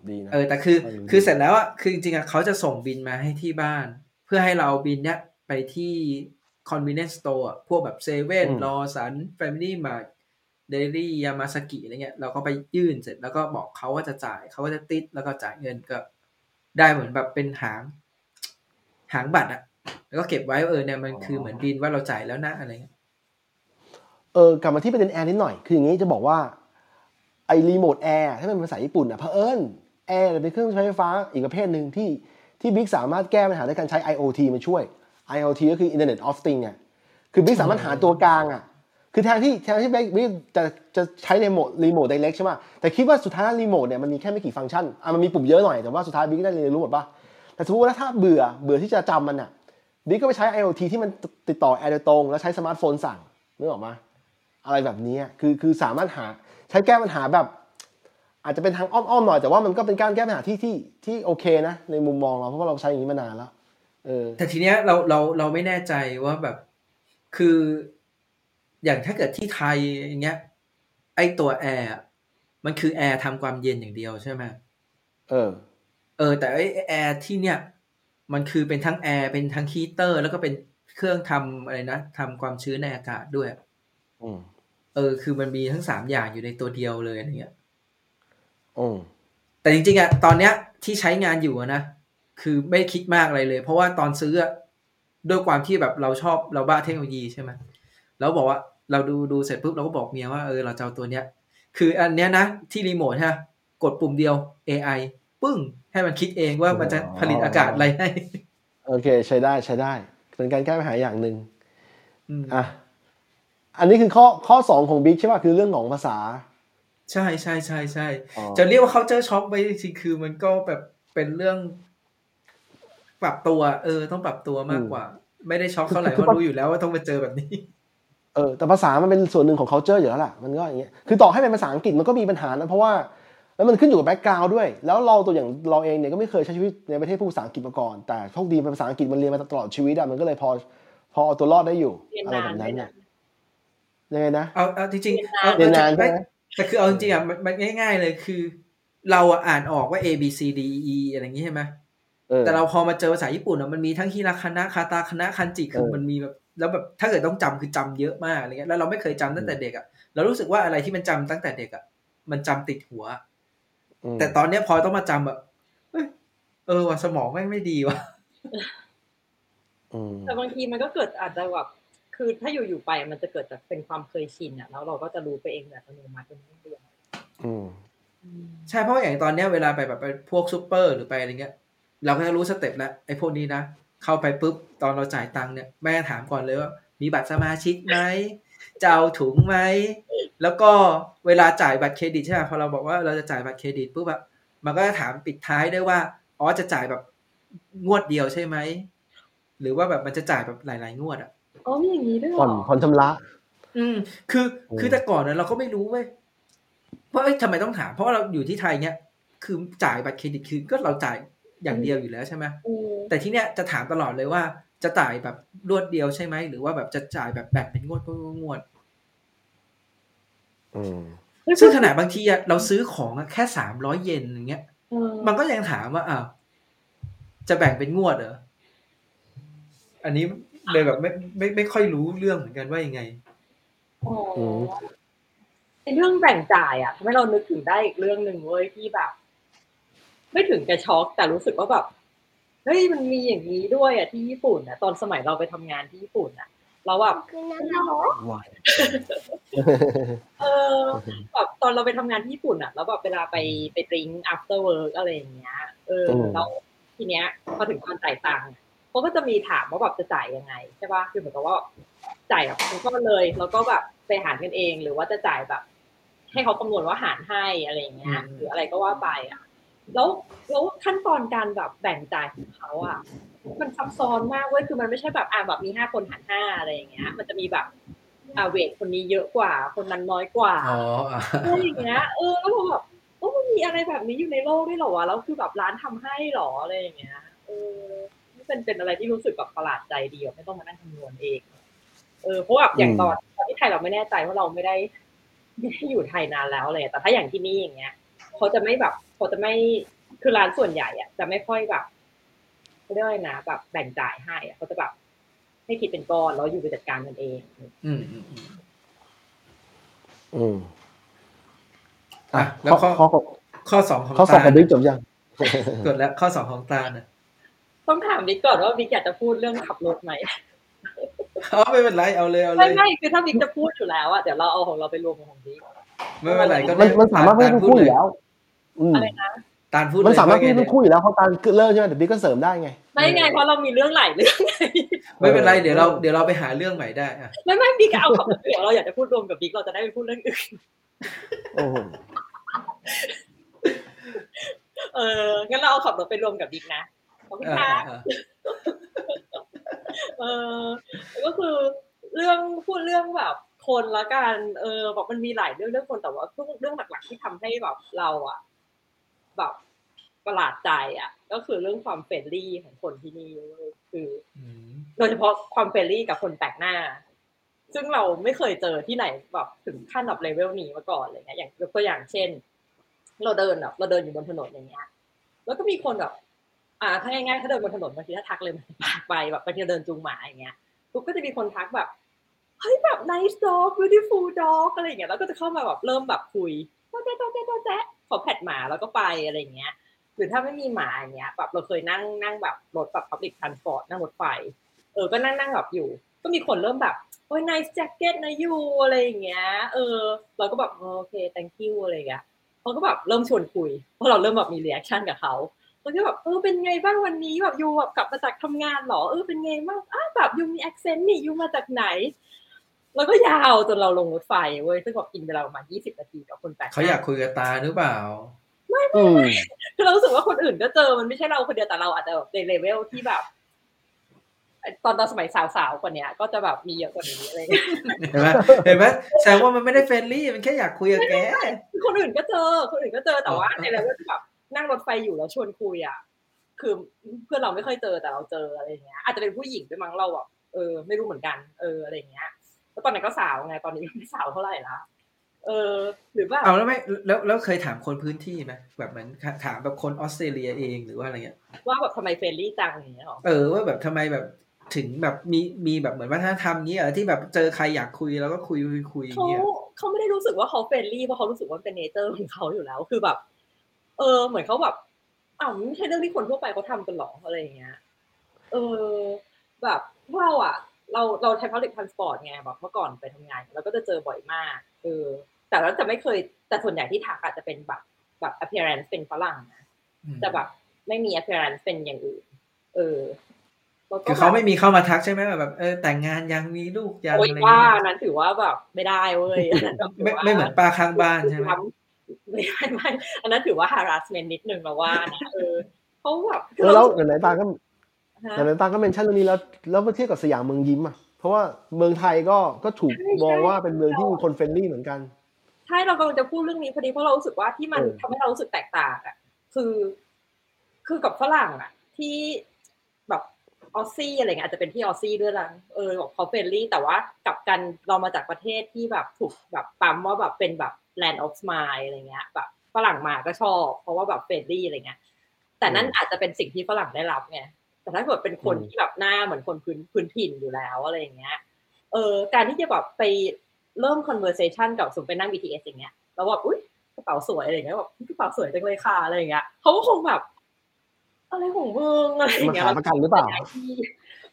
ดีนะเออแต่คือเออคือเสร็จแล้วอะคือจริงๆอะเขาจะส่งบิลมาให้ที่บ้าน เพื่อให้เราเอาบิลเนี้ยไปที่ convenience store อะพวกแบบเซเว่นลอว์สันแฟมิลี่มาร์ทเดลี่ยามาซากิอะไรเงี้ยเราก็ไปยื่นเสร็จแล้วก็บอกเขาว่าจะจ่ายเขาก็จะติ๊ดแล้วก็จ่ายเงินก็ได้เหมือนแบบเป็นหาง หางบัตรอะแล้วก็เก็บไว้ว่าเออเนี่ยมันคือเหมือนบิลว่าเราจ่ายแล้วนะอะไรเงี้ยเออกลับมาที่ประเด็นแอร์นิดหน่อย คืออย่างนี้จะบอกว่า ไอ้รีโมทแอร์ถ้าเป็นภาษาญี่ปุ่นอะเผอิญแอร์เป็นเครื่องใช้ไฟฟ้าอีกประเภทหนึ่งที่ที่บิ๊กสามารถแก้ปัญหาด้วยการใช้ IoT มาช่วย IoT ก็คือ Internet of Things เนี่ยคือบิ๊กสามารถหาตัวกลางอะคือแทนที่แทนที่บิ๊กจะจะใช้ในโหมด remote direct ใช่ไหมแต่คิดว่าสุดท้ายรีโมทเนี่ยมันมีแค่ไม่กี่ฟังก์ชันอะมันมีปุ่มเยอะหน่อยแต่ว่าสุดท้ายบิ๊กได้เรียนรู้หมดปะแต่สมมติว่าถ้าเบื่อเบื่อที่จะจำมันอะบิ๊กก็ไปใช้ IoT ที่มันติดต่อแอร์โดยตรง แล้วใช้สมาร์ทโฟนสั่งนึกออกมาอะไรแบบนี้คือคือสามารถหา ช้แก้ปัญหาแบบ อาจจะเป็นทางอ้อมๆหน่อยแต่ว่ามันก็เป็นการแก้ปัญหาที่ที่ที่โอเคนะ ในมุมมองเราเพราะว่าเราใช้อย่างนี้มานานแล้วเออแต่ทีเนี้ยเราเราเราไม่แน่ใจว่าแบบคือ อย่างถ้าเกิดที่ไทยอย่างเงี้ย ไอตัวแอร์อะมันคือแอร์ทำความเย็นอย่างเดียวใช่ไหมเออ เออ แต่ไอแอร์ที่เนี้ยมันคือเป็นทั้งแอร์เป็นทั้งฮีเตอร์ แล้วก็เป็นเครื่องทำอะไรนะทำความชื้นในอากาศด้วย อืม เออ คือมันมีทั้งสามอย่างอยู่ในตัวเดียวเลยอะไรเงี้ยอืมแต่จริงๆอะตอนเนี้ยที่ใช้งานอยู่อะนะ คือไม่คิดมากอะไรเลย เพราะว่าตอนซื้ออะด้วยความที่แบบเราชอบเราบ้าเทคโนโลยีใช่ไหมแล้วบอกว่าเราดูดูเสร็จปุ๊บเราก็บอกเมียว่าเออเราจะเอาตัวเนี้ย คืออันเนี้ยนะ ที่รีโมทฮะกดปุ่มเดียว AI ปึ้ง ให้มันคิดเองว่ามันจะผลิตอากาศอะไรให้ โอเค ใช้ได้ใช้ได้ เป็นการแก้ปัญหาอย่างหนึ่งอืมอะ อันนี้คือข้อข้อสองของบิ๊กใช่ป่ะคือเรื่องของภาษา ใช่ใช่ใช่ใช่อ๋อจะเรียกว่า culture shock ไปจริงๆคือมันก็แบบเป็นเรื่อง ปรับตัว เออ ต้องปรับตัวมากกว่า ไม่ได้ช็อกเท่าไหร่เพราะรู้อยู่แล้วว่าต้องมาเจอแบบนี้เออแต่ภาษามันเป็นส่วนหนึ่งของ culture อยู่แล้วล่ะมันก็อย่างเงี้ยคือต่อให้เป็นภาษาอังกฤษมันก็มีปัญหานะเพราะว่าแล้วมันขึ้นอยู่กับ background ด้วย แล้วเราตัวอย่างเราเองเนี่ยก็ไม่เคยใช้ชีวิตในประเทศพูดภาษาอังกฤษมาก่อน แต่โชคดีเป็นภาษาอังกฤษมันเรียนมาตลอดชีวิตอะมันก็เลยพอ พอเอาตัวรอดได้อยู่เรียนอะไรนานแบบนั้นด้วยเนี่ยนะ ยังไงนะเอาเอาจริงๆเอาเรียนนานใช่ไหมแต่คือเอาจริงๆอะมันมันง่าย ๆ เลยคือ เราอะอ่านออกว่า A B C D E อะไรอย่างงี้ใช่ไหมเออแต่เราพอมาเจอภาษาญี่ปุ่นอะมันมีทั้งฮิราคานะคาตาคานะคันจิคือเออมันมีแบบแล้วแบบถ้าเกิดต้องจำคือจำเยอะมากอะไรเงี้ยแล้วเราไม่เคยจำตั้งแต่เด็กอะเรารู้สึกว่าอะไรที่มันจำตั้งแต่เด็กอะมันจำติดหัวอืมแต่ตอนเนี้ยพอต้องมาจำแบบเอ้ยเออว่ะสมองแม่งไม่ดีว่ะอืมแต่บางทีมันก็เกิดอาจจะแบบ คือถ้าอยู่ๆไปมันจะเกิดจากเป็นความเคยชินอะแล้วเราก็จะรู้ไปเองแบบอัตโนมัติจนไม่เรียนอืมใช่เพราะว่าอย่างตอนเนี้ยเวลาไปแบบไปพวกซูเปอร์หรือไปอะไรเงี้ย เราก็จะรู้ step แล้วไอ้พวกนี้นะเข้าไปปุ๊บตอนเราจ่ายตังค์เนี่ยแม่งถามก่อนเลยว่ามีบัตรสมาชิกไหมจะเอาถุงไหมแล้วก็เวลาจ่ายบัตรเครดิตใช่ไหมพอเราบอกว่าเราจะจ่ายบัตรเครดิตปุ๊บแบบมันก็จะถามปิดท้ายด้วยว่าอ๋อจะจ่ายแบบงวดเดียวใช่ไหมหรือว่าแบบมันจะจ่ายแบบหลาย ๆ งวดอะ อ๋อมีอย่างนี้ด้วยเหรผ่อนอผ่อนชำระ อืม คืออืมคือแต่ก่อนเนี่ยเราก็ไม่รู้เว้ยว่าเอ้ยทำไมต้องถาม เพราะว่าเราอยู่ที่ไทยเนี่ยคือจ่ายบัตรเครดิตคือก็เราจ่ายอย่างเดียวอยู่แล้วใช่ไหมเออแต่ที่เนี้ยจะถามตลอดเลยว่า จะจ่ายแบบรวดเดียวใช่ไหมหรือว่าแบบจะจ่ายแบบแบ่งเป็นงวดงวดงวดอืมซึ่งขนาดบางทีอะเราซื้อของอะแค่สามร้อยเยนอย่างเงี้ยเออมันก็ยังถามว่าอ้าวจะแบ่งเป็นงวดเหรออันนี้ เลยแบบไม่ไม่ไม่ค่อยรู้เรื่องเหมือนกันว่ายังไงอ๋ออมไอ้เรื่องแบ่งจ่ายอะทำให้เรานึกถึงได้อีกเรื่องหนึ่งเว้ยที่แบบ ไม่ถึงกับช็อกแต่รู้สึกว่าแบบเฮ้ยมันมีอย่างนี้ด้วยอะที่ญี่ปุ่นอะตอนสมัยเราไปทำงานที่ญี่ปุ่นอะ เราแบบวายเออแบบตอนเราไปทำงานที่ญี่ปุ่นอะแล้วแบบเวลาไปไปดริง after work อะไรอย่างเงี้ย เอออืมเราทีเนี้ยพอถึงตอนจ่ายตังค์ เขาก็จะมีถามว่าแบบจะจ่ายยังไงใช่ป่ะคือเหมือนกับว่าจ่ายแบบคุณก็เลยแล้วก็แบบไปหารกันเอง หรือว่าจะจ่ายแบบ ให้เขาคำนวณว่าหารให้อะไรอย่างเงี้ยอืมหรืออะไรก็ว่าไปอะแล้วแล้วขั้นตอนการแบบแบ่งจ่ายของเขาอะมันซับซ้อนมากเว้ยคือมันไม่ใช่แบบอ่าแบบมีห้าคนหารห้าอะไรอย่างเงี้ย มันจะมีแบบอ่าเวทคนนี้เยอะกว่า คนนั้นน้อยกว่าอ๋ออะอะไรอย่างเงี้ยเออแล้วพอแบบโอ้มันมีอะไรแบบนี้อยู่ในโลกด้วยเหรอวะแล้วคือแบบร้านทำให้เหรออะไรอย่างเงี้ยเออนี่ เป็นเป็นอะไรที่รู้สึกแบบประหลาดใจดีอะไม่ต้องมานั่งคำนวณเอง เออเพราะแบบอย่างตอนตอนที่ไทยเราไม่แน่ใจเพราะเราไม่ได้ไม่ได้อยู่ไทยนานแล้วเลย แต่ถ้าอย่างที่นี่อย่างเงี้ยเขาจะไม่แบบเขาจะไม่คือร้านส่วนใหญ่อะจะไม่ค่อยแบบเขาเรียกว่าอะไรนะแบบแบ่งจ่ายให้อะเขาจะแบบให้คิดเป็นก้อนแล้วอยู่ไปจัดการกันเอง อืมอืมอืมอืมอะอะแล้วข้อข้อข้อข้อสองของข้อสอบตาของบิ๊กจบยังกดแล้วข้อสองของตานะ ต้องถามบิ๊กก่อนว่าบิ๊กอยากจะพูดเรื่องขับรถไหมอ๋อไม่เป็นไรเอาเลยเอาเลไม่ยไม่คือถ้าบิ๊กจะพูดอยู่แล้วอะเดี๋ยวเราเอาของเราไปรวมกับของบิ๊กไม่เป็นไรก็มันมันสามารถพูดทั้งคู่อยู่แล้วอืมอะไรนะตาลพูดมันสามารถพูดเลยทั้งคู่อยู่แล้วเพราะการเริ่มใช่ไหมแต่บิ๊กก็เสริมได้ไง ไม่ไงเพราะเรามีเรื่องหลายเรื่องไงไม่เป็นไรเดี๋ยวเราเดี๋ยวเราไปหาเรื่องใหม่ได้อะไม่ไม่บิ๊กเอาขับรถเดี๋ยวเราอยากจะพูดรวมกับบิ๊กเราจะได้ไปพูดเรื่องอื่นโอ้โหเอองั้นเราเอาขับรถไปรวมกับบิ๊กนะข อบคุณอ่าค่ะอ่าเออก็คือเรื่องพูดเรื่องแบบคนละกันเออแบบมันมีหลายเรื่องเรื่องคนแต่ว่าเรื่องเรื่องหลักๆที่ทำให้แบบเราอะแบบประหลาดใจอะก็คือเรื่องความ friendly ของคนที่นี่เว้ยคืออืมโดยเฉพาะความ friendly กับคนแปลกหน้า ซึ่งเราไม่เคยเจอที่ไหนแบบถึงขั้นแบบเลเวลนี้มาก่อนอะไรเงี้ยอย่างยกตัวอย่างเช่น เราเดินแบบเราเดินอยู่บนถนนอย่างเงี้ย แล้วก็มีคนแบบ อ่าถ้าง่ายๆถ้าเดินบนถนนบางทีถ้าทักเลยมันปากไปแบบบางทีเดินจูงหมาอย่างเงี้ยปุ๊บก็จะมีคนทักแบบเฮ้ยแบบ nice dog beautiful dog อะไรอย่างเงี้ยแล้วก็จะเข้ามาแบบเริ่มแบบคุยโต๊ะแจ๊ะโต๊ะแจ๊ะโต๊ะแจ๊ะขอแพดหมาแล้วก็ไปอะไรอย่างเงี้ยหรือถ้าไม่มีหมาอย่างเงี้ยแบบเราเคยนั่งนั่งแบบรถแบบ public transport นั่งรถไฟเออก็นั่งนั่งแบบอยู่ ก็มีคนเริ่มแบบโอ้ย nice jacket นะยูอะไรอย่างเงี้ย เออ เราก็แบบโอเค thank you อะไรอย่างเงี้ยเขาก็แบบเริ่มชวนคุยเพราะเราเริ่มแบบมี reaction กับเขา เขาก็แบบเออเป็นไงบ้างวันนี้แบบยูแบบกลับมาจากทำงานเหรอเออเป็นไงบ้างอ้าวแบบยูมี accent นี่ยูมาจากไหน แล้วก็ยาวจนเราลงรถไฟเว้ยซึ่งแบบกินเวลาประมาณ20นาทีกับคนแปลกหน้เขาอยากคุยกับตาหรือเปล่าอืมคือเรารู้สึกว่าคนอื่นก็เจอมันไม่ใช่เราคนเดียวแต่เราอาจจะแบบในเลเวลที่แบบตอนตอนสมัยสาวๆกว่าเนี้ยก็จะแบบมีเยอะกว่านี้อะไรอย่างเงี้ยเห็นไหมเห็นไหมแสดงว่ามันไม่ได้ friendly มันแค่อยากคุยกับแกคนอื่นก็เจอ คนอื่นก็เจอแต่ว่าอ๋อในเลเวลที่แบบ นั่งรถไฟอยู่แล้วชวนคุยอะคือเพื่อนเราไม่ค่อยเจอแต่เราเจออะไรอย่างเงี้ยอาจจะเป็นผู้หญิงด้วยมั้งเราแบบเออไม่รู้เหมือนกันเอออะไรอย่างเงี้ยแล้วตอนนั้นก็สาวไงตอนนี้ไม่สาวเท่าไหร่ละเออ หรือว่าเอาแล้วไม่แล้วแล้วเคยถามคนพื้นที่ไหมแบบเหมือนถามแบบคนออสเตรเลียเองหรือว่าอะไรเงี้ยว่าแบบทำไม friendly จังอย่างเงี้ยหรอเออว่าแบบทำไมแบบถึงแบบมีมีแบบเหมือนวัฒนธรรมนี้เหรอที่แบบเจอใครอยากคุยแล้วก็คุยคุยคุยอย่างเขาเงี้ยเขาไม่ได้รู้สึกว่าเขา friendly เพราะเขารู้สึกว่าเป็น nature ของเขาอยู่แล้ว คือแบบ เออ เหมือนเขาแบบอ้าวมันไม่ใช่เรื่องที่คนทั่วไปเขาทำกันหรออะไรอย่างเงี้ย เออ แบบพวกเราอะ เราเราใช้ public transport ไงแบบเมื่อก่อนไปทำงานเราก็จะเจอบ่อยมาก เออ แต่เราจะไม่เคย แต่ส่วนใหญ่ที่ทักอาจจะเป็นแบบแบบ appearance เป็นฝรั่งนะอืมแต่แบบไม่มี appearance เป็นอย่างอื่น เออแล้วก็คือเขาแบบไม่มีเข้ามาทักใช่ไหมแบบเออแต่งงานยังมีลูกยังโอ้ยอะไรว่าเงี้ยอันนั้นถือว่าแบบไม่ได้เว้ยอันนั้นถืไม่ว่าไม่เหมือนป้าข้างบ้านใช่ไหม ไม่ไม่ไม่อันนั้นถือว่า harassment นิดนึงแล้วว่านะเออเขาแบบเออแล้วไหนๆตาลก็ฮะไหนๆตาลก็ mention เรื่องนี้แล้วแล้วมาเทียบกับสยามเมืองยิ้มอะเพราะว่าเมืองไทยก็ก็ถูกมองว่าเป็นเมืองที่มีคน friendly เหมือนกันใช่เรากำลังจะพูดเรื่องนี้พอดีเพราะเรารู้สึกว่าที่มันเออทำให้เรารู้สึกแตกต่างอะคือคือกับฝรั่งอะ ที่แบบ Aussie อะไรเงี้ยอาจจะเป็นที่ Aussie ด้วยละเออบอกเขา friendly แต่ว่ากลับกันเรามาจากประเทศที่แบบถูกแบบปั๊มว่าแบบเป็นแบบ land of smile อะไรเงี้ยแบบฝรั่งมาก็ชอบ เพราะว่าแบบเฟรนลี่อะไรเงี้ย แต่นั่นอาจจะเป็นสิ่งที่ฝรั่งได้รับไงแต่ถ้าเกิดเป็นคนอืมที่แบบหน้าเหมือนคนพื้นพื้นถิ่นอยู่แล้วอะไรอย่างเงี้ยเออการที่จะแบบไปเริ่ม conversation กับสมมติไปนั่ง BTS อย่างเงี้ยแล้วแบบอุ้ยกระเป๋าสวยอะไรอย่างเงี้ยแบบกระเป๋าสวยจังเลยค่ะอะไรอย่างเงี้ยเขาก็คงแบบอะไรของมึงอะไรอย่ามางเงี้ยขายประกันหรือเปล่า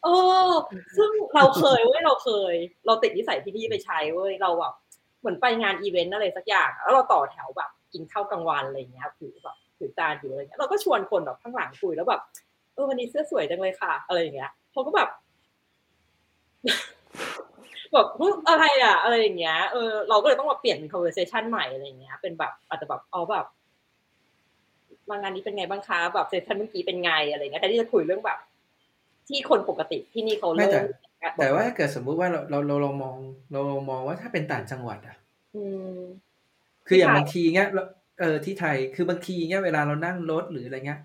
เออ ซึ่งเราเคยเว้ยเราเคย เราติดนิสัยที่นี่ไปใช้เว้ยเราแบบ เหมือนไปงานอีเวนต์อะไรสักอย่าง แล้วเราต่อแถวแบบกินข้าวกลางวันอะไรเงี้ยถือแบบถือจานถืออะไรเงี้ยเราก็ชวนคนแบบข้างหลังคุยแล้วแบบเออวันนี้เสื้อสวยจังเลยค่ะ อะไรอย่างเงี้ยเขาก็แบบแบบอะไรอะ อะไรอย่างเงี้ยเออเราก็เลยต้องมาเปลี่ยนเป็น conversation ใหม่อะไรอย่างเงี้ย เป็นแบบอาจจะแบบเอาแบบมางานนี้เป็นไงบ้างคะแบบเซสชันเมื่อกี้เป็นไงอะไรเงี้ยแทนที่จะคุยเรื่องแบบ ที่คนปกติที่นี่เขาไม่เริ่แต่ม แต่ว่าถ้าเกิดสมมุติว่าเราเราเราลองมอง เราลองมองว่าถ้าเป็นต่างจังหวัดอะอืมคืออย่างที่ไทยบางทีเงี้ยเราเออที่ไทยคือบางทีเงี้ยเวลาเรานั่งรถหรืออะไรเงี้ย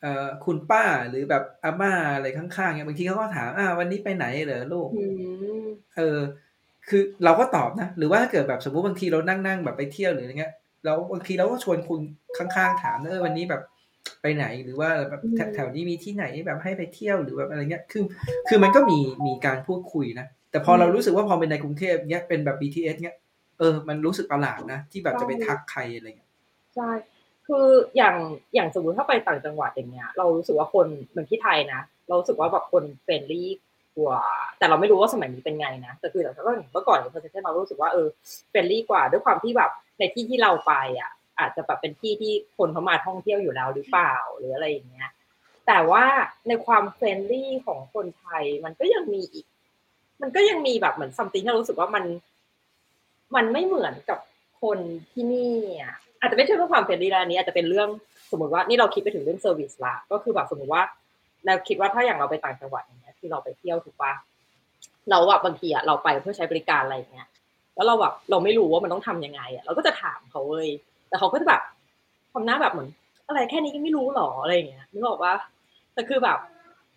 เอ่อคุณป้าหรือแบบอาม่าอะไรข้างๆเงี้ยบางทีเขาก็ถามอ่าวันนี้ไปไหนเหรอลูกอืมเออ คือเราก็ตอบนะ หรือว่าถ้าเกิดแบบสมมติบางทีเรานั่งนั่งแบบไปเที่ยวหรืออะไรเงี้ยเราบางทีเราก็ชวนคุณข้างๆถามเออวันนี้แบบ ไปไหนหรือว่าแบบแถวแถวนี้มีที่ไหนแบบให้ไปเที่ยวหรือแบบอะไรเงี้ย คือคือมันก็มีมีการพูดคุยนะ แต่พอเรารู้สึกว่าพอเป็นในกรุงเทพเนี้ยเป็นแบบ BTS เนี้ยเออ มันรู้สึกประหลาดนะ ที่แบบจะไปทักใครอะไรเงี้ยใช่คืออย่างอย่างสมมติถ้าไปต่างจังหวัดอย่างเงี้ย เรารู้สึกว่าคนเหมือนที่ไทยนะ เรารู้สึกว่าแบบคนเฟรนลี่กว่า แต่เราไม่รู้ว่าสมัยนี้เป็นไงนะแต่คือแต่ก็เมื่อก่อนเพื่อนเรารู้สึกว่าเออfriendly กว่าด้วยความที่แบบในที่ที่เราไปอะ อาจจะแบบเป็นที่ที่คนเขามาท่องเที่ยวอยู่แล้วหรือเปล่าหรืออะไรอย่างเงี้ย แต่ว่าในความ friendly ของคนไทยมันก็ยังมีอีก มันก็ยังมีแบบเหมือน something ที่เรารู้สึกว่ามัน มันไม่เหมือนกับคนที่นี่อะอาจจะไม่ใช่เรื่องความ friendly แล้วนี้อาจจะเป็นเรื่องสมมติว่านี่เราคิดไปถึงเรื่อง service ละก็คือแบบสมมติว่าเราคิดว่าถ้าอย่างเราไปต่างจังหวัดอย่างเงี้ยที่เราไปเที่ยวถูกปะเราอะบบางทีอะเราไปเพื่อใช้บริการอะไรอย่างเงี้ยแล้วเราแบบเราไม่รู้ว่ามันต้องทำยังไงอะเราก็จะถามเขาเว้ย แต่เขาก็จะแบบทำหน้าแบบเหมือน อะไรแค่นี้ก็ไม่รู้หรออะไรอย่างเงี้ยนึกออกปะแต่คือแบบ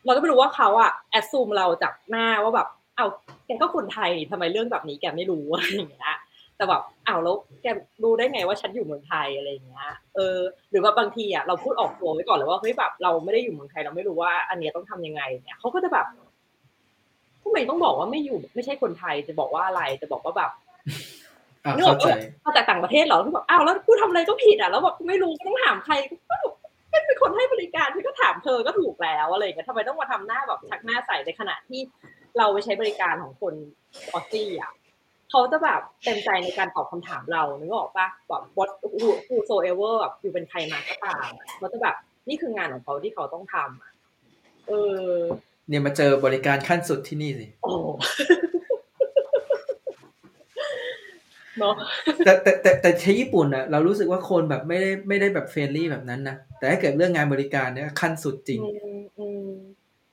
เราก็ไม่รู้ว่าเขาอะแอดซูมเราจากหน้าว่าแบบเอาแกก็คนไทยทำไมเรื่องแบบนี้แกไม่รู้อะไรอย่างเงี้ยแต่แบบอ้าวแล้วแกรู้ได้ไงว่าฉันอยู่เมืองไทยอะไรอย่างเงี้ยเออ หรือว่าบางทีอะเราพูดออกตัวไว้ก่อนเลยว่าเฮ้ยแบบเราไม่ได้อยู่เมืองไทยเราไม่รู้ว่า อันเนี้ยต้องทำยังไงเนี่ยเขาก็จะแบบทำไมต้องบอกว่าไม่อยู่ ไม่ใช่คนไทยจะบอกว่าอะไรจะบอกว่าแบบ นึกออเข้ากใจปะมาจากต่างประเทศเหรอคือแบบอ้าวแล้วกูทำอะไรก็ผิดอะแล้วแบบไม่รู้ก็ต้องถามใครก็แบบเป็นคนให้บริการที่ก็ถามเธอก็ถูกแล้วอะไรอย่างเงี้ยทำไมต้องมาทำหน้าแบบชักหน้าใส่ในขณะที่เราไปใช้บริการของคนออสซี่อะเขาจะแบบเต็มใจในการตอบคำถามเรานึกออกปะแบบ what who whosoever แบบอยู่เป็นใครมาก็ตามอะเขาจะแบบนี่คืองานของเขาที่เขาต้องทำอะเออ เนี่ยมาเจอบริการขั้นสุดที่นี่สิโอ้ เนาะแต่แต่แต่แต่ใช้ญี่ปุ่นอะเรารู้สึกว่าคนแบบไม่ได้ไม่ได้แบบ friendly แบบนั้นนะแต่ถ้าเกิดเรื่องงานบริการเนี่ยขั้นสุดจริงอืมอืม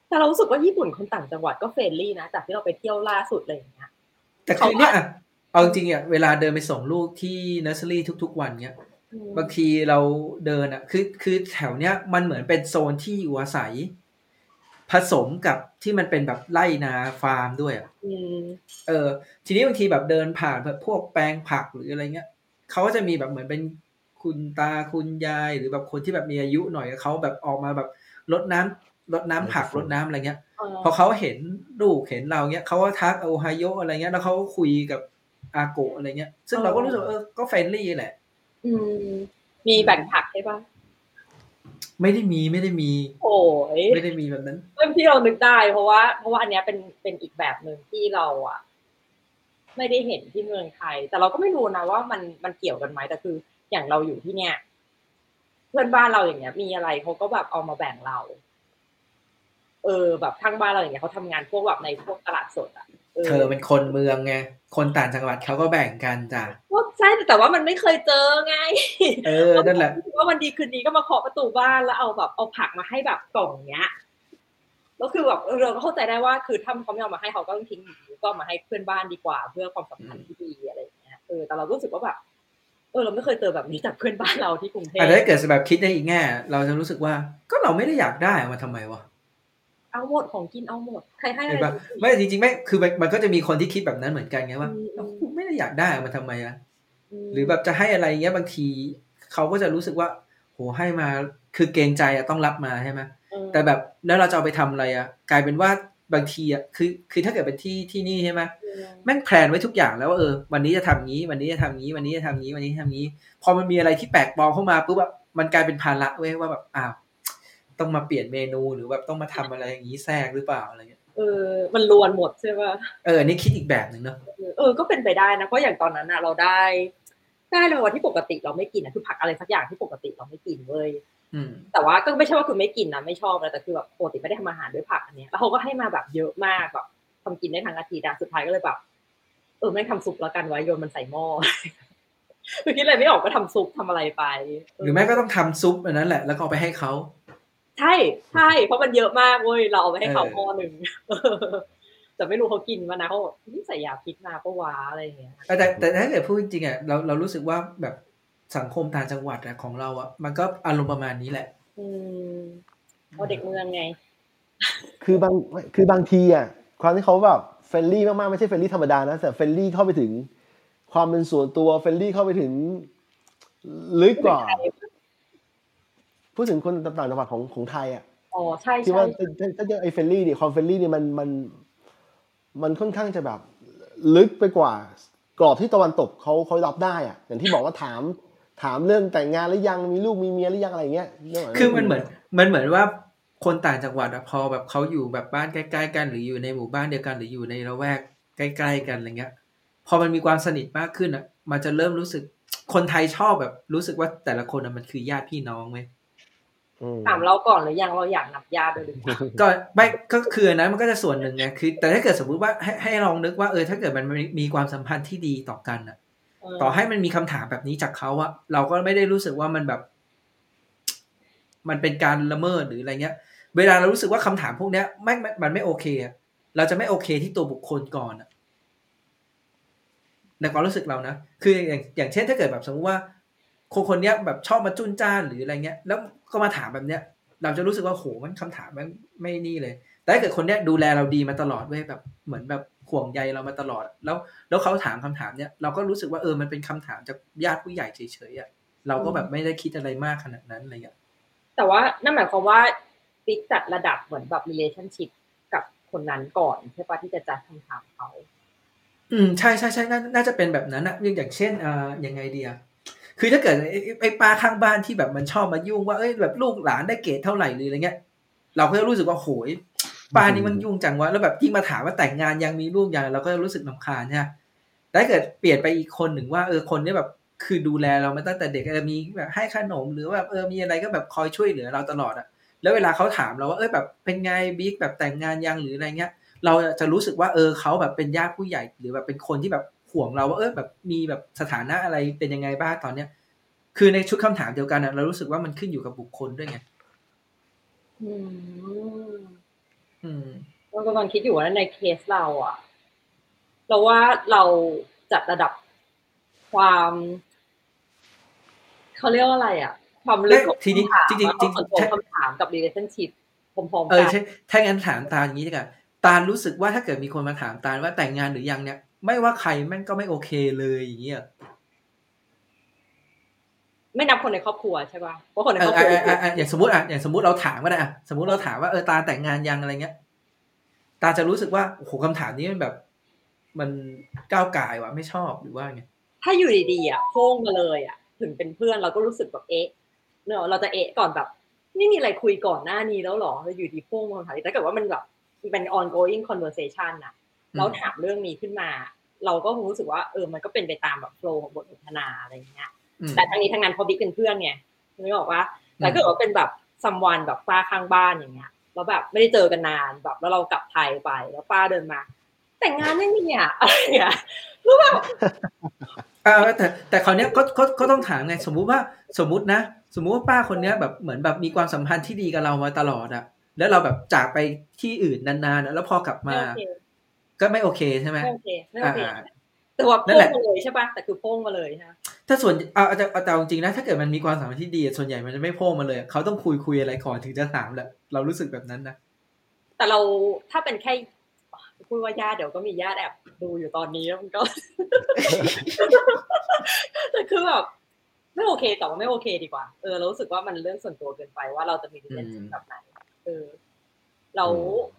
แต่เรารู้สึกว่าญี่ปุ่นคนต่างจังหวัดก็ friendly นะจากที่เราไปเที่ยวล่าสุดอะไรอย่างเงี้ยแต่คือเนี่ยอะเอาจริงๆอะเวลาเดินไปส่งลูกที่เนอร์เซอรี่ทุก ๆ วันเนี้ยอืมบางทีเราเดินอะคือคือแถวเนี้ยมันเหมือนเป็นโซนที่อยู่อาศัยพ ผสมกับที่มันเป็นแบบไร่นาฟาร์มด้วยอะอืมเออ ทีนี้บางทีแบบเดินผ่านแบบพวกแปลงผักหรืออะไรเงี้ยเขาก็จะมีแบบเหมือนเป็นคุณตาคุณยายหรือแบบคนที่แบบมีอายุหน่อยเขาแบบออกมาแบบรดน้ำรดน้ำผักรดน้ำอะไรเงี้ยเออพอเขาเห็นลูกเห็นเราเงี้ยเขาก็ทักโอไฮโออะไรเงี้ย แล้วเขาก็คุยกับอาโกะอะไรเงี้ย ซึ่งเราก็รู้สึกว่าเออก็เฟรนลี่แหละ อืม มีแบ่งผักใช่ปะ ไม่ได้มีไม่ได้มี โอ้ยไม่ได้มีแบบนั้นเริ่มที่เรานึกได้เพราะว่า เพราะว่าอันเนี้ยเป็นเป็นอีกแบบหนึ่งที่เราอะ ไม่ได้เห็นที่เมืองไทย แต่เราก็ไม่รู้นะว่ามันมันเกี่ยวกันไหมแต่คือ อย่างเราอยู่ที่เนี่ย เพื่อนบ้านเราอย่างเงี้ย มีอะไรเขาก็แบบเอามาแบ่งเรา เออ แบบข้างบ้านเราอย่างเงี้ยเขาทำงานพวกแบบในพวกตลาดสดอะ เธอเป็นคนเมืองไงคนต่างจังหวัดเขาก็แบ่งกันจ้ะว่าใช่แต่ว่ามันไม่เคยเจอไง เออนั่นแหละว่าวันดีคืนดีก็มาเคาะประตูบ้านแล้วเอาแบบเอาผักมาให้แบบกล่องเนี้ยแล้วคือแบบเออเราก็เข้าใจได้ว่าคือถ้าเขาไม่เอามาให้เขาก็ต้องทิ้งอยู่ก็เอามาให้เพื่อนบ้านดีกว่า เพื่อความสัมพันธ์ที่ดีอะไรอย่างเงี้ยเออแต่เรารู้สึกว่าแบบเออเราไม่เคยเจอแบบนี้จากเพื่อนบ้านเราที่กรุงเทพอาจจะถ้าเกิดแบบคิดในอีกแง่ เราจะรู้สึกว่าก็เราไม่ได้อยากได้เอามาทำไมวะ เอาหมดของกินเอาหมดใครให้อะเห็นไรปะไม่จริงๆไม่คือมันมันก็จะมีคนที่คิดแบบนั้นเหมือนกันไงว่าอืมเอ้ากูไม่ได้อยากได้เอามาทำไมอะมหรือแบบจะให้อะไรเงี้ยบางทีเขาก็จะรู้สึกว่า โหให้มาคือเกรงใจอะต้องรับมาใช่ไหมเออแต่แบบแล้วเราจะเอาไปทำอะไรอะกลายเป็นว่าบางทีอะคือ คือถ้าเกิดเป็นที่ที่นี่ใช่ไหมเออแม่งแพลนไว้ทุกอย่างแล้วว่าเออวันนี้จะทำงี้ วันนี้จะทำงี้ วันนี้จะทำงี้วันนี้จะทำงี้ พอมันมีอะไรที่แปลกปลอมเข้ามาปุ๊บแบบมันกลายเป็นภาระเว้ยว่าแบบอ้าว ต้องมาเปลี่ยนเมนูหรือแบบต้องมาทำอะไรอย่างนี้แทรกหรือเปล่าอะไรเงี้ยเออ มันรวนหมดใช่ปะเอออันนี้คิดอีกแบบหนึ่งเนาะเออก็เป็นไปได้นะเพราะอย่างตอนนั้นอะเราได้ ได้เลยว่าที่ปกติเราไม่กินอะคือผักอะไรสักอย่างที่ปกติเราไม่กินเว้ยอืมแต่ว่าก็ไม่ใช่ว่าคือไม่กินนะไม่ชอบนะแต่คือแบบปกติไม่ได้ทำอาหารด้วยผักอันเนี้ยแล้วเขาก็ให้มาแบบเยอะมากแบบทำกินได้ทั้งอาทิตย์อะสุดท้ายก็เลยแบบเออไม่งทำซุปแล้วกันไว้โยนมันใส่หม้อคือคิดอะไรไม่ออกก็ทำซุปทำอะไรไปเหรือแม่ก็ต้องทำซุปอันนั้นแหละ แล้วก็เอาไปให้เขา ใช่ใช่เพราะมันเยอะมากเว้ยเราเอาไปให้เขาเออหม้อหนึ่งแต่ไม่รู้เขากินมานะเขาบอกนี่ใส่ยาพิษมาปะวะอะไรอย่างเงี้ยแต่แต่แต่ถ้าเกิดพูดจริงๆอะเราเรารู้สึกว่าแบบสังคมต่างจังหวัดอะของเราอะมันก็อารมณ์ประมาณนี้แหละ อืมเอาเด็กเมืองไง คือบางคือบางทีอะความที่เขาแบบfriendly มากๆไม่ใช่ friendly ธรรมดานะแต่ friendly เข้าไปถึง ความเป็นส่วนตัว friendly เข้าไปถึงลึกกว่า พูดถึงคนต่างจังหวัดของของไทยอะอ๋อใช่ที่ใช่ว่าถ้าถ้าจะไอ้ friendly เนี่ยความ friendly เนี่ยมันมันมันค่อนข้างจะแบบลึกไปกว่า กรอบที่ตะวันตกเขาเขารับได้อะอย่างที่บอกว่าถามถามเรื่องแต่งงานหรือยังมีลูกมีเมียหรือยังอะไรเงี้ยเรื่องอะไรคือมันเหมือนมันเหมือนว่าคนต่างจังหวัดอะพอแบบเขาอยู่แบบบ้านใกล้ๆกัน หรืออยู่ในหมู่บ้านเดียวกันหรืออยู่ในละแวกใกล้ๆกันอะไรเงี้ย พอมันมีความสนิทมากขึ้นอะมันจะเริ่มรู้สึกคนไทยชอบแบบรู้สึกว่าแต่ละคนอะมันคือญาติพี่น้องไหมอืม ถามเราก่อนหรือยังเราอยากนับญาติด้วยหรือเปล่าก็ไม่ก็คืออันนั้นมันก็จะส่วนหนึ่งไงคือ แต่ถ้าเกิดสมมุติว่าให้ให้ลองนึกว่าเออถ้าเกิดมันมีมีความสัมพันธ์ที่ดีต่อกันอะเออต่อให้มันมีคำถามแบบนี้จากเขาอะเราก็ไม่ได้รู้สึกว่ามันแบบ มันเป็นการละเมิดหรืออะไรเงี้ย เวลาเรารู้สึกว่าคำถามพวกเนี้ยไม่มันมันไม่โอเคอะเราจะไม่โอเคที่ตัวบุคคลก่อนอะในความรู้สึกเรานะคืออย่างอย่างเช่นถ้าเกิดแบบสมมติว่าคนคนเนี้ยแบบชอบมาจุนจ้านหรืออะไรเงี้ย แล้ว ก็มาถามแบบเนี้ย เราจะรู้สึกว่าโหมันคำถามมันไม่นี่เลย แต่ถ้าเกิดคนเนี้ยดูแลเราดีมาตลอดเว้ยแบบเหมือนแบบห่วงใยเรามาตลอด แล้ว แล้วเขาถามคำถามเนี้ยเราก็รู้สึกว่าเออมันเป็นคำถามจากญาติผู้ใหญ่เฉยๆอะเราก็แบบไม่ได้คิดอะไรมากขนาดนั้นอะไรเงี้ยแต่ว่านั่นหมายความว่าปิ๊กจัดระดับเหมือนแบบ relationship กับคนนั้นก่อนใช่ปะที่จะจัดคำถามเขา อืมใช่ใช่ใช่นาน่าจะเป็นแบบนั้นอะอย่างเช่นอ่ายังไงเดีย คือถ้าเกิดไอ้ป้าข้างบ้านที่แบบมันชอบมายุ่งว่าเอ้ยแบบลูกหลานได้เกรดเท่าไหร่หรืออะไรเงี้ย เราก็จะรู้สึกว่าโหยป้านี่มันยุ่งจังวะแล้วแบบยิ่งมาถามว่าแต่งงานยังมีลูกยังเราก็จะรู้สึกลำคาญใช่ไหมแต่ถ้าเกิดเปลี่ยนไปอีกคนหนึ่งว่าเออคนเนี้แบบคือดูแลเรามาตั้งแต่เด็กเออมีแบบให้ขนมหรือว่าแบบเออมีอะไรก็แบบคอยช่วยเหลือเราตลอดอะแล้วเวลาเขาถามเราว่าเออแบบเป็นไงบิ๊กแบบแต่งงานยังหรืออะไรเงี้ย เราจะรู้สึกว่าเออเขาแบบเป็นญาติผู้ใหญ่หรือแบบเป็นคนที่แบบ ห่วงเราว่าเออแบบมีแบบสถานะอะไรเป็นยังไงบ้างตอนเนี้ย คือในชุดคำถามเดียวกันอะเรารู้สึกว่ามันขึ้นอยู่กับบุคคลด้วยไงอืมอืมเรากำลังคิดอยู่ว่าในเคสเราอะเราว่าเราจัดระดับความเขาเรียกว่าอะไรอะความลึกของทีนี้คำถามจริงๆแล้วก็ส่วนตัวจริงคำถามกับ relationship พร้อมๆเออกันใช่ถ้างั้นถามตาลอย่างนี้ดีกว่าตาลรู้สึกว่าถ้าเกิดมีคนมาถามตาลว่าแต่งงานหรือยังเนี่ย ไม่ว่าใครแม่งก็ไม่โอเคเลยอย่างเงี้ยไม่นับคนในครอบครัวใช่ป่ะเพราะคนในเอครออบครัวอะอะอะอย่างสมมติอะอย่างสมมติเราถามก็ได้อะสมมติเราถามว่าเออตาแต่งงานยังอะไรเงี้ย ตาจะรู้สึกว่าโอ้โหคำถามนี้มันแบบ มันก้าวไก่ายว่ะไม่ชอบหรือว่าไงถ้าอยู่ดีๆอะโพ่งมาเลยอะ ถึงเป็นเพื่อนเราก็รู้สึกแบบเอ๊ะเนอะเราจะเอ๊ะก่อนแบบนี่มีอะไรคุยก่อนหน้านี้แล้วเหรอเราอยู่ดีโพ่งมาถามแต่ถ้าเกิดว่ามันแบบมันเป็น ongoing conversation อะ เราถามเรื่องนี้ขึ้นมา เราก็คงรู้สึกว่าเออมันก็เป็นไปตามแบบโฟล์ของบทสนทนาอะไรอย่างเงี้ยอืมแต่ทั้งนี้ทั้งนั้นพอบิ๊กเป็นเพื่อนไงนึกออกว่าแต่ถ้าเกิดว่าเป็นแบบซัมวันแบบป้าข้างบ้านอย่างเงี้ยแล้วแบบไม่ได้เจอกันนานแบบแล้วเรากลับไทยไปแล้วป้าเดินมา แต่งงานไม่มีอะอะไรอย่างเงี้ยรู้แบบอ่าแต่แต่คราวเนี้ยก็ก็ก็ต้องถามไงสมมุติว่าสมมุตินะ สมมุติว่าป้าคนเนี้ยแบบเหมือนแบบมีความสัมพันธ์ที่ดีกับเรามาตลอดอะแล้วเราแบบจากไปที่อื่นนานๆอะแล้วพอกลับมาไม่โอเค ก็ไม่โอเคใช่ไหมไม่โอเคไม่โอเคอ่าแต่ว่านั่โพ่นแหงละมาเลยใช่ปะแต่คือโพ่งมาเลยใช่ไหมถ้าส่วนเอาเอาแต่เอาแต่เอาจริงๆนะ ถ้าเกิดมันมีความสัมพันธ์ที่ดี ส่วนใหญ่มันจะไม่โพ่งมาเลย เขาต้องคุยคุยอะไรก่อนถึงจะถามแหละเรารู้สึกแบบนั้นนะแต่เราถ้าเป็นแค่พูดว่าญาติเดี๋ยวก็มีญาติแอบดูอยู่ตอนนี้แล้วมันก็แต่คือแบบไม่โอเคแต่ว่าไม่โอเคดีกว่า เออเรารู้สึกว่ามันเรื่องส่วนตัวเกินไปว่าเราจะมีเรื่องอืมแบบไหนเออ เรา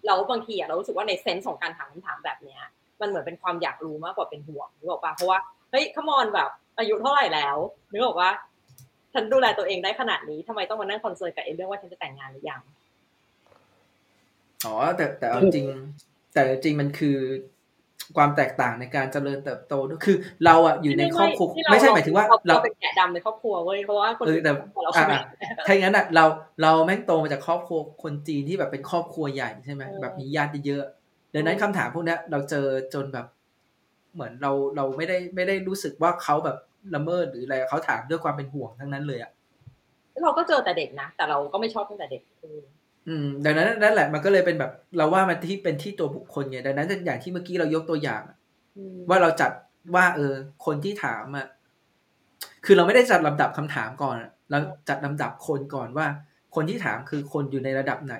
เราบางทีอะเรารู้สึกว่าในเซนส์ของการถามคำถามแบบเนี้ย มันเหมือนเป็นความอยากรู้มากกว่าเป็นห่วงนึกออกปะเพราะว่าเฮ้ยขมอนแบบอายุเท่าไหร่แล้วนึกออกว่าฉันดูแลตัวเองได้ขนาดนี้ทำไมต้องมานั่งคอนเซิร์นกับไอ้เรื่องว่าฉันจะแต่งงานหรือยังอ๋อแต่แต่เอาจริง แต่จริงมันคือ ความแตกต่างในการเจริญเติบโตด้วยคือ เราอะอยู่ในครอบครัวที่ไม่ใช่หมายถึงว่าเราเราเป็นแกะดำในครอบครัวเว้ยเพราะว่าคนเออแต่เราอะไม่อะถ้าอย่างนั้นอะเราเราแม่งโตมาจากครอบครัวคนจีนที่แบบเป็นครอบครัวใหญ่ใช่ไหมเออแบบมีญาติเยอะดังนั้นคำถามพวกเนี้ยเราเจอจนแบบ เหมือนเราเราไม่ได้ไม่ได้รู้สึกว่าเขาแบบละเมิดหรืออะไรเขาถามด้วยความเป็นห่วงทั้งนั้นเลยอะเราก็เจอแต่เด็กนะแต่เราก็ไม่ชอบตั้งแต่เด็กเอออืมดังนั้นนั่นแหละมันก็เลยเป็นแบบ เราว่ามันที่เป็นที่ตัวบุคคลไงดังนั้นอย่างที่เมื่อกี้เรายกตัวอย่างอะอืมว่าเราจัดว่า เออ คนที่ถามอะคือเราไม่ได้จัดลำดับคำถามก่อนอะเราจัดลำดับคนก่อนว่า คนที่ถามคือคนอยู่ในระดับไหน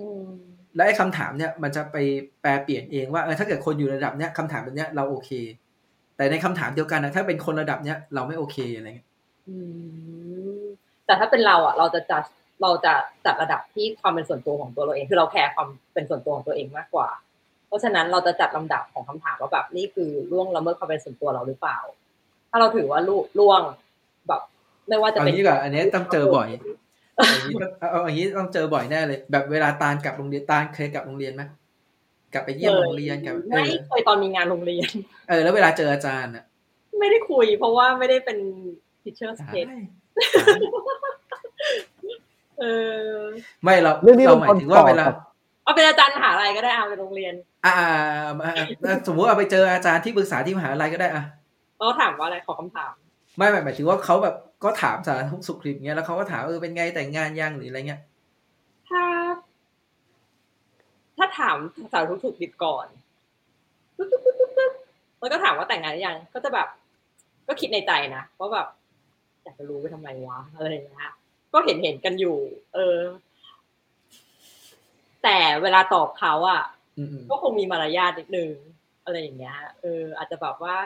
อืมและไอ้คำถามเนี่ยมันจะไปแปลเปลี่ยนเองว่าเออถ้าเกิดคนอยู่ระดับเนี้ยคำถามแบบเนี้ยเราโอเค แต่ในคำถามเดียวกันนะถ้าเป็นคนระดับเนี้ยเราไม่โอเคอะไรเงี้ยอืมแต่ถ้าเป็นเราอะ เราจะจัด เราจะจัดระดับที่ความเป็นส่วนตัวของตัวเราเอง คือเราแคร์ความเป็นส่วนตัวของตัวเองมากกว่า เพราะฉะนั้นเราจะจัดลำดับของคำถามว่าแบบนี่คือล่วงละเมิดความเป็นส่วนตัวเราหรือเปล่า ถ้าเราถือว่าล่วล่วงแบบไม่ว่าจะเอาเป็นงี้ดีกว่าอันเนี้ยต้องเจอบ่อยอย่างนี้ก็เอาเอาอย่างนี้ต้องเจอบ่อยแน่เลย แบบเวลาตาลกลับโรงเรียนตาลเคยกลับโรงเรียนไหมกลับไปเยี่ยมโรงเรียนกลับเอไม่อเคยตอนมีงานโรงเรียน เออ แล้วเวลาเจออาจารย์อะ ไม่ได้คุย เพราะว่าไม่ได้เป็น teacher ตาย state เออ ไม่เราเรื่องนี้เรามันหมายถึงว่าเวลาต่อกับเอาเป็นอาจารย์มหาลัยก็ได้เอาเป็นโรงเรียน อ่าอ่าอ่าสมมติเอาไปเจออาจารย์ที่ปรึกษาที่มหาลัยก็ได้อะเขาถามว่าอะไรขอคำถาม ไม่หมายหมายถึงว่าเขาแบบก็ถามสารทุกข์สุขดิบเงี้ยแล้วเขาก็ถามเออเป็นไงแต่งงานยังหรืออะไรเงี้ยถ้า ถ้าถามสาวทุกถูกดิบก่อนปึ๊บปึ๊บปึ๊บปึ๊บปึ๊บแล้วก็ถามว่าแต่งงานหรือยังก็จะแบบ ก็คิดในใจนะว่าแบบอยากจะรู้ไปทำไมวะอะไรอย่างเงี้ย ก็เห็นเห็นกันอยู่ เออ แต่เวลาตอบเขาอะอืมอืมก็คงมีมารยาทนิดนึงอะไรอย่างเงี้ย เออ อาจจะแบบว่า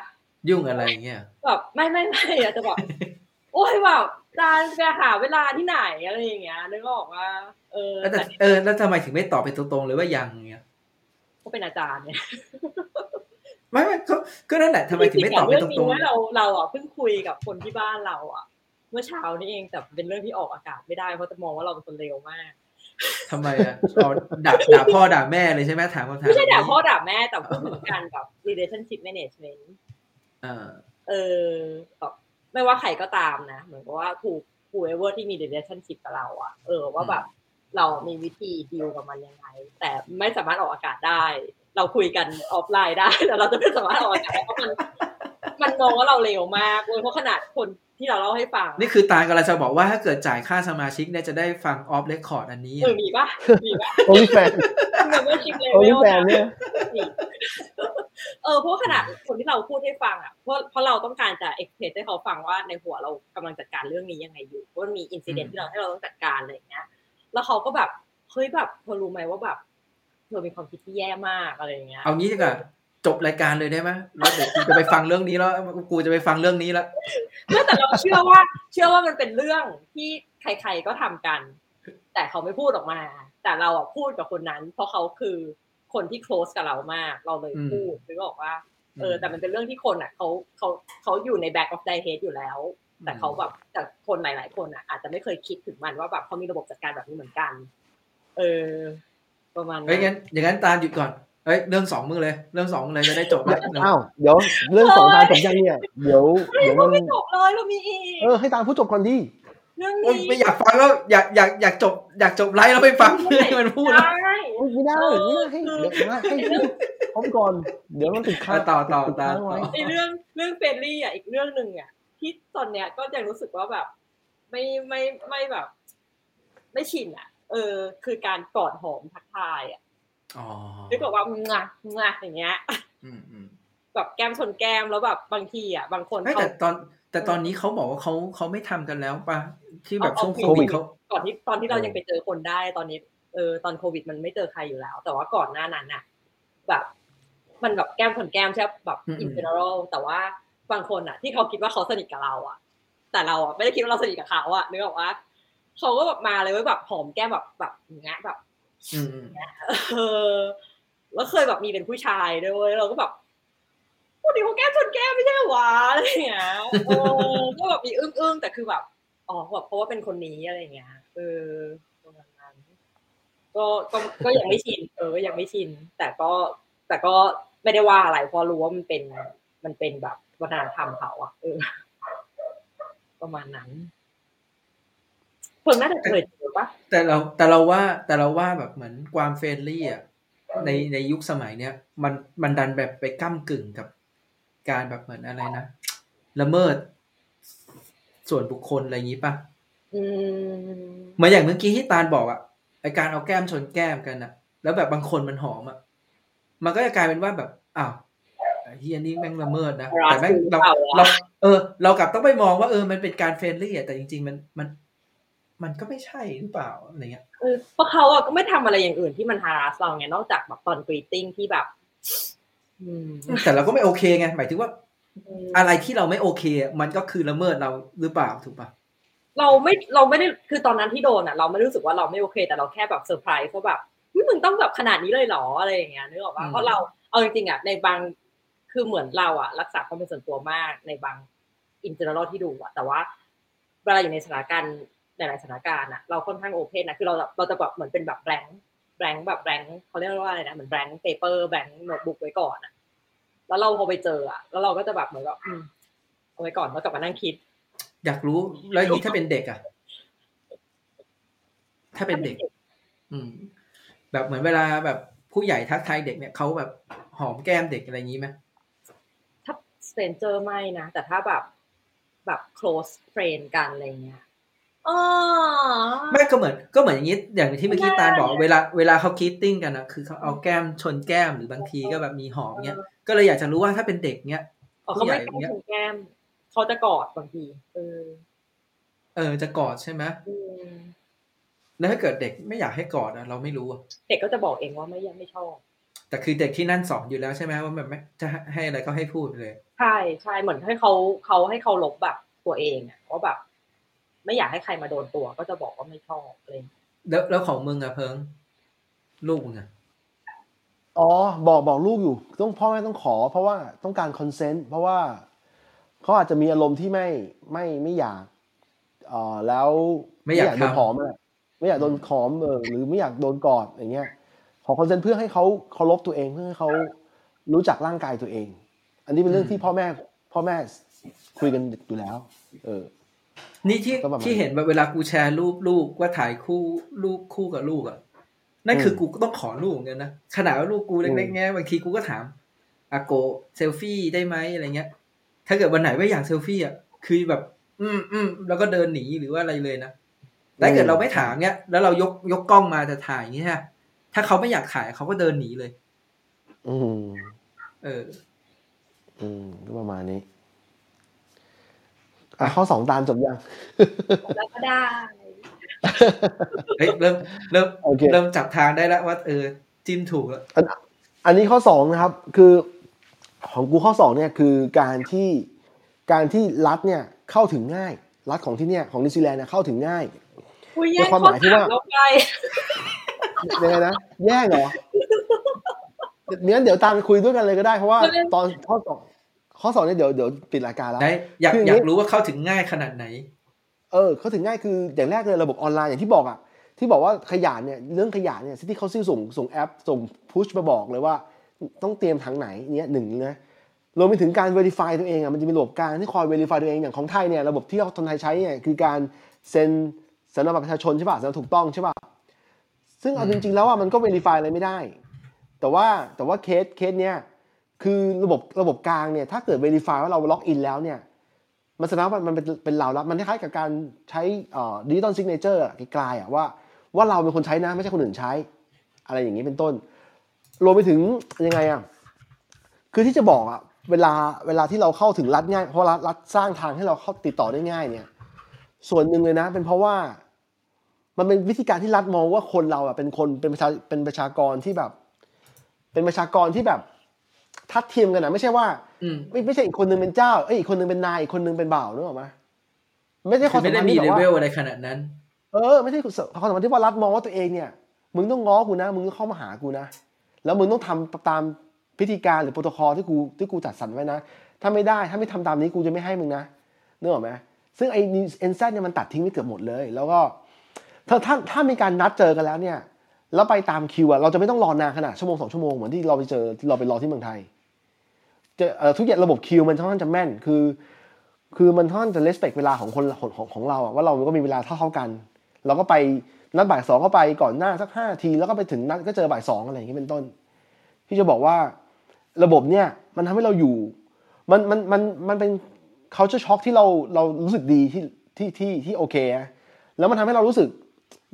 ยุ่งอะไรเงี้ยแบบไม่ไม่ไม่อาจจะแบบโอ้ยแบบจานจะหาเวลาที่ไหนอะไรอย่างเงี้ยนึกออกว่า เออแล้วแต่แต่เออ แล้วทำไมถึงไม่ตอบไปตรงๆเลยว่ายังเงี้ยก็เป็นอาจารย์เนี่ยไม่ไม่ก็ก็นั่นแหละทำไมถึงไม่ตอบไปตจรๆงว่าเราเราอะเพิ่งคุยกับคนที่บ้านเราอะเมื่อเช้านี่เองแต่เป็นเรื่องที่ออกอากาศไม่ได้เพราะจะมองว่าเราเป็นคนเลวมากๆทำไมอะอ๋อด่าด่าพ่อด่าแม่เลยใช่ไหมถามคำถามไม่ใช่ด่านี้พ่อด่าแม่แต่พูดถึงการแบบ relationship management อ่าเออแบบไม่ว่าใครก็ตามนะ เหมือนกับว่าถูก whoever ที่มี relationship กับเราอะเออว่าแบบเรามีวิธีดีลกับมันยังไง แต่ไม่สามารถออกอากาศได้ เราคุยกันออฟไลน์ได้แต่เราจะไม่สามารถออกอากาศได้เพราะมันมันมองว่าเราเลวมากเลยเพราะขนาดคนที่เราเล่าให้ฟัง นี่คือตาลกำลังจะบอกว่าถ้าเกิดจ่ายค่าสมาชิกเนี่ยจะได้ฟัง off record อันนี้เออมีปะมีปะ OnlyFans membership โอลิ level แฟนเนี่ยเออเพราะขนาดคนที่เราพูดให้ฟังอะเพราะเพราะเราต้องการจะ express ให้เขาฟังว่าในหัวเรากำลังจัดการเรื่องนี้ยังไงอยู่ว่ามันมีอินซิเดนอืมต์ที่เราให้เราต้องจัดการอะไรอย่างเงี้ยแล้วเขาก็แบบเฮ้ยแบบเธอรู้ไหมว่าแบบ เธอมีความคิดที่แย่มากอะไรอย่างเงี้ยเอางี้ดีกว่าจบรายการเลยได้ไหมแล้วเดี๋ยวกูจะไปฟังเรื่องนี้แล้วกูจะไปฟังเรื่องนี้แล้วไม่แต่เราเชื่อว่า เชื่อว่ามันเป็นเรื่องที่ใครๆก็ทำกัน แต่เขาไม่พูดออกมา แต่เราอะพูดกับคนนั้น เพราะเขาคือคนที่ close กับเรามาก เราเลยพูดหรือบอกว่าเออแต่มันเป็นเรื่องที่คนอะเขาเขาเขาอยู่ใน back of their head อยู่แล้ว แต่เขาแบบแต่คนหลาย ๆ คนอะอาจจะไม่เคยคิดถึงมันว่าแบบเขามีระบบจัดการแบบนี้เหมือนกัน เออ ประมาณเฮ้ยงั้นอย่างนั้นตาลหยุดก่อนเฮ้ยเรื่องสองมึงเลย เรื่องสองมึงเลยจะได้จบแล้วอ้าวเดี๋ยวเรื่องสองตาจบยังเนี่ยเดี๋ยวเฮ้ยเดี๋ยวเรามันไม่จบเลยเรามีอีกเออให้ตาพูดจบก่อนดิเรื่องโอ๊ยนี้ไม่อยากฟังแล้วอยากอยากอยากจบ อยากจบไลฟ์แล้วไปฟังเรื่องที่มันพูดแล้วใช่โอ้ยไม่ได้ไม่ได้ให้เดี๋ยวนะให้ให้พร้อมก่อน เดี๋ยวมันติดค้างอะต่อต่อติดค้างต่อไว้ไอเรื่องเรื่องเฟรนลี่อะอีกเรื่องหนึ่งอะที่ตอนเนี้ยก็ยังรู้สึกว่าแบบ ไม่ไม่ไม่แบบ ไม่ชินอะ เออ คือการกอดหอมทักทายอะอ๋อนึกบอกว่างะงะอย่างเงี้ยอืมอืมแบบแก้มชนแก้มแล้วแบบบางทีอะ บางคนเฮ้ยเขาแต่ตอน แต่ตอนนี้เขาบอกว่าเขาเขาไม่ทำกันแล้วป่ะที่แบบเอาช่วงเอาโควิดเขาก่อนที่ตอนที่เรายังไปเจอคนได้ตอนนี้เออตอนโควิดมันไม่เจอใครอยู่แล้ว แต่ว่าก่อนหน้านั้นอะ แบบ มันแบบแก้มชนแก้มใช่ปะแบบ in general แต่ว่าบางคนอะ ที่เขาคิดว่าเขาสนิทกับเรา อะ แต่เราอะไม่ได้คิดว่าเราสนิทกับเขาอะนึกออกว่า เขาก็แบบมาเลยว่าแบบหอมแก้มแบบแบบอย่างเงี้ยแบบอืมอืมเออแล้วเคยแบบมีเป็นผู้ชายด้วยเวยเราก็แบบพูดดีเขาแก้มชนแก้มไม่ใช่เหรอวะอะไรอย่างเงี้ยเออก็แบบมีอึ้งอึ้งๆแต่คือแบบอ๋อแบบเพราะว่าเป็นคนนี้อะไรอย่างเงี้ยเออประมาณนั้นก็ก็ก็ยังไม่ชิน เออก็ยังไม่ชิน แต่ก็แต่ก็ไม่ได้ว่าอะไรเพราะรู้ว่ามันเป็นมันเป็นแบบวัฒนธรรมเขาอะเออประมาณนั้น เพิ่งน่าจะเคยเจอปะแต่เราแต่เราว่าแต่เราว่าแบบเหมือนความ friendly อะในในยุคสมัยเนี้ยมันมันดันแบบไปก้ากึ่งกับการแบบเหมือนอะไรนะละเมิด ส่วนบุคคลอะไรอย่างนี้ป่ะอืมเหมือนอย่างเมื่อกี้ที่ตาลบอกอะไอการเอาแก้มชนแก้มกันอะแล้วแบบบางคนมันหอมอะมันก็จะกลายเป็นว่าแบบอ้าวไอ้เหี้ยนี่แม่งละเมิดนะแต่แม่งเราเรา เออ เรากลับต้องไปมองว่าเออมันเป็นการ friendly อะแต่จริง ๆ มันมัน มันก็ไม่ใช่หรือเปล่าอะไรเงี้ยเออเพราะเขาอะก็ไม่ทำอะไรอย่างอื่นที่มัน harass เราไงนอกจากแบบตอน greeting ที่แบบอืมแต่เราก็ไม่โอเคไงหมายถึงว่าอืมอะไรที่เราไม่โอเคอะมันก็คือละเมิดเราหรือเปล่าถูกปะเราไม่เราไม่ได้คือตอนนั้นที่โดนอะเราไม่รู้สึกว่าเราไม่โอเค แต่เราแค่แบบเซอร์ไพรส์ว่าแบบเฮ้ยมึงต้องแบบขนาดนี้เลยเหรออะไรอย่างเงี้ยนึกออกปะเพราะเราเอาจริงๆอะในบางคือเหมือนเราอะรักษาความเป็นส่วนตัวมากในบางอินเตอร์ที่ดูอะแต่ว่าเวลาอยู่ในสถานการณ์ หลายๆสถานการณ์อะเราค่อนข้าง open นะคือเราเราจะแบบเหมือนเป็นแบบ blank blank แบบ blank เขาเรียกว่าอะไรนะเหมือน blank paper blank notebook ไว้ก่อนอะแล้วเราพอไปเจออะแล้วเราก็จะแบบเหมือนกับอืมเอาไว้ก่อนแล้วกลับมานั่งคิด อยากรู้แล้วอย่างนี้ถ้าเป็นเด็กอะถ้าเป็นเด็ก อืม แบบเหมือนเวลาแบบผู้ใหญ่ทักทายเด็กเนี่ยเขาแบบหอมแก้มเด็กอะไรอย่างนี้ไหมถ้า stranger ไม่นะแต่ถ้าแบบแบบ close friend กันอะไรเงี้ยอ๋อ ไม่ก็เหมือนก็เหมือนอย่างนี้อย่างที่เมื่อกี้ตาลบอกเวลาเวลาเขาคิดติ้งกันนะคือเขาเอาแก้มชนแก้มหรือบางทีก็แบบมีหอมเงี้ยก็เลยอยากจะรู้ว่าถ้าเป็นเด็กเนี้ยอ๋อเขาไม่ผู้ใหญ่แก้มแก้มเขาจะกอดบางทีเออ เออจะกอดใช่ไหมอืมแล้วถ้าเกิดเด็กไม่อยากให้กอดอะเราไม่รู้อะเด็กก็จะบอกเองว่าไม่ไม่ชอบแต่คือเด็กที่นั่นสอนอยู่แล้วใช่ไหมว่าแบบไม่จะให้อะไรก็ให้พูดเลย ใช่ใช่เหมือนให้เขาเขาให้เคารพแบบตัวเองอะว่าแบบ ไม่อยากให้ใครมาโดนตัว ก็จะบอกว่าไม่ชอบอะไรอย่างเงี้ยแล้วแล้วของมึงอะเพิง ลูกมึงอะอ๋อบอกบอกลูกอยู่ ต้องพ่อแม่ต้องขอ เพราะว่าต้องการ consent เพราะว่าเขาอาจจะมีอารมณ์ที่ไม่ไม่ไม่อยากเอ่อแล้วไม่อยากโดนทำหอมอะไม่อยากโดนหอมเออหรือไม่อยากโดนกอดอย่างเงี้ย ขอ consent เพื่อให้เขาเคารพตัวเองเพื่อให้เขารู้จักร่างกายตัวเอง อันนี้เป็นเรื่องที่พ่อแม่ พ่อแม่คุยกันอยู่แล้ว เออ นี่ที่ก็ประมาณที่เห็นแบบเวลากูแชร์รูปลูกว่าถ่ายคู่ลูกคู่กับลูกอะนั่นคือกูก็ต้องขอลูกเหมือนกันนะขนาดว่าลูกกูเล็กๆเงี้ยบางทีกูก็ถามอาโกเซลฟี่ได้ไหมอะไรเงี้ย ถ้าเกิดวันไหนไม่อยากเซลฟี่อะคือแบบ อืมอืมแล้วก็เดินหนีหรือว่าอะไรเลยนะแต่ถ้าเกิดเราไม่ถามเงี้ยแล้วเรายกยกกล้องมาจะถ่ายอย่างเงี้ยถ้าเขาไม่อยากถ่ายเขาก็เดินหนีเลย อืมเออ อืมก็ประมาณนี้ อะข้อสองตาลจบยังแล้วก็ได้เฮ้ยเริ่มเริ่มโอเคเริ่มจับทางได้แล้วว่าเออจิ้มถูกแล้วอันนี้ข้อสองนะครับคือของกูข้อสองเนี่ยคือการที่การที่รัฐเนี่ยเข้าถึงง่าย รัฐของที่เนี่ยของนิวซีแลนด์เนี่ยเข้าถึงง่ายคุยแย่งในความหข้อมายที่ถามว่าเราไปยังไงนะแย่งเหรอเนี้ยเดี๋ยวตามไปคุยด้วยกันเลยก็ได้เพราะว่าตอนข้อสอง ข้อสองเนี่ยเดี๋ยวเดี๋ยวปิดรายการแล้วได้อยากคือออย่างนี้ยากรู้ว่าเข้าถึงง่ายขนาดไหน เออ เข้าถึงง่ายคืออย่างแรกเลยระบบออนไลน์อย่างที่บอกอะที่บอกว่าขยะเนี่ยเรื่องขยะเนี่ยที่เขาซื้อส่งส่งแอป ส่งพุชมาบอกเลยว่า ต้องเตรียมถังไหนเนี่ยหนึ่งนะรวมไปถึงการ verify ตัวเองอะมันจะมีระบบการที่คอย verify ตัวเองอย่างของไทยเนี่ยระบบที่เราคนไทยใช้เนี่ยคือการเซ็นสำเนาบัตรประชาชนใช่ป่ะสำเนาถูกต้องใช่ป่ะซึ่งเอาจริงๆแล้วอะมันก็ verify อะไรไม่ได้ แต่ว่าแต่ว่าเคสเคสเนี่ย คือระบบระบบกลางเนี่ยถ้าเกิด verify ว่าเรา login แล้วเนี่ยมันแสดงว่ามันเป็นเป็นเราแล้วมันคล้ายๆกับการใช้ digital signature กลายๆอะว่าว่าเราเป็นคนใช้นะ ไม่ใช่คนอื่นใช้ อะไรอย่างนี้เป็นต้น รวมไปถึงยังไงอะคือที่จะบอกอะเวลาเวลาที่เราเข้าถึงรัฐง่าย เพราะรัฐรัฐสร้างทางให้เราเข้าติดต่อได้ง่ายเนี่ย ส่วนหนึ่งเลยนะ เป็นเพราะว่ามันเป็นวิธีการที่รัฐมองว่าคนเราอะเป็นคนเป็นประชาเป็นประชากรที่แบบ เป็นประชากรที่แบบ ทัดเทียมกันนะไม่ใช่ว่าอืมไม่ไม่ใช่อีกคนนึงเป็นเจ้าเอ้ยอีกคนนึงเป็นนายอีกคนนึงเป็นบ่าวนึกออกไหมไม่ใช่คคืวาอมไม่สัมได้พันธ์มีที่เลแบบเวว่าลอะไรขนาดนั้น เออ ไม่ใช่ความสัมพันธ์ที่ว่ารัฐมองว่าตัวเองเนี่ย มึงต้องง้อกูนะ มึงต้องเข้ามาหากูนะ แล้วมึงต้องทำตามพิธีการหรือโปรโตคอลที่กูที่กูจัดสรรไว้นะ ถ้าไม่ได้ถ้าไม่ทำตามนี้กูจะไม่ให้มึงนะนึกออกไหมซึ่งไอ้เอ็นซเนี่ยมันตัดทิ้งไปเกือบหมดเลย แล้วก็ถ้าถ้าถ้ามีการนัดเจอกันแล้วเนี่ย แล้วไปตามคิวอะเราจะไม่ต้องรอนานขนาดชั่วโมงสองชั่วโมงเหมือนที่เราไปเจอเราไปรอที่เมืองไทยจะทุกอย่างระบบคิวมันค่อนข้างจะแม่นคือ คือมันค่อนข้างจะเลสเปกเวลาของคนของของของเราอะว่าเราก็มีเวลาเท่าเท่ากัน เราก็ไปนัดบ่ายสองก็ไปก่อนหน้าสักห้าที แล้วก็ไปถึงนัดก็เจอบ่ายสองอะไรอย่างนี้เป็นต้น ที่จะบอกว่าระบบเนี่ยมันทำให้เราอยู่ มันมันมันมันเป็น culture shock ที่เราเรารู้สึกดีที่ที่ที่ที่โอเค แล้วมันทำให้เรารู้สึก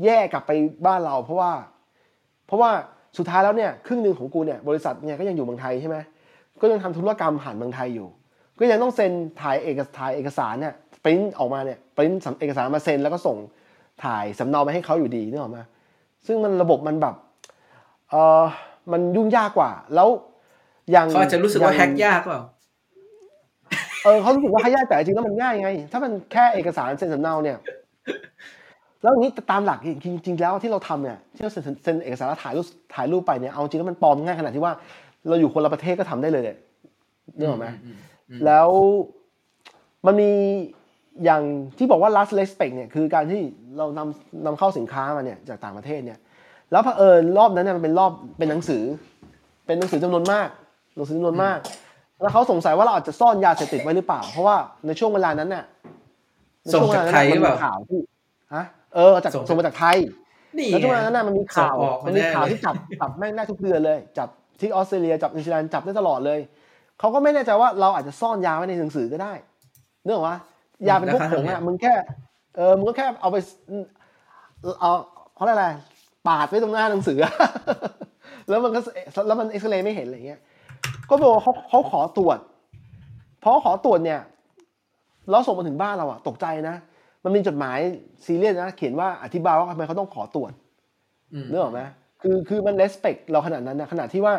แย่กลับไปบ้านเรา เพราะว่า ราะว่าสุดท้ายแล้วเนี่ยครึ่งหนึ่งของกูเนี่ยบริษัทเนี่ยก็ยังอยู่เมืองไทยใช่ไหมก็ยังทำธุรกรรมผ่านเมืองไทยอยู่ ก็ยังต้องเซ็นถ่ายเอกถ่ายเอกสารเนี่ยปริ้นออกมาเนี่ยปริ้นเอกสารมาเซ็นแล้วก็ส่งถ่ายสำเนาไปให้เขาอยู่ดีนึกออกไหมาซึ่งมันระบบมันแบบเออมันยุ่งยากกว่า แล้วอย่างเขาอาจจะรู้สึกว่าอย่งแฮกยากเปล่าเออเขารู้สึกว่าให้ยากแต่จริงๆแล้วมันง่ายไง ถ้ามันแค่เอกสารเซ็นสำเนาเนี่ย แล้วอย่างนี้ตามหลักจริงๆแล้วที่เราทำเนี่ยที่เราเซ็นเซ็นเอกสารแล้วถ่ายรูปถ่ายรูปไปเนี่ยเอาจริงแล้วมันปลอมง่ายขนาดที่ว่า เราอยู่คนละประเทศก็ทำได้เลยเนี่ยนึกออกไหมอืมอืมแล้วมันมีอย่างที่บอกว่า last respect เนี่ยคือการที่เรานำนำเข้าสินค้ามาเนี่ยจากต่างประเทศเนี่ย แล้วเผอิญรอบนั้นเนี่ยมันเป็นรอบเป็นหนังสือ เป็นหนังสือจำนวนมากหนังสือจำนวนมาก แล้วเขาสงสัยว่าเราอาจจะซ่อนยาเสพติดไว้หรือเปล่า เพราะว่าในช่วงเวลานั้นเนี่ยในส่งช่วเวจากลนั้นไทยหน่ะรือมันเปมีล่าข่าวที่ฮะ เออจากส่งจากส่งมาจากไทยนี่แล้วช่วงไงนั้นน่ะมันมีข่าวส่งออกมันมีแน่ข่าวเลยที่จับจับแม่งได้ทุกเดือนเลย จับที่ออสเตรเลียจับนิวซีแลนด์จับได้ตลอดเลยเขาก็ไม่แน่ใจว่าเราอาจจะซ่อนยาไว้ในหนังสือก็ได้เนื่องว่ายาเป็นพวกผงอะมึงแค่เออมึงก็แค่เอาไปเอาเขาเรียกอะไรปาดไว้ตรงหน้าหนังสือ แล้วมันก็แล้วมันเอ็กซเรย์ไม่เห็นอะไรเงี้ย ก็บอกว่าเขาเขาขอตรวจเพราะขอตรวจเนี่ยแล้วส่งมาถึงบ้านเราอะตกใจนะ มันมีจดหมายซีเรียสนะ เขียนว่าอธิบายว่าทำไมเขาต้องขอตรวจอืมนึกออกไหมคือคือมันเลสเปกเราขนาดนั้นนะขนาดที่ว่า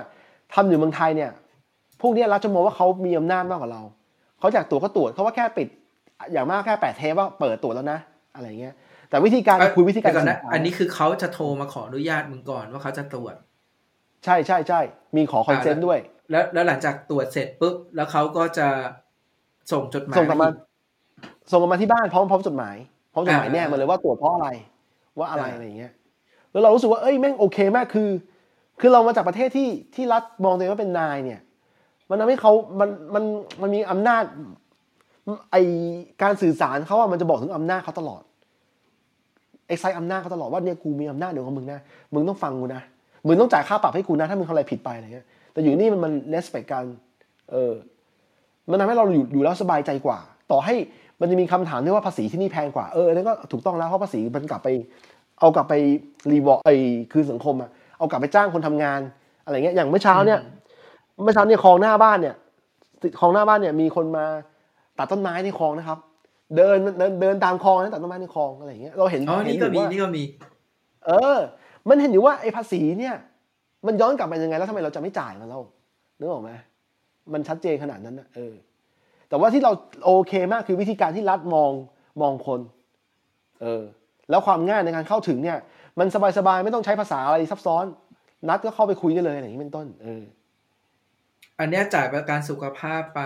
ทำอยู่เมืองไทยเนี่ย พวกเนี้ยเราจะมองว่าเขามีอำนาจมากกว่าเรา เขาอยากตรวจก็ตรวจเขาว่าแค่ปิด อย่างมากแค่แปดเทปว่าเปิดตรวจแล้วนะ อะไรเงี้ย แต่วิธีการเอ้ยคุยวิธีการเดี๋ยวก่อนนะสื่อสารอันนี้คือเขาจะโทรมาขออนุญาตมึงก่อนว่าเขาจะตรวจ ใช่ใช่ใช่มีขอคอนเซนต์ด้วย แล้วแล้วหลังจากตรวจเสร็จปุ๊บแล้วเขาก็จะส่งจดหมายส่งกลับมาอี ส่งกลับมาที่บ้านพร้อมพร้อมจดหมายพร้อมจดหมายอ่าแนบมาเลยว่าตรวจเพราะอะไร ว่าอะไรอ่าอะไรอย่างเงี้ย แล้วเรารู้สึกว่าเอ้ยแม่งโอเคมากคือ คือเรามาจากประเทศที่ที่รัฐมองตัวเองว่าเป็นนายเนี่ย มันทำให้เขามันมันมันมีอำนาจไอการสื่อสารเขาว่ามันจะบอกถึงอำนาจเขาตลอดไอไซอำนาจเขาตลอดว่าเนี่ยกูมีอำนาจเหนือกว่ามึงนะมึงต้องฟังกูนะมึงต้องจ่ายค่าปรับให้กูนะ ถ้ามึงทำอะไรผิดไปอะไรเงี้ยแต่อยู่นี่มันมันเลสเปกกันเออมันทำให้เราอยู่อยู่แล้วสบายใจกว่า ต่อให้ มันจะมีคำถามที่ว่าภาษีที่นี่แพงกว่าเอออันนั้นก็ถูกต้องแล้วเพราะภาษีมันกลับไป เอากลับไปรีวอไอคืนสังคมอะเอากลับไปจ้างคนทำงาน อะไรเงี้ยอย่างเมื่อเช้าเนี่ยเมื่อเช้าเนี่ยคลองหน้าบ้านเนี่ยคลองหน้าบ้านเนี่ยมีคนมาตัดต้นไม้ในคลองนะครับ เดินเดินเดินตามคลองนะตัดต้นไม้ในคลองอะไรอย่างเงี้ยเราเห็นอ๋อเห็นี่นก็อยู่มีว่านี่ก็มี เออ มันเห็นอยู่ว่าไอ้ภาษีเนี่ย มันย้อนกลับมายังไงแล้วทำไมเราจะไม่จ่ายมันเล่านึกออกไหมมันชัดเจนขนาดนั้นนะเออ แต่ว่าที่เราโอเคมากคือวิธีการที่รัฐมองมองคน เออ แล้วความง่ายในการเข้าถึงเนี่ย มันสบายๆ ไม่ต้องใช้ภาษาอะไรซับซ้อน นัดก็เข้าไปคุยได้เลยอะไรอย่างนี้เป็นต้น เออ อันเนี้ยจ่ายประกันสุขภาพไป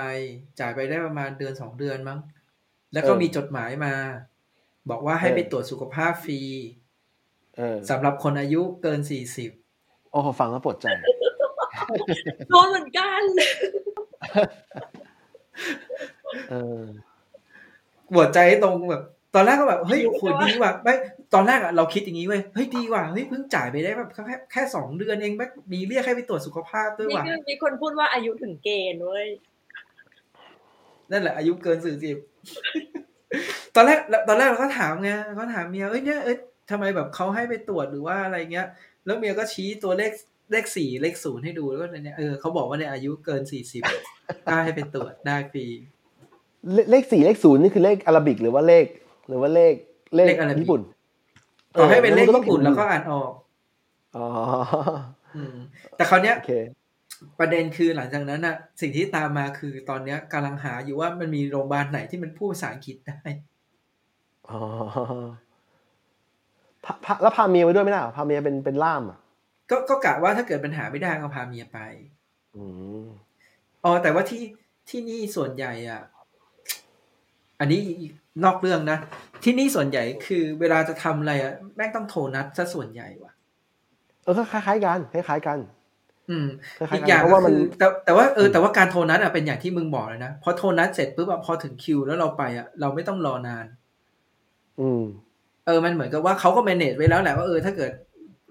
จ่ายไปได้ประมาณเดือนสองเดือนมั้ง แล้วก็เออมีจดหมายมา บอกว่าให้เออไปตรวจสุขภาพฟรีเออสำหรับคนอายุเกินสี่สิบโอ้ฟังแล้วปวดใจโดนเหมือนกัน เออปวดใจตรงแบบ ตอนแรกก็แบบเฮ้ยโหดีว่ะไม่ตอนแรกอะเราคิดอย่างนี้เว้ยเฮ้ยดีว่ะเฮ้ยเพิ่งจ่ายไปได้แบบแค่แค่สองเดือนเองแม่งมีเรียกให้ไปตรวจสุขภาพด้วยนี่ว่ะคือมีคนพูดว่าอายุถึงเกณฑ์เว้ยนั่นแหละอายุเกินสี่สิบตอนแรกตอนแรกเราก็ถามไงเขาถามเมียเอ้ยเนี่ยเอ้ยทำไมแบบเขาให้ไปตรวจหรือว่าอะไรเงี้ย แล้วเมียก็ชี้ตัวเลข เลขสี่เลขศูนย์ให้ดูแล้วก็เนี่ยเออเขาบอกว่าเนี่ยอายุเกินสี่สิบได้ให้ไปตรวจได้ฟรีเลเลขสี่เลขศูนย์นี่คือเลขอาราบิกหรือว่าเลข หรือว่าเลขเลขเลขอาราบิกญี่ปุ่นต่อให้เป็นเลขออญี่ปุ่นแล้วก็อ่านออกอ๋ออืมแต่คราวเนี้ยโอเคประเด็นคือหลังจากนั้นอะสิ่งที่ตามมาคือตอนเนี้ยกำลังหาอยู่ว่ามันมีโรงพยาบาลไหนที่มันพูดภาษาอังกฤษได้อ๋อพาพาแล้วพาเมียไปด้วยไม่ได้เหรอพาเมียเป็นเป็นล่ามอะ ก็ก็กะว่าถ้าเกิดปัญหาไม่ได้ก็พาเมียไปอืมอ๋อแต่ว่าที่ที่นี่ส่วนใหญ่อะ อันนี้นอกเรื่องนะ ที่นี่ส่วนใหญ่คือเวลาจะทำอะไรอะแม่งต้องโทรนัดซะส่วนใหญ่ว่ะ เออก็คล้ายๆกันคล้ายๆกัน อืมคล้ายๆอีกกันอย่างเพราะก็ว่ามันคือแต่แต่ว่าเออแต่ว่าการโทรนัดอะเป็นอย่างที่มึงบอกเลยนะพอโทรนัดเสร็จปุ๊บอะพอถึงคิวแล้วเราไปอะเราไม่ต้องรอนาน อืม เออมันเหมือนกับว่าเขาก็ manage ไว้แล้วแหละว่าเออถ้าเกิด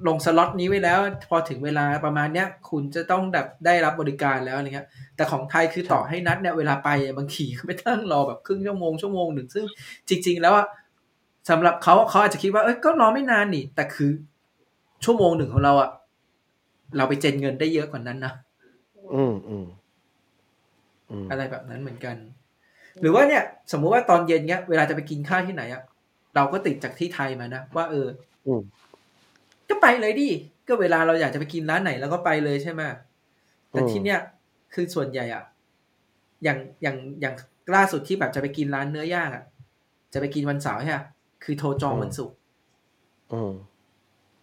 ลงสล็อตนี้ไว้แล้ว พอถึงเวลาประมาณเนี้ย คุณจะต้องแบบได้รับบริการแล้วอะไรเงี้ยแต่ของไทยคือต่อให้นัดเนี่ยเวลาไปอะบางทีก็ไม่ต้องรอแบบครึ่งชั่วโมงชั่วโมงหนึ่งซึ่งจริง ๆ แล้วอะสำหรับเขาเขาอาจจะคิดว่าเอ้ยก็รอไม่นานนี่ แต่คือชั่วโมงหนึ่งของเราอะเราไปเจนเงินได้เยอะกว่านั้นนะอืมอืมอืมอะไรแบบนั้นเหมือนกัน หรือว่าเนี่ย สมมุติว่าตอนเย็นเนี้ย เวลาจะไปกินข้าวที่ไหนอะเราก็ติดจากที่ไทยมานะว่าเอออืม ก็ไปเลยดิ ก็เวลาเราอยากจะไปกินร้านไหนเราก็ไปเลยใช่ไหมแต่อืมที่เนี้ยคือส่วนใหญ่อะอย่างอย่างอย่างล่าสุดที่แบบจะไปกินร้านเนื้อย่างอะจะไปกินวันเสาร์ใช่ไหมคือโทรจองวันศุกร์อืม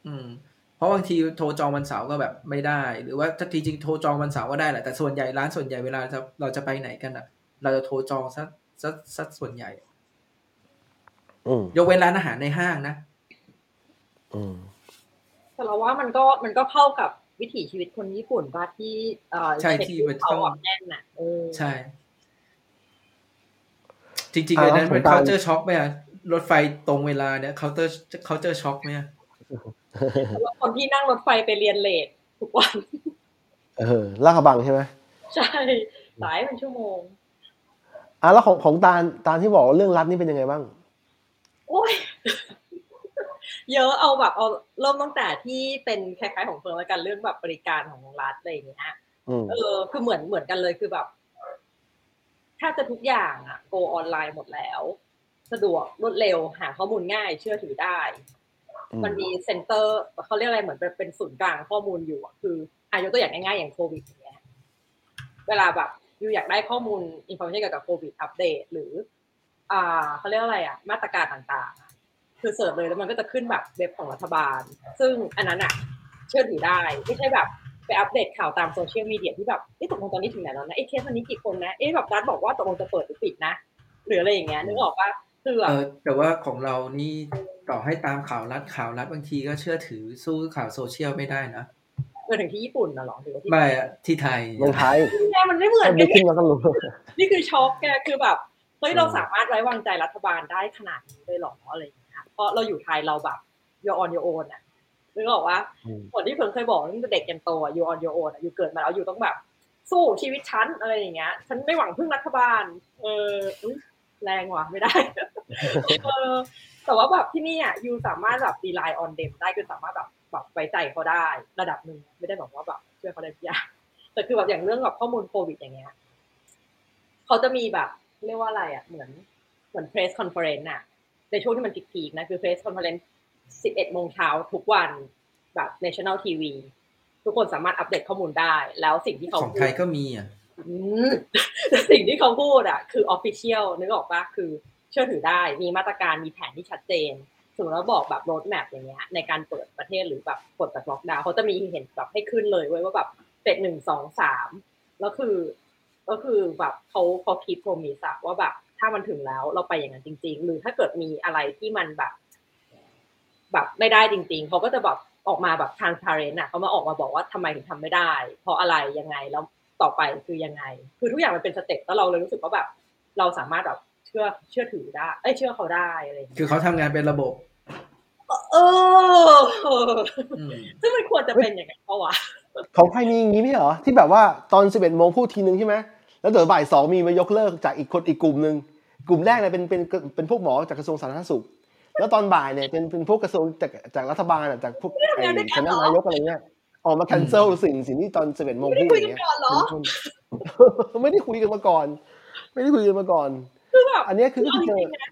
อืมเพราะบางทีโทรจองวันเสาร์ก็แบบไม่ได้ หรือว่าถ้าจริงๆโทรจองวันเสาร์ก็ได้แหละแต่ส่วนใหญ่ร้านส่วนใหญ่เวลาจะเราจะไปไหนกันอะเราจะโทรจองซะซะซะส่วนใหญ่อืมยกเว้นร้านอาหารในห้างนะอืม แต่เราว่ามันก็มันก็เข้ากับวิถีชีวิตคนญี่ปุ่นว่าที่เอ่อใช่เช็คที่อินมันเขาต้องอะแน่นน่ะเออใช่ จริงๆเลยนั้นอ่าเป็นของตาล culture shock ไหมอะรถไฟตรงเวลาเนี่ย culture culture shock ไหมอะแล้วคนที่นั่งรถไฟไปเรียนเลททุกวันเออลาดกระบังใช่ไหมใช่สายเป็นชั่วโมงอะแล้วของของตาลตาลที่บอกว่าเรื่องรัฐนี่เป็นยังไงบ้าง โอ้ย เยอะเอาแบบเอาเริ่มตั้งแต่ที่เป็นคล้ายๆของเฟิร์นแล้วกันเรื่องแบบบริการของรัฐอะไรอย่างเงี้ยอืมเออคือเหมือนเหมือนกันเลยคือแบบแทบจะทุกอย่างอะ go online หมดแล้ว สะดวกรวดเร็วหาข้อมูลง่าย เชื่อถือได้อืมมันมี center เขาเรียกอะไรเหมือนเป็นเป็นศูนย์กลางข้อมูลอยู่อะคืออายกตัวอย่างง่ายๆอย่างโควิดอย่างเงี้ยเวลาแบบอยู่อยากได้ข้อมูล information เกี่ยวกับโควิดอัปเดตหรือ อ่าเขาเรียกอะไรอะมาตรการต่างๆอะ คือเสิร์ชเลยแล้วมันก็จะขึ้นแบบเว็บของรัฐบาล ซึ่งอันนั้นอะเชื่อถือได้ไม่ใช่แบบไปอัปเดตข่าวตามโซเชียลมีเดียที่แบบเอ๊ะตกลงตอนนี้ถึงไหนแล้วนะเอ๊ะเคสวันนี้กี่คนนะเอ๊ะแบบรัฐบอกว่าตกลงจะเปิดหรือปิดนะหรืออะไรอย่างเงี้ยนึกออกปะคือแบบเออแต่ว่าของเรานี่ต่อให้ตามข่าวรัฐข่าวรัฐบางทีก็เชื่อถือสู้ข่าวโซเชียลไม่ได้นะเกิดถึงที่ญี่ปุ่นนะหรอหรือว่าที่ไม่อะที่ไทยเมืองไทยแกมันไม่เหมือนถ้ากัดีนขึ้นมาก็รู้นี่คือช็อกแกคือแบบเฮ้ยอืมเราสามารถไว้วางใจรัฐบาลได้ขนาดนี้เลยเหรออะไรอย่างเงี้ย เพราะเราอยู่ไทยเราแบบยออนยโอนอะนึกออกว่าอืมเหมือนที่เพิ่งเคยบอกตั้งแต่เด็กยันโตอะยูออนยูโอนอะอยู่เกิดมาแล้วอยู่ต้องแบบ สู้ชีวิตฉันอะไรอย่างเงี้ย ฉันไม่หวังพึ่งรัฐบาล เอออุ๊ยแรงว่ะไม่ได้เออแต่ว่าแบบที่นี่อะ you สามารถแบบ rely on them ได้คือสามารถแบบแบบไว้ใจเขาได้ระดับหนึ่งไม่ได้บอกว่าแบบช่วยเขาได้ทุกอย่างแต่คือแบบอย่างเรื่องแบบข้อมูลโควิดอย่างเงี้ยเขาจะมีแบบเรียกว่าอะไรอะเหมือนเหมือน press conference อะ ในช่วงที่มันพีคๆนะคือ press conference 11 โมงเช้าทุกวันแบบ national TV ทุกคนสามารถอัปเดตข้อมูลได้ แล้วสิ่งที่เขาของพูไทดยก็มีอะอืมแต่สิ่งที่เขาพูดอะ คือ official นึกออกปะคือเชื่อถือได้มีมาตรการมีแผนที่ชัดเจนสมมติว่าบอกแบบ road map อย่างเงี้ยในการเปิดประเทศหรือแบบกดแบบล็อกดาวน์เขาจะมีเห็นแบบให้ขึ้นเลยเว้ยว่าแบบเป็นหนึ่งสองสามแล้วคือ ก็คือแบบเขาเขาคิดโพมิสอะว่าแบบ ถ้ามันถึงแล้วเราไปอย่างนั้นจริง ๆ หรือถ้าเกิดมีอะไรที่มันแบบ แบบไม่ได้จริง ๆเขาก็จะแบบออกมาแบบ transparent อะเขามาออกมาบอกว่าทำไมถึงทำไม่ได้ เพราะอะไรยังไงแล้วต่อไปคือยังไง คือทุกอย่างมันเป็นสเต็ปแล้วเราเลยรู้สึกว่าแบบ เราสามารถแบบเชื่อเชื่อถือได้ เอ้ยเชื่อเขาได้อะไรอย่างเงี้ยคือเขาทำงานเป็นระบบ เอออืมซึ่งมันควรจะเป็นอย่างนั้นเพราะวะของไทยมีอย่างนี้ไหมเหรอที่แบบว่าตอน11โมงพูดทีนึงใช่ไหมแล้วเดี๋ยวบ่ายสองมีมายกเลิกจากอีกคนอีกกลุ่มหนึ่ง กลุ่มแรกเนี่ยเป็นเป็นเป็นพวกหมอจากกระทรวงสาธารณสุข แล้วตอนบ่ายเนี่ยเป็นเป็นพวกกระทรวงจากจากรัฐบาลอะจากพวกไอ้คณะนายกอะไรเงี้ยออกมา cancel สิ่งสิ่งที่ตอน11โมงไม่ได้พูดคุยอกัย่านงเงี้ยก่อนเหรอไม่ได้คุยกันมาก่อน ไม่ได้คุยกันมาก่อนคือแบบอันเนี้ยคือเอาจเจอริงๆนะ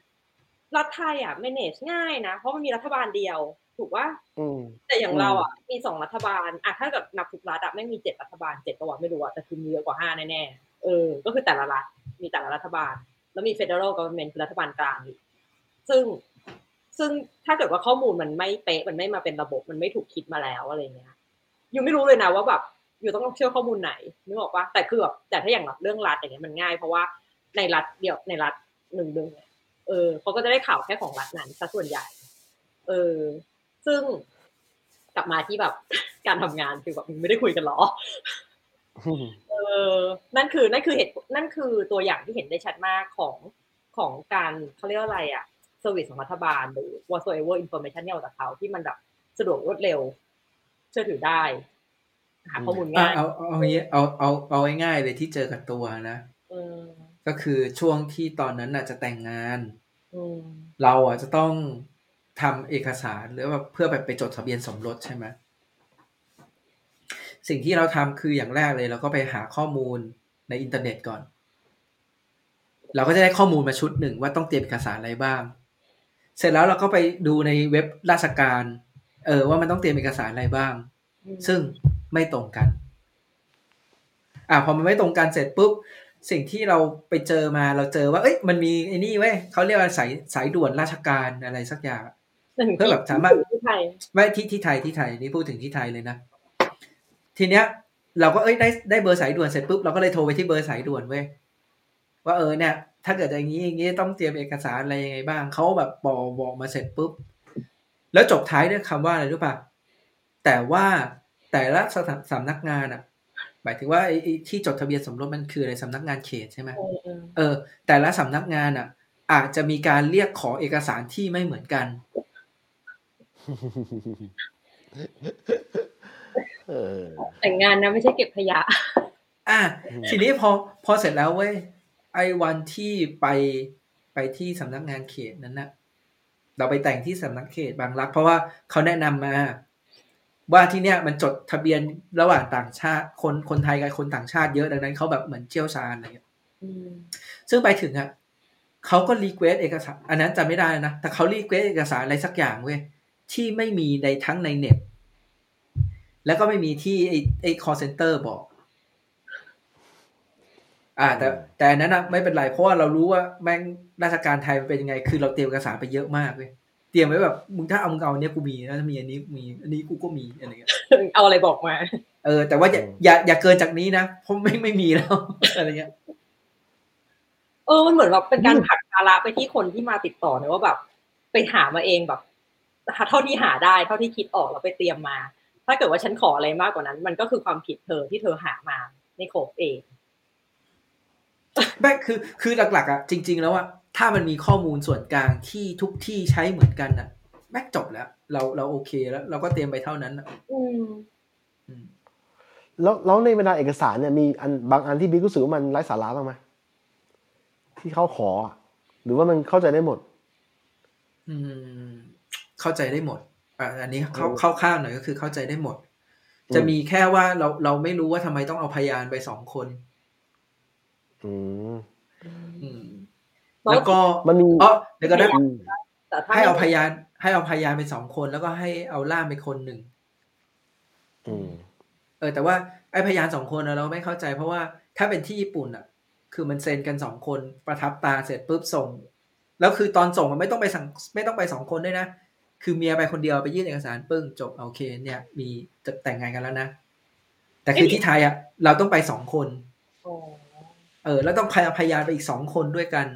รัฐไทยอะ manage ง่ายนะ เพราะมันมีรัฐบาลเดียว ถูกว่าอืมแต่อย่างอืมเราอะ มีสองรัฐบาลอะถ้าเกิดนับทุกรัฐอะไม่งมีเจ็ดรัฐบาลเจ็ดประวัติไม่รู้อะแต่คือมีเยอะกว่าห้าแน่ๆเออ ก็คือแต่ละรัฐมีแต่ละรัฐบาล แล้วมี federal government คือรัฐบาลกลางอีกซึ่งซึ่งถ้าเกิดว่าข้อมูลมันไม่เป๊ะมันไม่มาเป็นระบบมันไม่ถูกคิดมาแล้วอะไรเงี้ยอยู่ไม่รู้เลยนะว่าแบบอยู่ต้องเชื่อข้อมูลไหนนึกออกปะแต่คือแบบแต่ถ้าอย่างแบบเรื่องรัฐอย่างเงี้ยมันง่าย เพราะว่าในรัฐเดียวในรัฐหนึ่งเดือนเนี่ยเออเขาก็จะได้ข่าวแค่ของรัฐนั้นซะส่วนใหญ่ เออ ซึ่งกลับมาที่แบบการทำงานคือแบบไม่ได้คุยกันหรอ เออนั่นคือนั่นคือเหตุนั่นคือตัวอย่างที่เห็นได้ชัดมากของของการเขาเรียกว่าอะไรอะเซอร์วิสของรัฐบาลหรือ whatsoever information ที่เอาจากเขาที่มันแบบสะดวกรวดเร็ว เชื่อถือได้หาข้อมูลอะง่ายเอาเอาเอาอย่างงี้เอาเอาเอาง่ายๆเลยที่เจอกับตัวนะอืมก็คือช่วงที่ตอนนั้นน่ะจะแต่งงานอืมเราอะจะต้องทำเอกสารหรือว่าเพื่อแบบไปจดทะเบียนสมรสใช่ไหม สิ่งที่เราทำคืออย่างแรกเลย เราก็ไปหาข้อมูลในอินเทอร์เน็ตก่อน เราก็จะได้ข้อมูลมาชุดหนึ่งว่าต้องเตรียมเอกสารอะไรบ้าง เสร็จแล้วเราก็ไปดูในเว็บราชการ เออ ว่ามันต้องเตรียมเอกสารอะไรบ้าง ซึ่งไม่ตรงกัน อ่าพอมันไม่ตรงกันเสร็จปุ๊บสิ่งที่เราไปเจอมาเราเจอว่า เอ้ย มันมีไอ้นี่เว้ยเขาเรียกว่าสายสายด่วนราชการอะไรสักอย่างเพื่อแบบสามารถที่ไทยไม่ที่ที่ไทยที่ไทยนี่พูดถึงที่ไทยเลยนะ ทีเนี้ย เราก็เอ้ยได้ได้เบอร์สายด่วนเสร็จปุ๊บเราก็เลยโทรไปที่เบอร์สายด่วนเว้ยว่าเออเนี่ย ถ้าเกิดอย่างนี้อย่างนี้ต้องเตรียมเอกสารอะไรยังไงบ้างเขาแบบบอกบอกมาเสร็จปุ๊บแล้วจบท้ายด้วยคำว่าอะไรรู้ป่ะแต่ว่าแต่ละสถานสำนักงานอะหมายถึงว่าไอ้ไอ้ที่จดทะเบียนสมรสมันคืออะไรสำนักงานเขตใช่ไหมเออเออเออ แต่ละสำนักงานอะ อาจจะมีการเรียกขอเอกสารที่ไม่เหมือนกันเออ แต่งงานนะไม่ใช่เก็บขยะ อะอืมทีนี้พอพอเสร็จแล้วเว้ยไอ้วันที่ไปไปที่สำนักงานเขตนั้นนะเราไปแต่งที่สำนักเขตบางรัก เพราะว่าเขาแนะนำมา ว่าที่เนี้ยมันจดทะเบียนระหว่างต่างชาติ คนคนไทยกับคนต่างชาติเยอะดังนั้นเขาแบบเหมือนเชี่ยวชาญอะไรอย่างเงี้ยอืมซึ่งไปถึงอะเขาก็ request เอกสาร อันนั้นจำไม่ได้นะ แต่เขา request เอกสารอะไรสักอย่างเว้ยที่ไม่มีในทั้งในเน็ต แล้วก็ไม่มีที่ไอ้ไอ้ call center บอก อ่า แต่แต่อันนั้นนะไม่เป็นไร เพราะว่าเรารู้ว่าแม่งราชการไทยมันเป็นยังไง คือเราเตรียมเอกสารไปเยอะมากเว้ยเตรียมไว้แบบมึงถ้าเอามึงเอาอันเนี้ยกูมีนะถ้ามีอันนี้มี อันนี้กูก็มีอะไรเงี้ยเอาอะไรบอกมา เออ แต่ว่าอย่าอย่าอย่าเกินจากนี้นะเพราะไม่ไม่มีแล้วอะไรเงี้ยเออมันเหมือนแบบเป็นการผลักภาระไปที่คนที่มาติดต่อเนี่ยว่าแบบ ไปหามาเองแบบเท่าที่หาได้ เท่าที่คิดออกแล้วไปเตรียมมา ถ้าเกิดว่าฉันขออะไรมากกว่านั้น มันก็คือความผิดเธอที่เธอหามาไม่ครบเองแม่คือคือหลักๆอะจริง ๆ แล้วอะถ้ามันมีข้อมูลส่วนกลางที่ทุกที่ใช้เหมือนกันอะแม่งจบแล้ว เราเราโอเคแล้ว เราก็เตรียมไปเท่านั้นอะอืมอืมแล้วแล้วในเวลาเอกสารเนี่ยมีอันบางอันที่บิ๊กรู้สึกว่ามันไร้สาระบ้างไหมที่เขาขออะหรือว่ามันเข้าใจได้หมด อืม เข้าใจได้หมด อะอันนี้เข้าอืมเข้าข้างหน่อยก็คือเข้าใจได้หมดอืมจะมีแค่ว่าเราเราไม่รู้ว่าทำไมต้องเอาพยานไปสองคนอืมอืมแล้วก็มันมีอ๋อเดี๋ยวก็นะอืมแต่ถ้าให้เอาพไม่ยาน ให้เอาพยานไปสองคน แล้วก็ให้เอาล่ามไปคนหนึ่งอืมเออ แต่ว่าไอ้พยานสองคนน่ะเราไม่เข้าใจ เพราะว่าถ้าเป็นที่ญี่ปุ่นอะ คือมันเซ็นกันสองคนประทับตาเสร็จปุ๊บส่ง แล้วคือตอนส่งมันไม่ต้องไปสั่งไม่ต้องไปสองคนด้วยนะ คือเมียไปคนเดียวไปยื่นเอกสารปึ้งจบโอเค เนี่ย มีจะแต่งงานกันแล้วนะ แต่คือที่ไทยอะเราต้องไปสองคนอ๋อเออ แล้วต้องพยพยานไปอีกสองคนด้วยกัน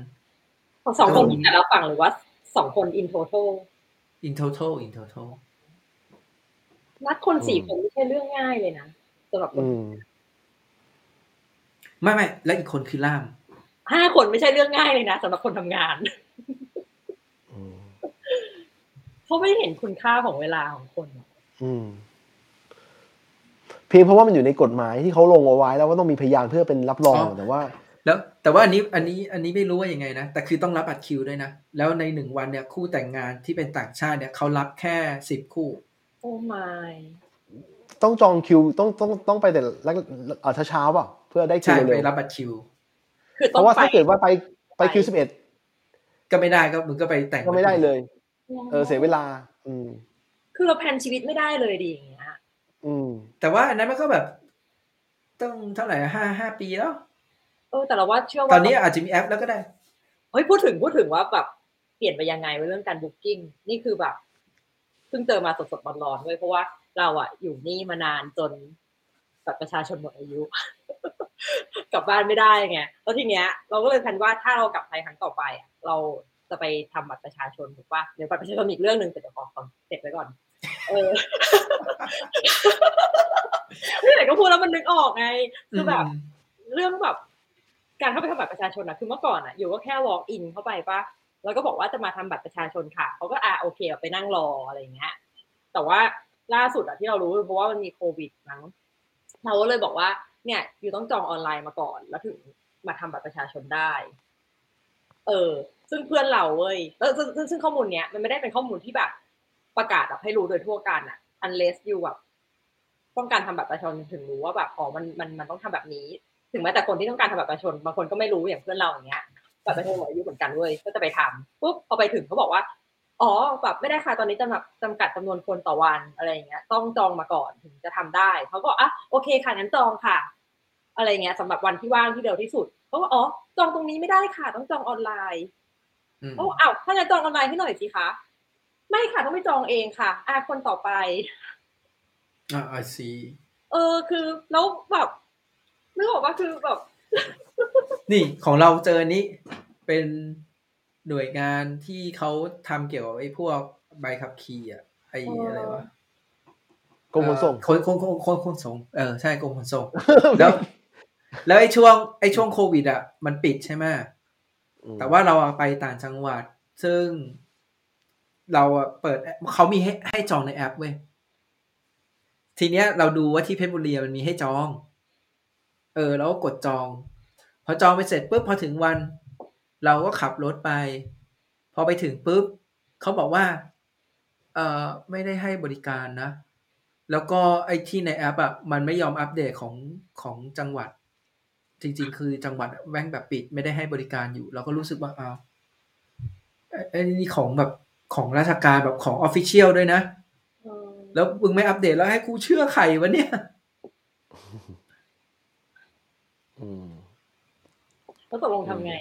สองคนแต่ละฝั่งหรือว่าสองคนอินโท a l in total in total นัดคนสี่คนไม่ใช่เรื่องง่ายเลยนะสำหรับคนอืมไม่ไม่และอีกคนคือล่ามห้าคนไม่ใช่เรื่องง่ายเลยนะสำหรับคนทำงาน อืม เขาไม่เห็นคุณค่าของเวลาของคน อืม เพียงเพราะว่ามันอยู่ในกฎหมายที่เขาลงเอาไว้แล้วว่าต้องมีพยานเพื่อเป็นรับรองอ๋อแต่ว่า แล้ว แต่ว่าอันนี้อันนี้อันนี้ไม่รู้ว่ายังไงนะแต่คือต้องรับบัตรคิวด้วยนะแล้วในหนึ่งวันเนี่ยคู่แต่งงานที่เป็นต่างชาติเนี่ยเขารับแค่สิบคู่ โอ้ไม่ต้องจองคิวต้องต้องต้องไปแต่แรกเอ่อเช้าๆเปล่ะเพื่อได้คิใช่วไปเร็วรับบัตรคิวคือเพต้องราะว่าไปถ้าเกิดว่าไปไปคิวสิบเอ็ดก็ไม่ได้ก็มึงก็ไปแต่งก็ไม่ได้เลย เออเสียเวลา อืม คือเราแพลนชีวิตไม่ได้เลยดีอย่างเงี้ยอืม แต่ว่าอันนั้นมันก็แบบต้องเท่าไหร่ห้าห้าปีแล้วเออแต่เราว่าเชื่อว่าตอนนี้อาจจะมีแอปแล้วก็ได้เฮ้ยพูดถึงพูดถึงว่าแบบเปลี่ยนไปยังไงเรื่องการบุ๊กิ้งนี่คือแบบเพิ่งเจอมาสดๆร้อนๆด้วยเพราะว่าเราอะอยู่นี่มานานจนบัตรประชาชนหมดอายุ กลับบ้านไม่ได้ไงแล้วทีเนี้ย เราก็เลยแพลนว่าถ้าเรากลับไทยครั้งต่อไปอะเรา จะไปทำบัตรประชาชนถูกปะเดี๋ยวบัตรประชาชนอีกเรื่องหนึ่งแต่เดี๋ยวขอขอเสร็จไว้ก่อน เออไม่ไหนก็พูดแล้วมันนึกออกไงคือแบบ เรื่องแบบ การเข้าไปทำบัตรประชาชนอะคือเมื่อก่อนอะอยู่ก็แค่ walk in เข้าไปปะแล้วก็บอกว่าจะมาทำบัตรประชาชนค่ะเขาก็อ่าโอเคไปนั่งรออะไรอย่างเงี้ย แต่ว่าล่าสุดอะที่เรารู้เพราะว่ามันมีโควิดมั้งเราก็เลยบอกว่า เนี่ย อยู่ต้องจองออนไลน์มาก่อน แล้วถึงมาทำบัตรประชาชนได้ เออ ซึ่งเพื่อนเราเว้ยแล้วซึ่งซึ่งซึ่งข้อมูลเนี้ยมันไม่ได้เป็นข้อมูลที่แบบประกาศแบบให้รู้โดยทั่วกันอะ unless you แบบต้องการทำบัตรประชาชนถึงรู้ว่าแบบอ๋อมันมันมันต้องทำแบบนี้ ถึงแม้แต่คนที่ต้องการทำแบัตรประชาชนบางคนก็ไม่รู้อย่างเพื่อนเราอย่างเงี้ยแบัตรประชาชนอายุเหมือนกันเว้ยก็จะไปทำปุ๊บพอไปถึงเขาบอกว่าอ๋อแบบไม่ได้ค่ะตอนนี้จำกัดจำกัดจำนวนคนต่อวันอะไรอย่างเงี้ย ต้องจองมาก่อนถึงจะทำได้เขาก็อะโอเคค่ะงั้นจองค่ะ อะไรเงี้ยสำหรับวันที่ว่างที่เร็วที่สุดเขาก็อ๋อจองตรงนี้ไม่ได้ค่ะ ต้องจองออนไลน์ โอ้อ้าวถ้างั้นจองออนไลน์ให้หน่อยสิคะ ไม่ค่ะต้องไปจองเองค่ะ อะคนต่อไปอ่าไอซีเออคือแล้วแบบนึกออกว่าคือแบบ นี่ของเราเจออันนี้เป็นหน่วยงานที่เขาทำเกี่ยวกับไอ้พวกใบขับขี่อะไอ้อ๋อออะไรวะกรมขนส่งเอ่อคนคนคนคนขนส่งเออใช่กรมขนส่งแล้ว แล้วไอ้ช่วงไอ้ช่วงโควิดอะมันปิดใช่ไหมอืม แต่ว่าเราไปต่างจังหวัด ซึ่งเราเปิดเขามีให้ให้จองในแอปเว้ยทีเนี้ยเราดูว่าที่เพชรบุรีมันมีให้จอง เออแล้วก็กดจอง พอจองไปเสร็จปุ๊บพอถึงวัน เราก็ขับรถไป พอไปถึงปุ๊บเขาบอกว่า เออไม่ได้ให้บริการนะ แล้วก็ไอ้ที่ในแอปอะมันไม่ยอมอัปเดตของของจังหวัด จริง ๆ คือจังหวัดอะแว่งแบบปิดไม่ได้ให้บริการอยู่ เราก็รู้สึกว่าอ้าวไอ้ไอ้นี่ของแบบของราชการแบบของออฟฟิเชียลด้วยนะเออแล้วมึงไม่อัปเดตแล้วให้กูเชื่อใครวะเนี่ยอืมแล้วตกลงทำไง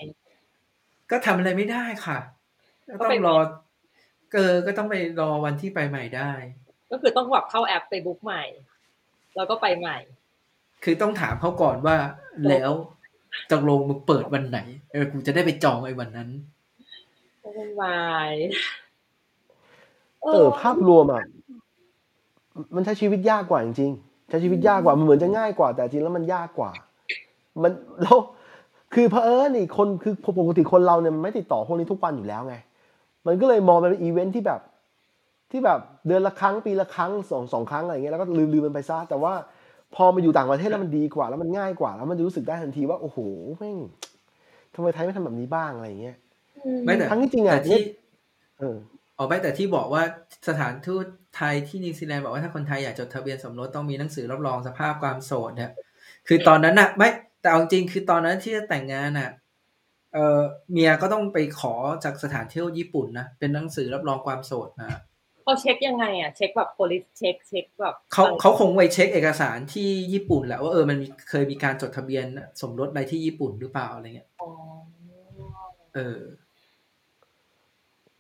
ก็ทำอะไรไม่ได้ค่ะก็ก็ต้อไปงรอเออก็ต้องไปรอวันที่ไปใหม่ได้ ก็คือต้องแบบเข้าแอปไปบุ๊กใหม่ แล้วก็ไปใหม่ คือต้องถามเขาก่อนว่าแล้วตกลงมึงเปิดวันไหน เออกูจะได้ไปจองไอ้วันนั้นก็เป็นวายเออ ภาพรวมอะมันใช้ชีวิตยากกว่าจริงๆใช้ชีวิตยากกว่ามันเหมือนจะง่ายกว่า แต่จริงแล้วมันยากกว่า มันแล้วคือเพอเออนี่คนคือปกติคนเราเนี่ยมันไม่ติดต่อพวกนี้ทุกวันอยู่แล้วไง มันก็เลยมองมันเป็นอีเวนท์ที่แบบ ที่แบบเดือนละครั้งปีละครั้งสองสองครั้งอะไรเงี้ยแล้วก็ลืมลืมมันไปซะแต่ว่า พอมาอยู่ต่างประเทศแล้วมันดีกว่า แล้วมันง่ายกว่า แล้วมันจะรู้สึกได้ทันทีว่าโอ้โหแม่งทำไมไทยไม่ทำแบบนี้บ้างอะไรเงี้ยไม่แต่ทั้งที่จริงอะแต่ที่เออออกไปแต่ที่บอกว่าสถานทูตไทยที่นิวซีแลนด์บอกว่าถ้าคนไทยอยากจดทะเบียนสมรสต้องมีหนังสือรับรองสภาพความโสดเนี่ยคือตอนนั้นน่ะ ไม่แต่เอาจริงๆคือตอนนั้นที่จะแต่งงานน่ะเออเมียก็ต้องไปขอจากสถานเที่ยวญี่ปุ่นนะเป็นหนังสือรับรองความโสดมา เขาเช็คยังไงอะเช็คแบบ police เช็คเช็คแบบเขาเขาคงไปเช็คเอกสารที่ญี่ปุ่นแหละว่าเออมันมีเคยมีการจดทะเบียนสมรสอะไรที่ญี่ปุ่นหรือเปล่าอะไรเงี้ยอ๋อเออ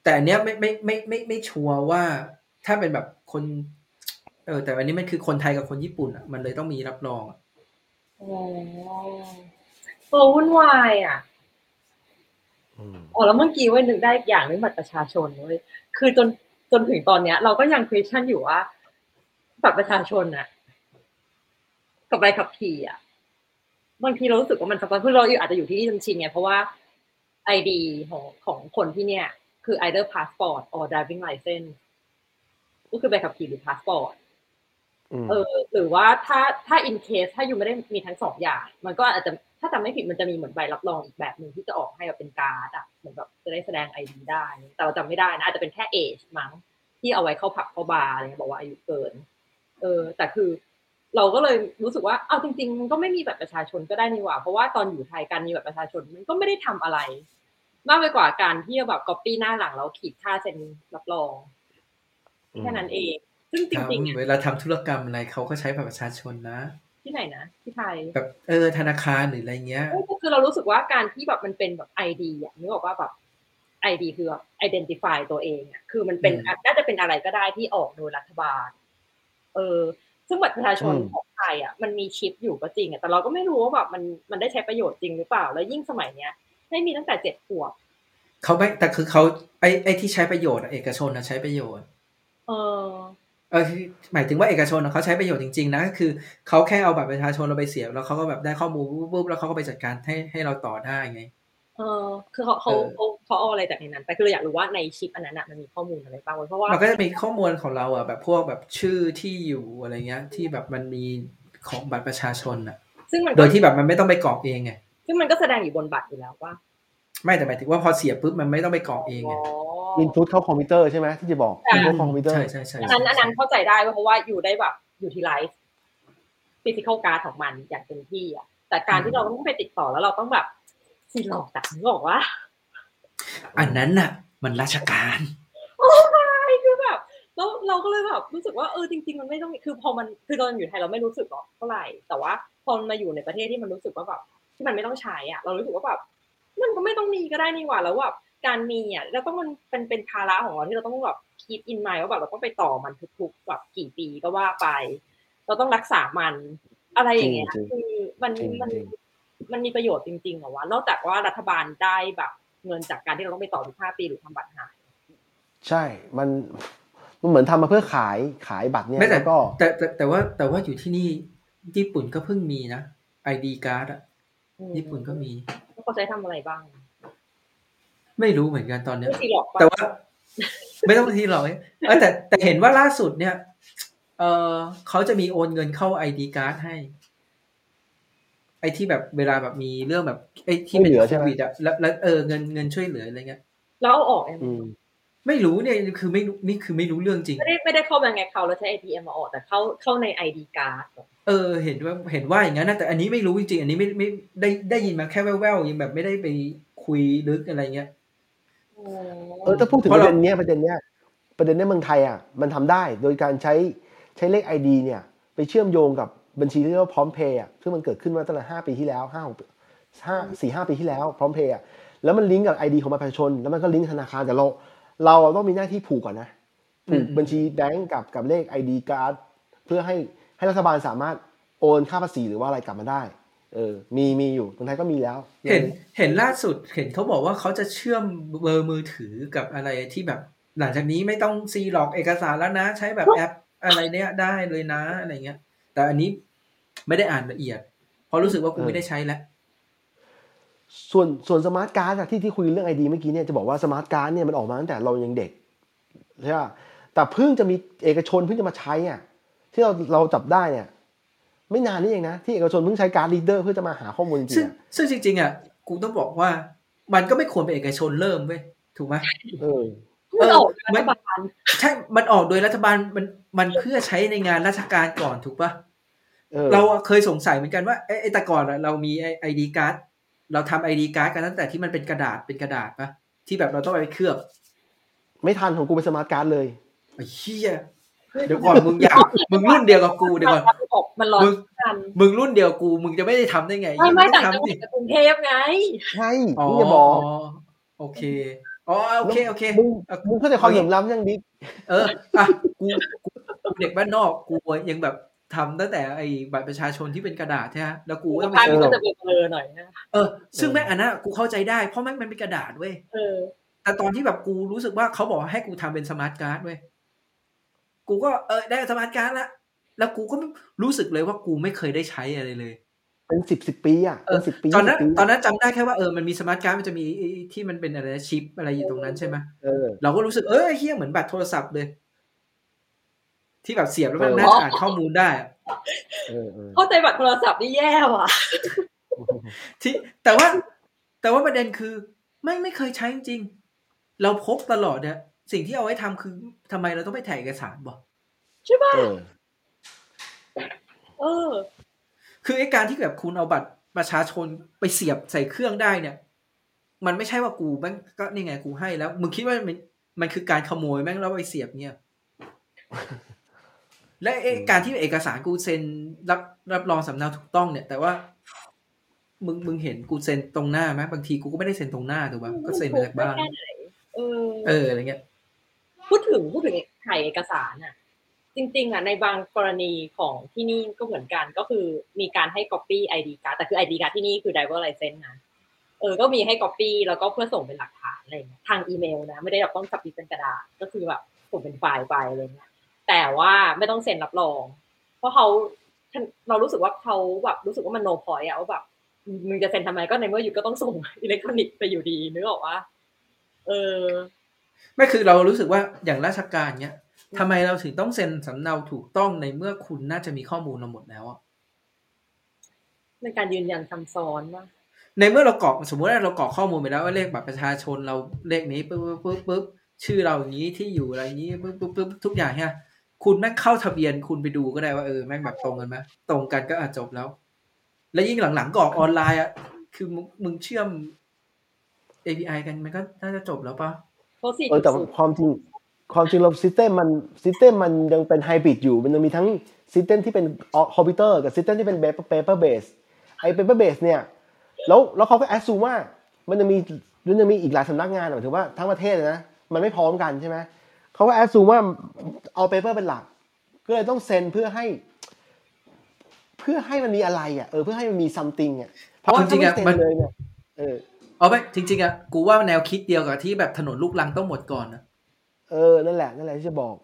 แต่อันเนี้ยไม่ไม่ไม่ไม่ไม่ชัวร์ว่าถ้าเป็นแบบคน เออ แต่อันนี้มันคือคนไทยกับคนญี่ปุ่นอะมันเลยต้องมีรับรองอะอ๋อโอ้วุ่นวายอะอืมอ๋อแล้วเมื่อกี้เว้ยนึกได้อีกอย่างเรื่องบัตรประชาชนเว้ยคือจน จนถึงตอนเนี้ย เราก็ยัง question อยู่ว่าบัตรประชาชนอะกับใบขับขี่อะบางทีเรารู้สึกว่ามันสำคัญคือเราอาจจะอยู่ที่นี่จนชินไงเพราะว่าไอดีของของคนที่เนี่ย คือ either passport or driving license ก็คือใบขับขี่หรือ passport อืมเออ หรือว่าถ้าถ้า in case ถ้า you ไม่ได้มีทั้งสองอย่าง มันก็อาจจะ ถ้าจำไม่ผิดมันจะมีเหมือนใบรับรองอีกแบบหนึ่งที่จะออกให้แบบเป็นการ์ดอะเหมือนแบบจะได้แสดง ID ได้ แต่เราจำไม่ได้นะอาจจะเป็นแค่ age มั้งที่เอาไว้เข้าผับเข้าบาร์อะไรเงี้ยบอกว่าอายุเกิน เออ แต่คือเราก็เลยรู้สึกว่าเอาจริงๆมันก็ไม่มีบัตรประชาชนก็ได้นี่หว่า เพราะว่าตอนอยู่ไทยการมีบัตรประชาชนมันก็ไม่ได้ทำอะไร มากไปกว่าการที่จะแบบก๊อปปี้หน้าหลังแล้วขีดฆ่าเซ็นรับรองแค่นั้นเอง ซึ่งจริงๆอะเวลาทำธุรกรรมอะไรเขาก็ใช้บัตรประชาชนนะ ที่ไหนนะที่ไทยแบบเออธนาคารหรืออะไรเงี้ยเออก็คือเรารู้สึกว่าการที่แบบมันเป็นแบบไอดีอะนึกออกว่าแบบไอดีคือแบบ identify ตัวเองอะคือมันเป็นอืมน่าจะเป็นอะไรก็ได้ที่ออกโดยรัฐบาล เออ ซึ่งบัตรประชาชนของไทยอะมันมีชิปอยู่ก็จริงอะแต่เราก็ไม่รู้ว่าแบบมันมันได้ใช้ประโยชน์จริงหรือเปล่า แล้วยิ่งสมัยเนี้ยให้มีตั้งแต่เจ็ดขวบเขาไม่แต่คือเขาไอ้ไอ้ที่ใช้ประโยชน์อะเอกชนนะใช้ประโยชน์ เออ เออคือหมายถึงว่าเอกชนอะเขาใช้ประโยชน์จริงๆนะก็คือเขาแค่เอาบัตรประชาชนเราไปเสียบแล้วเขาก็แบบได้ข้อมูลปุ๊บๆแล้วเขาก็ไปจัดการให้ให้เราต่อได้ไงเออคือเขาเขาเออเขาเขาเอาอะไรจากในนั้นแต่คือเราอยากรู้ว่าในชิปอันนั้นอะมันมีข้อมูลอะไรบ้างเพราะว่ามันก็จะมีข้อมูลของเราอะแบบพวกแบบชื่อที่อยู่อะไรเงี้ย ที่แบบมันมีของบัตรประชาชนอะ ซึ่งมันโอเคที่แบบมันไม่ต้องไปกรอกเองไงซึ่งมันก็แสดงอยู่บนบัตรอยู่แล้วว่า ไม่แต่หมายถึงว่าพอเสียบปุ๊บมันไม่ต้องไปกรอกเองไง input เข้าคอมพิวเตอร์ใช่ไหมที่จะบอกใช่ input คอมพิวเตอร์ใช่ใช่ใช่อันนั้นอันนั้นเข้าใจได้เพราะว่าอยู่ได้แบบอยู่ที่ไลฟ์ฟิสิก a l การ์ดของมันอย่างเต็มที่อะแต่การที่เราต้องไปติดต่อแล้วเราต้องแบบซีร็อกซ์แต่นึกออกว่า อันนั้นน่ะ มันราชการคือแบบแล้วเราก็เลยแบบรู้สึกว่าเออจริง ๆ มันไม่ต้องคือพอมันคือตอนอยู่ไทยเราไม่รู้สึกหรอกเท่าไหร่แต่ว่าพอมันมาอยู่ในประเทศที่มันรู้สึกว่าแบบที่มันไม่ต้องใช้อะ เรารู้สึกว่าแบบมันก็ไม่ต้องมีก็ได้นี่หว่าแล้วแบบ การมีอะเราต้องมันเป็นเป็นภาระของเราที่เราต้องแบบคิดอินไมว่าแบบเราต้องไปต่อมันทุกๆแบบกี่ปีก็ว่าไป เราต้องรักษามันอะไรอย่างเงี้ยจริงๆคือมันจริงมันจริงมันมีประโยชน์จริงๆเหรอวะนอกจากว่ารัฐบาลได้แบบเงินจากการที่เราต้องไปต่อทุกห้าปีหรือทำบัตรหาย ใช่มันมันเหมือนทำมาเพื่อขายขายบัตรเนี่ยไม่แต่แล้วก็แต่แต่แต่ว่าแต่ว่าอยู่ที่นี่ญี่ปุ่นก็เพิ่งมีนะ ID card อะอืมญี่ปุ่นก็มีแล้วเขาใช้ทำอะไรบ้าง ไม่รู้เหมือนกันตอนเนี้ยไม่ซีหลอกปะแต่ว่า ไม่ต้องทีหรอกเออแต่แต่เห็นว่าล่าสุดเนี่ย เออเขาจะมีโอนเงินเข้า ID card ให้ ไอ้ที่แบบเวลาแบบมีเรื่องแบบ ไอ้ที่เป็นช่วยเหลือโคใช่ไหมวิดอะแล้วแล้วเออเงินเงินช่วยเหลืออะไรเงี้ยแล้วเอาออกยังไงอืมไม่รู้เนี่ยคือไม่รู้นี่คือไม่รู้เรื่องจริง ไม่ได้ไม่ได้เข้าแบงก์แอคเคาท์แล้วใช้ ATM มาออกแต่เข้าเข้าใน ID card เหรอเออ เห็นว่าเห็นว่าอย่างนั้นนะแต่อันนี้ไม่รู้จริงๆ อันนี้ไม่ไม่ได้ได้ยินมาแค่แว่วๆยังแบบไม่ได้ไปคุยลึกอะไรเงี้ยอ๋อ เออถ้าพูดถึงเพปราะระเราเด็นเนี้ยประเด็นเนี้ยประเด็นเนี้ยเมืองไทยอะมันทำได้โดยการใช้ใช้เลข ID เนี่ย ไปเชื่อมโยงกับบัญชีที่เรียกว่าพร้อมเพย์อะซึ่งมันเกิดขึ้นมาตั้งแต่ห้าปีที่แล้วห้าหกห้าสี่ห้าปีที่แล้วพร้อมเพย์อะแล้วมันลิงก์กับ ID ของบัตรประชาชน แล้วมันก็ลิงก์ธนาคารแต่เราเราต้องมีหน้าที่ผูกก่อนนะผูกบัญชีแบงก์กับกับเลข ID การ์ดเพื่อให้ให้รัฐบาลสามารถโอนค่าภาษีหรือว่าอะไรกลับมาได้ เออ มีมีอยู่เมืองไทยก็มีแล้ว เห็นเห็นล่าสุดเห็นเขาบอกว่าเขาจะเชื่อมเบอร์มือถือกับอะไรที่แบบ หลังจากนี้ไม่ต้องซีหลอกเอกสารแล้วนะ ใช้แบบแอปอะไรเนี้ยได้เลยนะอะไรเงี้ย แต่อันนี้ไม่ได้อ่านละเอียด เพราะรู้สึกว่ากูไม่ได้ใช้แล้วส่วนส่วน smart card อะที่ที่คุยเรื่อง ID เมื่อกี้เนี่ยจะบอกว่า smart card เนี่ยมันออกมาตั้งแต่เรายังเด็กใช่ป่ะแต่เพิ่งจะมีเอกชนเพิ่งจะมาใช้อะที่เราเราจับได้เนี่ย ไม่นานนี้เองนะ ที่เอกชนเพิ่งใช้ card reader เพื่อจะมาหาข้อมูลจริซึ่งงๆอะซึซึ่งจริงๆอะกูต้องบอกว่า มันก็ไม่ควรเป็นเอกชนเริ่มเว้ยถูกไหมเออมันออกจากเออรัฐบาลใช่ มันออกโดยรัฐบาลมันมันเพื่อใช้ในงานราชการก่อนถูกปะเออเราอะเคยสงสัยเหมือนกันว่าไอ้ไอ้แต่ก่อนอะเรามีไอดีการ์ดเราทำไอดีการ์ดกันตั้งแต่ที่มันเป็นกระดาษเป็นกระดาษปะที่แบบเราต้องไปเคลือบ ไม่ทันของกูเป็นสมาร์ทการ์ดเลยไอ้เหี้ย เดี๋ยวก่อนมึงอยากมึงรุ่นเดียวกับกูเดี๋ยวก่อนระบบมันร้อนมึงกันมึงรุ่นเดียวกู มึงจะไม่ได้ทำได้ไงไม่ไม่งต่างจังทำหวัดิดกับกรุงเทพไงใช่อ๋อมึงอย่าบอกโอเคอ๋อโอเคโอเคมึงเอามึงเข้าใจความเหลื่อมล้ำยัง bigเอออะกูกูเด็กบ้านนอกกูยังแบบทำตั้งแต่ไอ้บัตรประชาชนที่เป็นกระดาษใช่ไหมแล้วกูก็ต้องไปซึ่งภาพมันก็จะเบลอๆหน่อยนะเออ ซึ่งแม่งอันนั้นกูเข้าใจได้เพราะแม่งมันเป็นกระดาษเว้ยเออแต่ตอนที่แบบกูรู้สึกว่าเขาบอกให้กูทำเป็น smart card เว้ย กูก็เออได้ smart card ละแล้วกูก็รู้สึกเลยว่ากูไม่เคยได้ใช้อะไรเลย เป็นสิบสิบปีอะเอเป็อนสิบปีตอนนั้น20ปีตอนนั้นจำได้แค่ว่าเออมันมีสมาร์ทการ์ดมันจะมีไอ้ที่มันเป็นอะไรนะชิปอะไรอยู่ตรงนั้นใช่ไหมเออเราก็รู้สึกเออเฮียเหมือนบัตรโทรศัพท์เลย ที่แบบเสียบแล้วมันเออน่าจะอ่านข้อมูลได้อะเออเออเข้าใจบัตรโทรศัพท์นี่แย่ว่ะที่แต่ว่า แต่ว่าประเด็นคือ ไม่ไม่เคยใช้จริงๆเราพกตลอดเนี่ย สิ่งที่เอาไว้ทำคือทำไมเราต้องไปถ่ายเอกสารบ่ใช่ป่ะเออเออ คือไอ้การที่แบบคุณเอาบัตรประชาชนไปเสียบใส่เครื่องได้เนี่ย มันไม่ใช่ว่ากูแม่งก็นี่ไงกูให้แล้ว มึงคิดว่ามันมันคือการขโมยแม่งแล้วไปเสียบเนี่ยและไอ้การที่เอกสารกูเซ็นรับรับรองสำเนาถูกต้องเนี่ย แต่ว่า มึงมึงเห็นกูเซ็นตรงหน้าไหมบางทีกูก็ไม่ได้เซ็นตรงหน้าถูกป่ะก็เซ็นมาจากบ้านแค่ไหนเออ เอออะไรเงี้ย พูดถึงพูดถึงถ่ายเอกสารอะ จริง ๆอะในบางกรณีของที่นี่ก็เหมือนกันก็คือมีการให้ copy ID card แต่คือ ID card ที่นี่คือ driver license นะเออก็มีให้ copy แล้วก็เพื่อส่งเป็นหลักฐานอะไรเงี้ยทางอีเมลนะ ไม่ได้แบบต้องสับปิเป็นกระดาษก็คือแบบส่งเป็นไฟล์ไปอะไรเงี้ยแต่ว่าไม่ต้องเซ็นรับรอง เพราะเขาเรารู้สึกว่าเขาแบบรู้สึกว่ามันโนพอยอะว่าแบบมึงจะเซ็นทำไมก็ในเมื่ออยู่ก็ต้องส่งอิเล็กทรอนิกส์ไปอยู่ดีนึกออกว่าเออ ไม่คือเรารู้สึกว่าอย่างราชการเนี้ยทำไมเราถึงต้องเซ็นสำเนาถูกต้องในเมื่อคุณน่าจะมีข้อมูลเราหมดแล้วอะเป็นการยืนยันซ้ำซ้อนว่าในเมื่อเรากรอกสมมติว่าเรากรอกข้อมูลไปแล้วว่าเลขบัตรประชาชนเราเลขนี้ปุ๊บปุ๊บปุ๊บปุ๊บชื่อเราอย่างนี้ที่อยู่อะไรอย่างนี้ปุ๊บปุ๊บปุ๊บทุกอย่างเนี่ยคุณแม่งเข้าทะเบียนคุณไปดูก็ได้ว่าเออแม่งแบบตรงกันไหมตรงกันก็อาจจบแล้ว แล้วยิ่งหลังๆกรอกออนไลน์อะคือมึงมึงเชื่อม API กันมันก็น่าจะจบแล้วปะ เพราะสี่เออแต่ความจริงความจริงเรา system มัน system มันยังเป็นไฮบริดอยู่ มันยังมีทั้ง system ที่เป็นคอมพิวเตอร์กับ system ที่เป็น paper-based ไอ้ paper-based เนี่ย แล้วแล้วเขาก็แอดซูว่ามันจะมีมันจะมีอีกหลายสำนักงานหมายถึงว่าทั้งประเทศเลยนะมันไม่พร้อมกันใช่ไหมเขาก็แอดซูว่าเอา paper เป็นหลัก ก็เลยต้องเซ็นเพื่อให้ เพื่อให้มันมีอะไรอะเออเพื่อให้มันมี something อะเพราะว่าถ้าไม่เซ็นเลยเนี่ยเออ เอาไปจริงๆอะกูว่าแนวคิดเดียวกับที่แบบถนนลูกรังต้องหมดก่อนนะเออนั่นแหละนั่นแหละที่จะบอก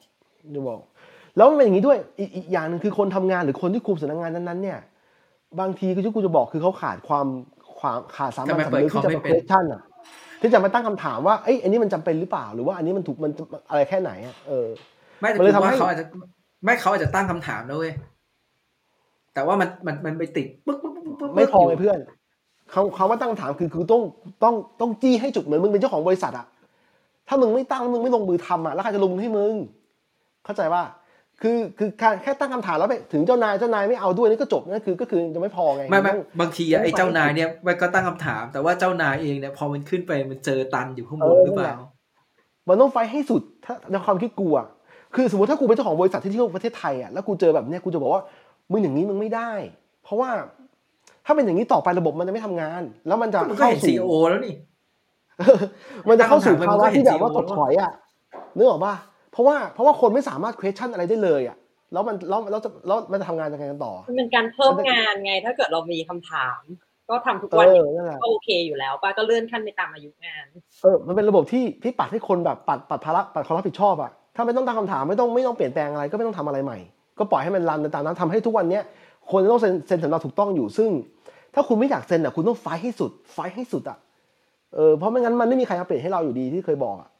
จะบอก แล้วมันเป็นอย่างนี้ด้วยอีกอีกอย่างหนึ่งคือคนทำงานหรือคนที่คุมสำนักงานนั้นๆเนี่ย บางทีคือที่กูจะบอกคือเขาขาดความความขาดสามัญสำนึกที่จะมา question อะที่จะมาตั้งคำถามว่าเอ้ยอันนี้มันจำเป็นหรือเปล่า หรือว่าอันนี้มันถูกมันอะไรแค่ไหนอะเออ ไม่แต่มันเลยกูว่าทำให้เขาอาจจะไม่เขาอาจจะตั้งคำถามนะเว้ยแต่ว่ามันมันมันไปติดปึ๊กปึ๊กปึ๊กปึ๊กไม่พอไงยู่เพื่อน เขาเขาว่าตั้งคำถามคือคือต้องต้องต้องจี้ให้จุดเหมือนมึงเป็นเจ้าของบริษัทอะถ้ามึงไม่ตั้งมึงไม่ลงมือทำอะแล้วใครจะลงมือให้มึง เข้าใจว่าคือคือแค่แค่ตั้งคำถามแล้วไปถึงเจ้านายเจ้านายไม่เอาด้วยนี่ก็จบนั่นคือก็คือจะไม่พอไงไม่ไม่ต้องบางทีอะต้องไอ้เจ้าไปนายเนี่ยมันก็ตั้งคำถาม แต่ว่าเจ้านายเองเนี่ยพอมันขึ้นไปมันเจอตันอยู่ข้างบนเออหรือเปล่านั่นแหละมันต้องไฟท์ให้สุดถ้าในความคิดกูอะคือสมมติถ้ากูเป็นเจ้าของบริษัทที่เที่ยวประเทศไทยอะแล้วกูเจอแบบเนี้ยกูจะบอกว่ามึงอย่างนี้มึงไม่ได้ เพราะว่า ถ้าเป็นอย่างนี้ต่อไประบบมันจะไม่ทำงาน แล้วมันจะมันก็เข้าเห็นสู่ซีโอแล้วนี่มันจะเข้าสู่มันภาก็วะเห็นที่แบบว่า CEO ถดถอยอะนึกออกป่ะเพราะว่าเพราะว่าคนไม่สามารถ question อะไรได้เลยอะแล้วมันแล้วแล้วจะแล้วมันจะทำงานยังไงกันต่อ มันเป็นการเพิ่มงานไง ถ้าเกิดเรามีคำถาม ก็ทำทุกเอวันอนั่นแหละก็โอเคอยู่แล้วป้าก็เลื่อนขั้นไปตามอายุงานเออมันเป็นระบบที่ที่ปัดให้คนแบบปัดปัดภาระปัดความรับผิดชอบอะถ้าไม่ต้องตั้งคำถามไม่ต้องไม่ต้องเปลี่ยนแปลงอะไรก็ไม่ต้องทำอะไรใหม่ ก็ปล่อยให้มันรันไปตามนั้นทำให้ทุกวันเนี้ยคนจะต้องเซ็นเซ็นสำเนาถูกต้องอยู่ซึ่ง ถ้าคุณไม่อยากเซ็นอะคุณต้องไฟท์ให้สุด ไฟท์ให้สุดอะเออเพราะไม่งั้นมันไม่มีใครมาเปลี่ยนให้เราอยู่ดีที่เคยบอกอะ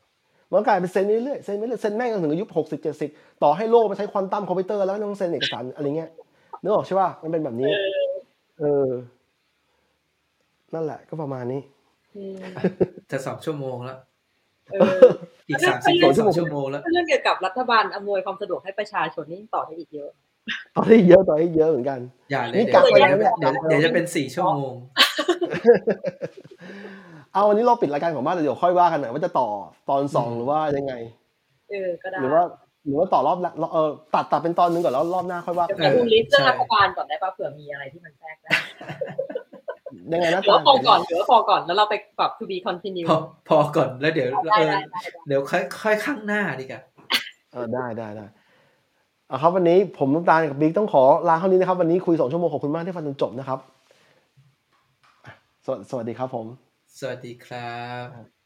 มันก็กลายเป็นเซ็นเรื่อยๆเซ็นไปเรื่อยเซ็นแม่งจนถึงอายุหกสิบเจ็ดสิบต่อให้โลกมันใช้ควอนตัมคอมพิวเตอร์แล้วก็ต้องเซ็นเอกสารอะไรเงี้ยนึกออกใช่ป่ะมันเป็นแบบนี้ เออ นั่นแหละ ก็ประมาณนี้อืมจะสองชั่วโมงแล้วเอออีกสามสิบเรื่องสองชั่วโมงแล้วเรื่องเกี่ยวกับรัฐบาลอำนวยความสะดวกให้ประชาชนนี่ต่อได้อีกเยอะ ต่อได้เยอะต่อได้เยอะเหมือนกัน อย่าเลยนี่เดี๋ยวกะไว้แล้วเนี่ยเดี๋ยวเดี๋ยวจะเป็นสี่ชั่วโมง เอาวันนี้เราปิดรายการของบ้านเดี๋ยวค่อยว่ากันหน่อยว่าจะต่อตอนสองหรือว่ายังไงเออก็ได้หรือว่าหรือว่าต่อรอบละเออตัดตัดเป็นตอนนึงก่อนแล้วรอบหน้าค่อยว่าเดี๋ยวกันไปดูลิสต์เรื่องใช่รัฐบาลก่อนได้ป่ะเผื่อมีอะไรที่มันแทรกได้ยังไงนะหรือว่าพอก่อนหรือว่าพอก่อนแล้วเราไปปรับ to be continue พอพอก่อนแล้วเดี๋ยวได้เออได้ได้เดี๋ยวค่อยค่อยข้างหน้าดีกว่าเออได้ได้ได้ เอาครับวันนี้ผมน้ำตาลกับบิ๊กต้องขอลาเท่านี้นะครับ วันนี้คุยสองชั่วโมงขอบคุณมากที่ฟังจนจบนะครับ สวสวัสดีครับผม สวัสดีครับ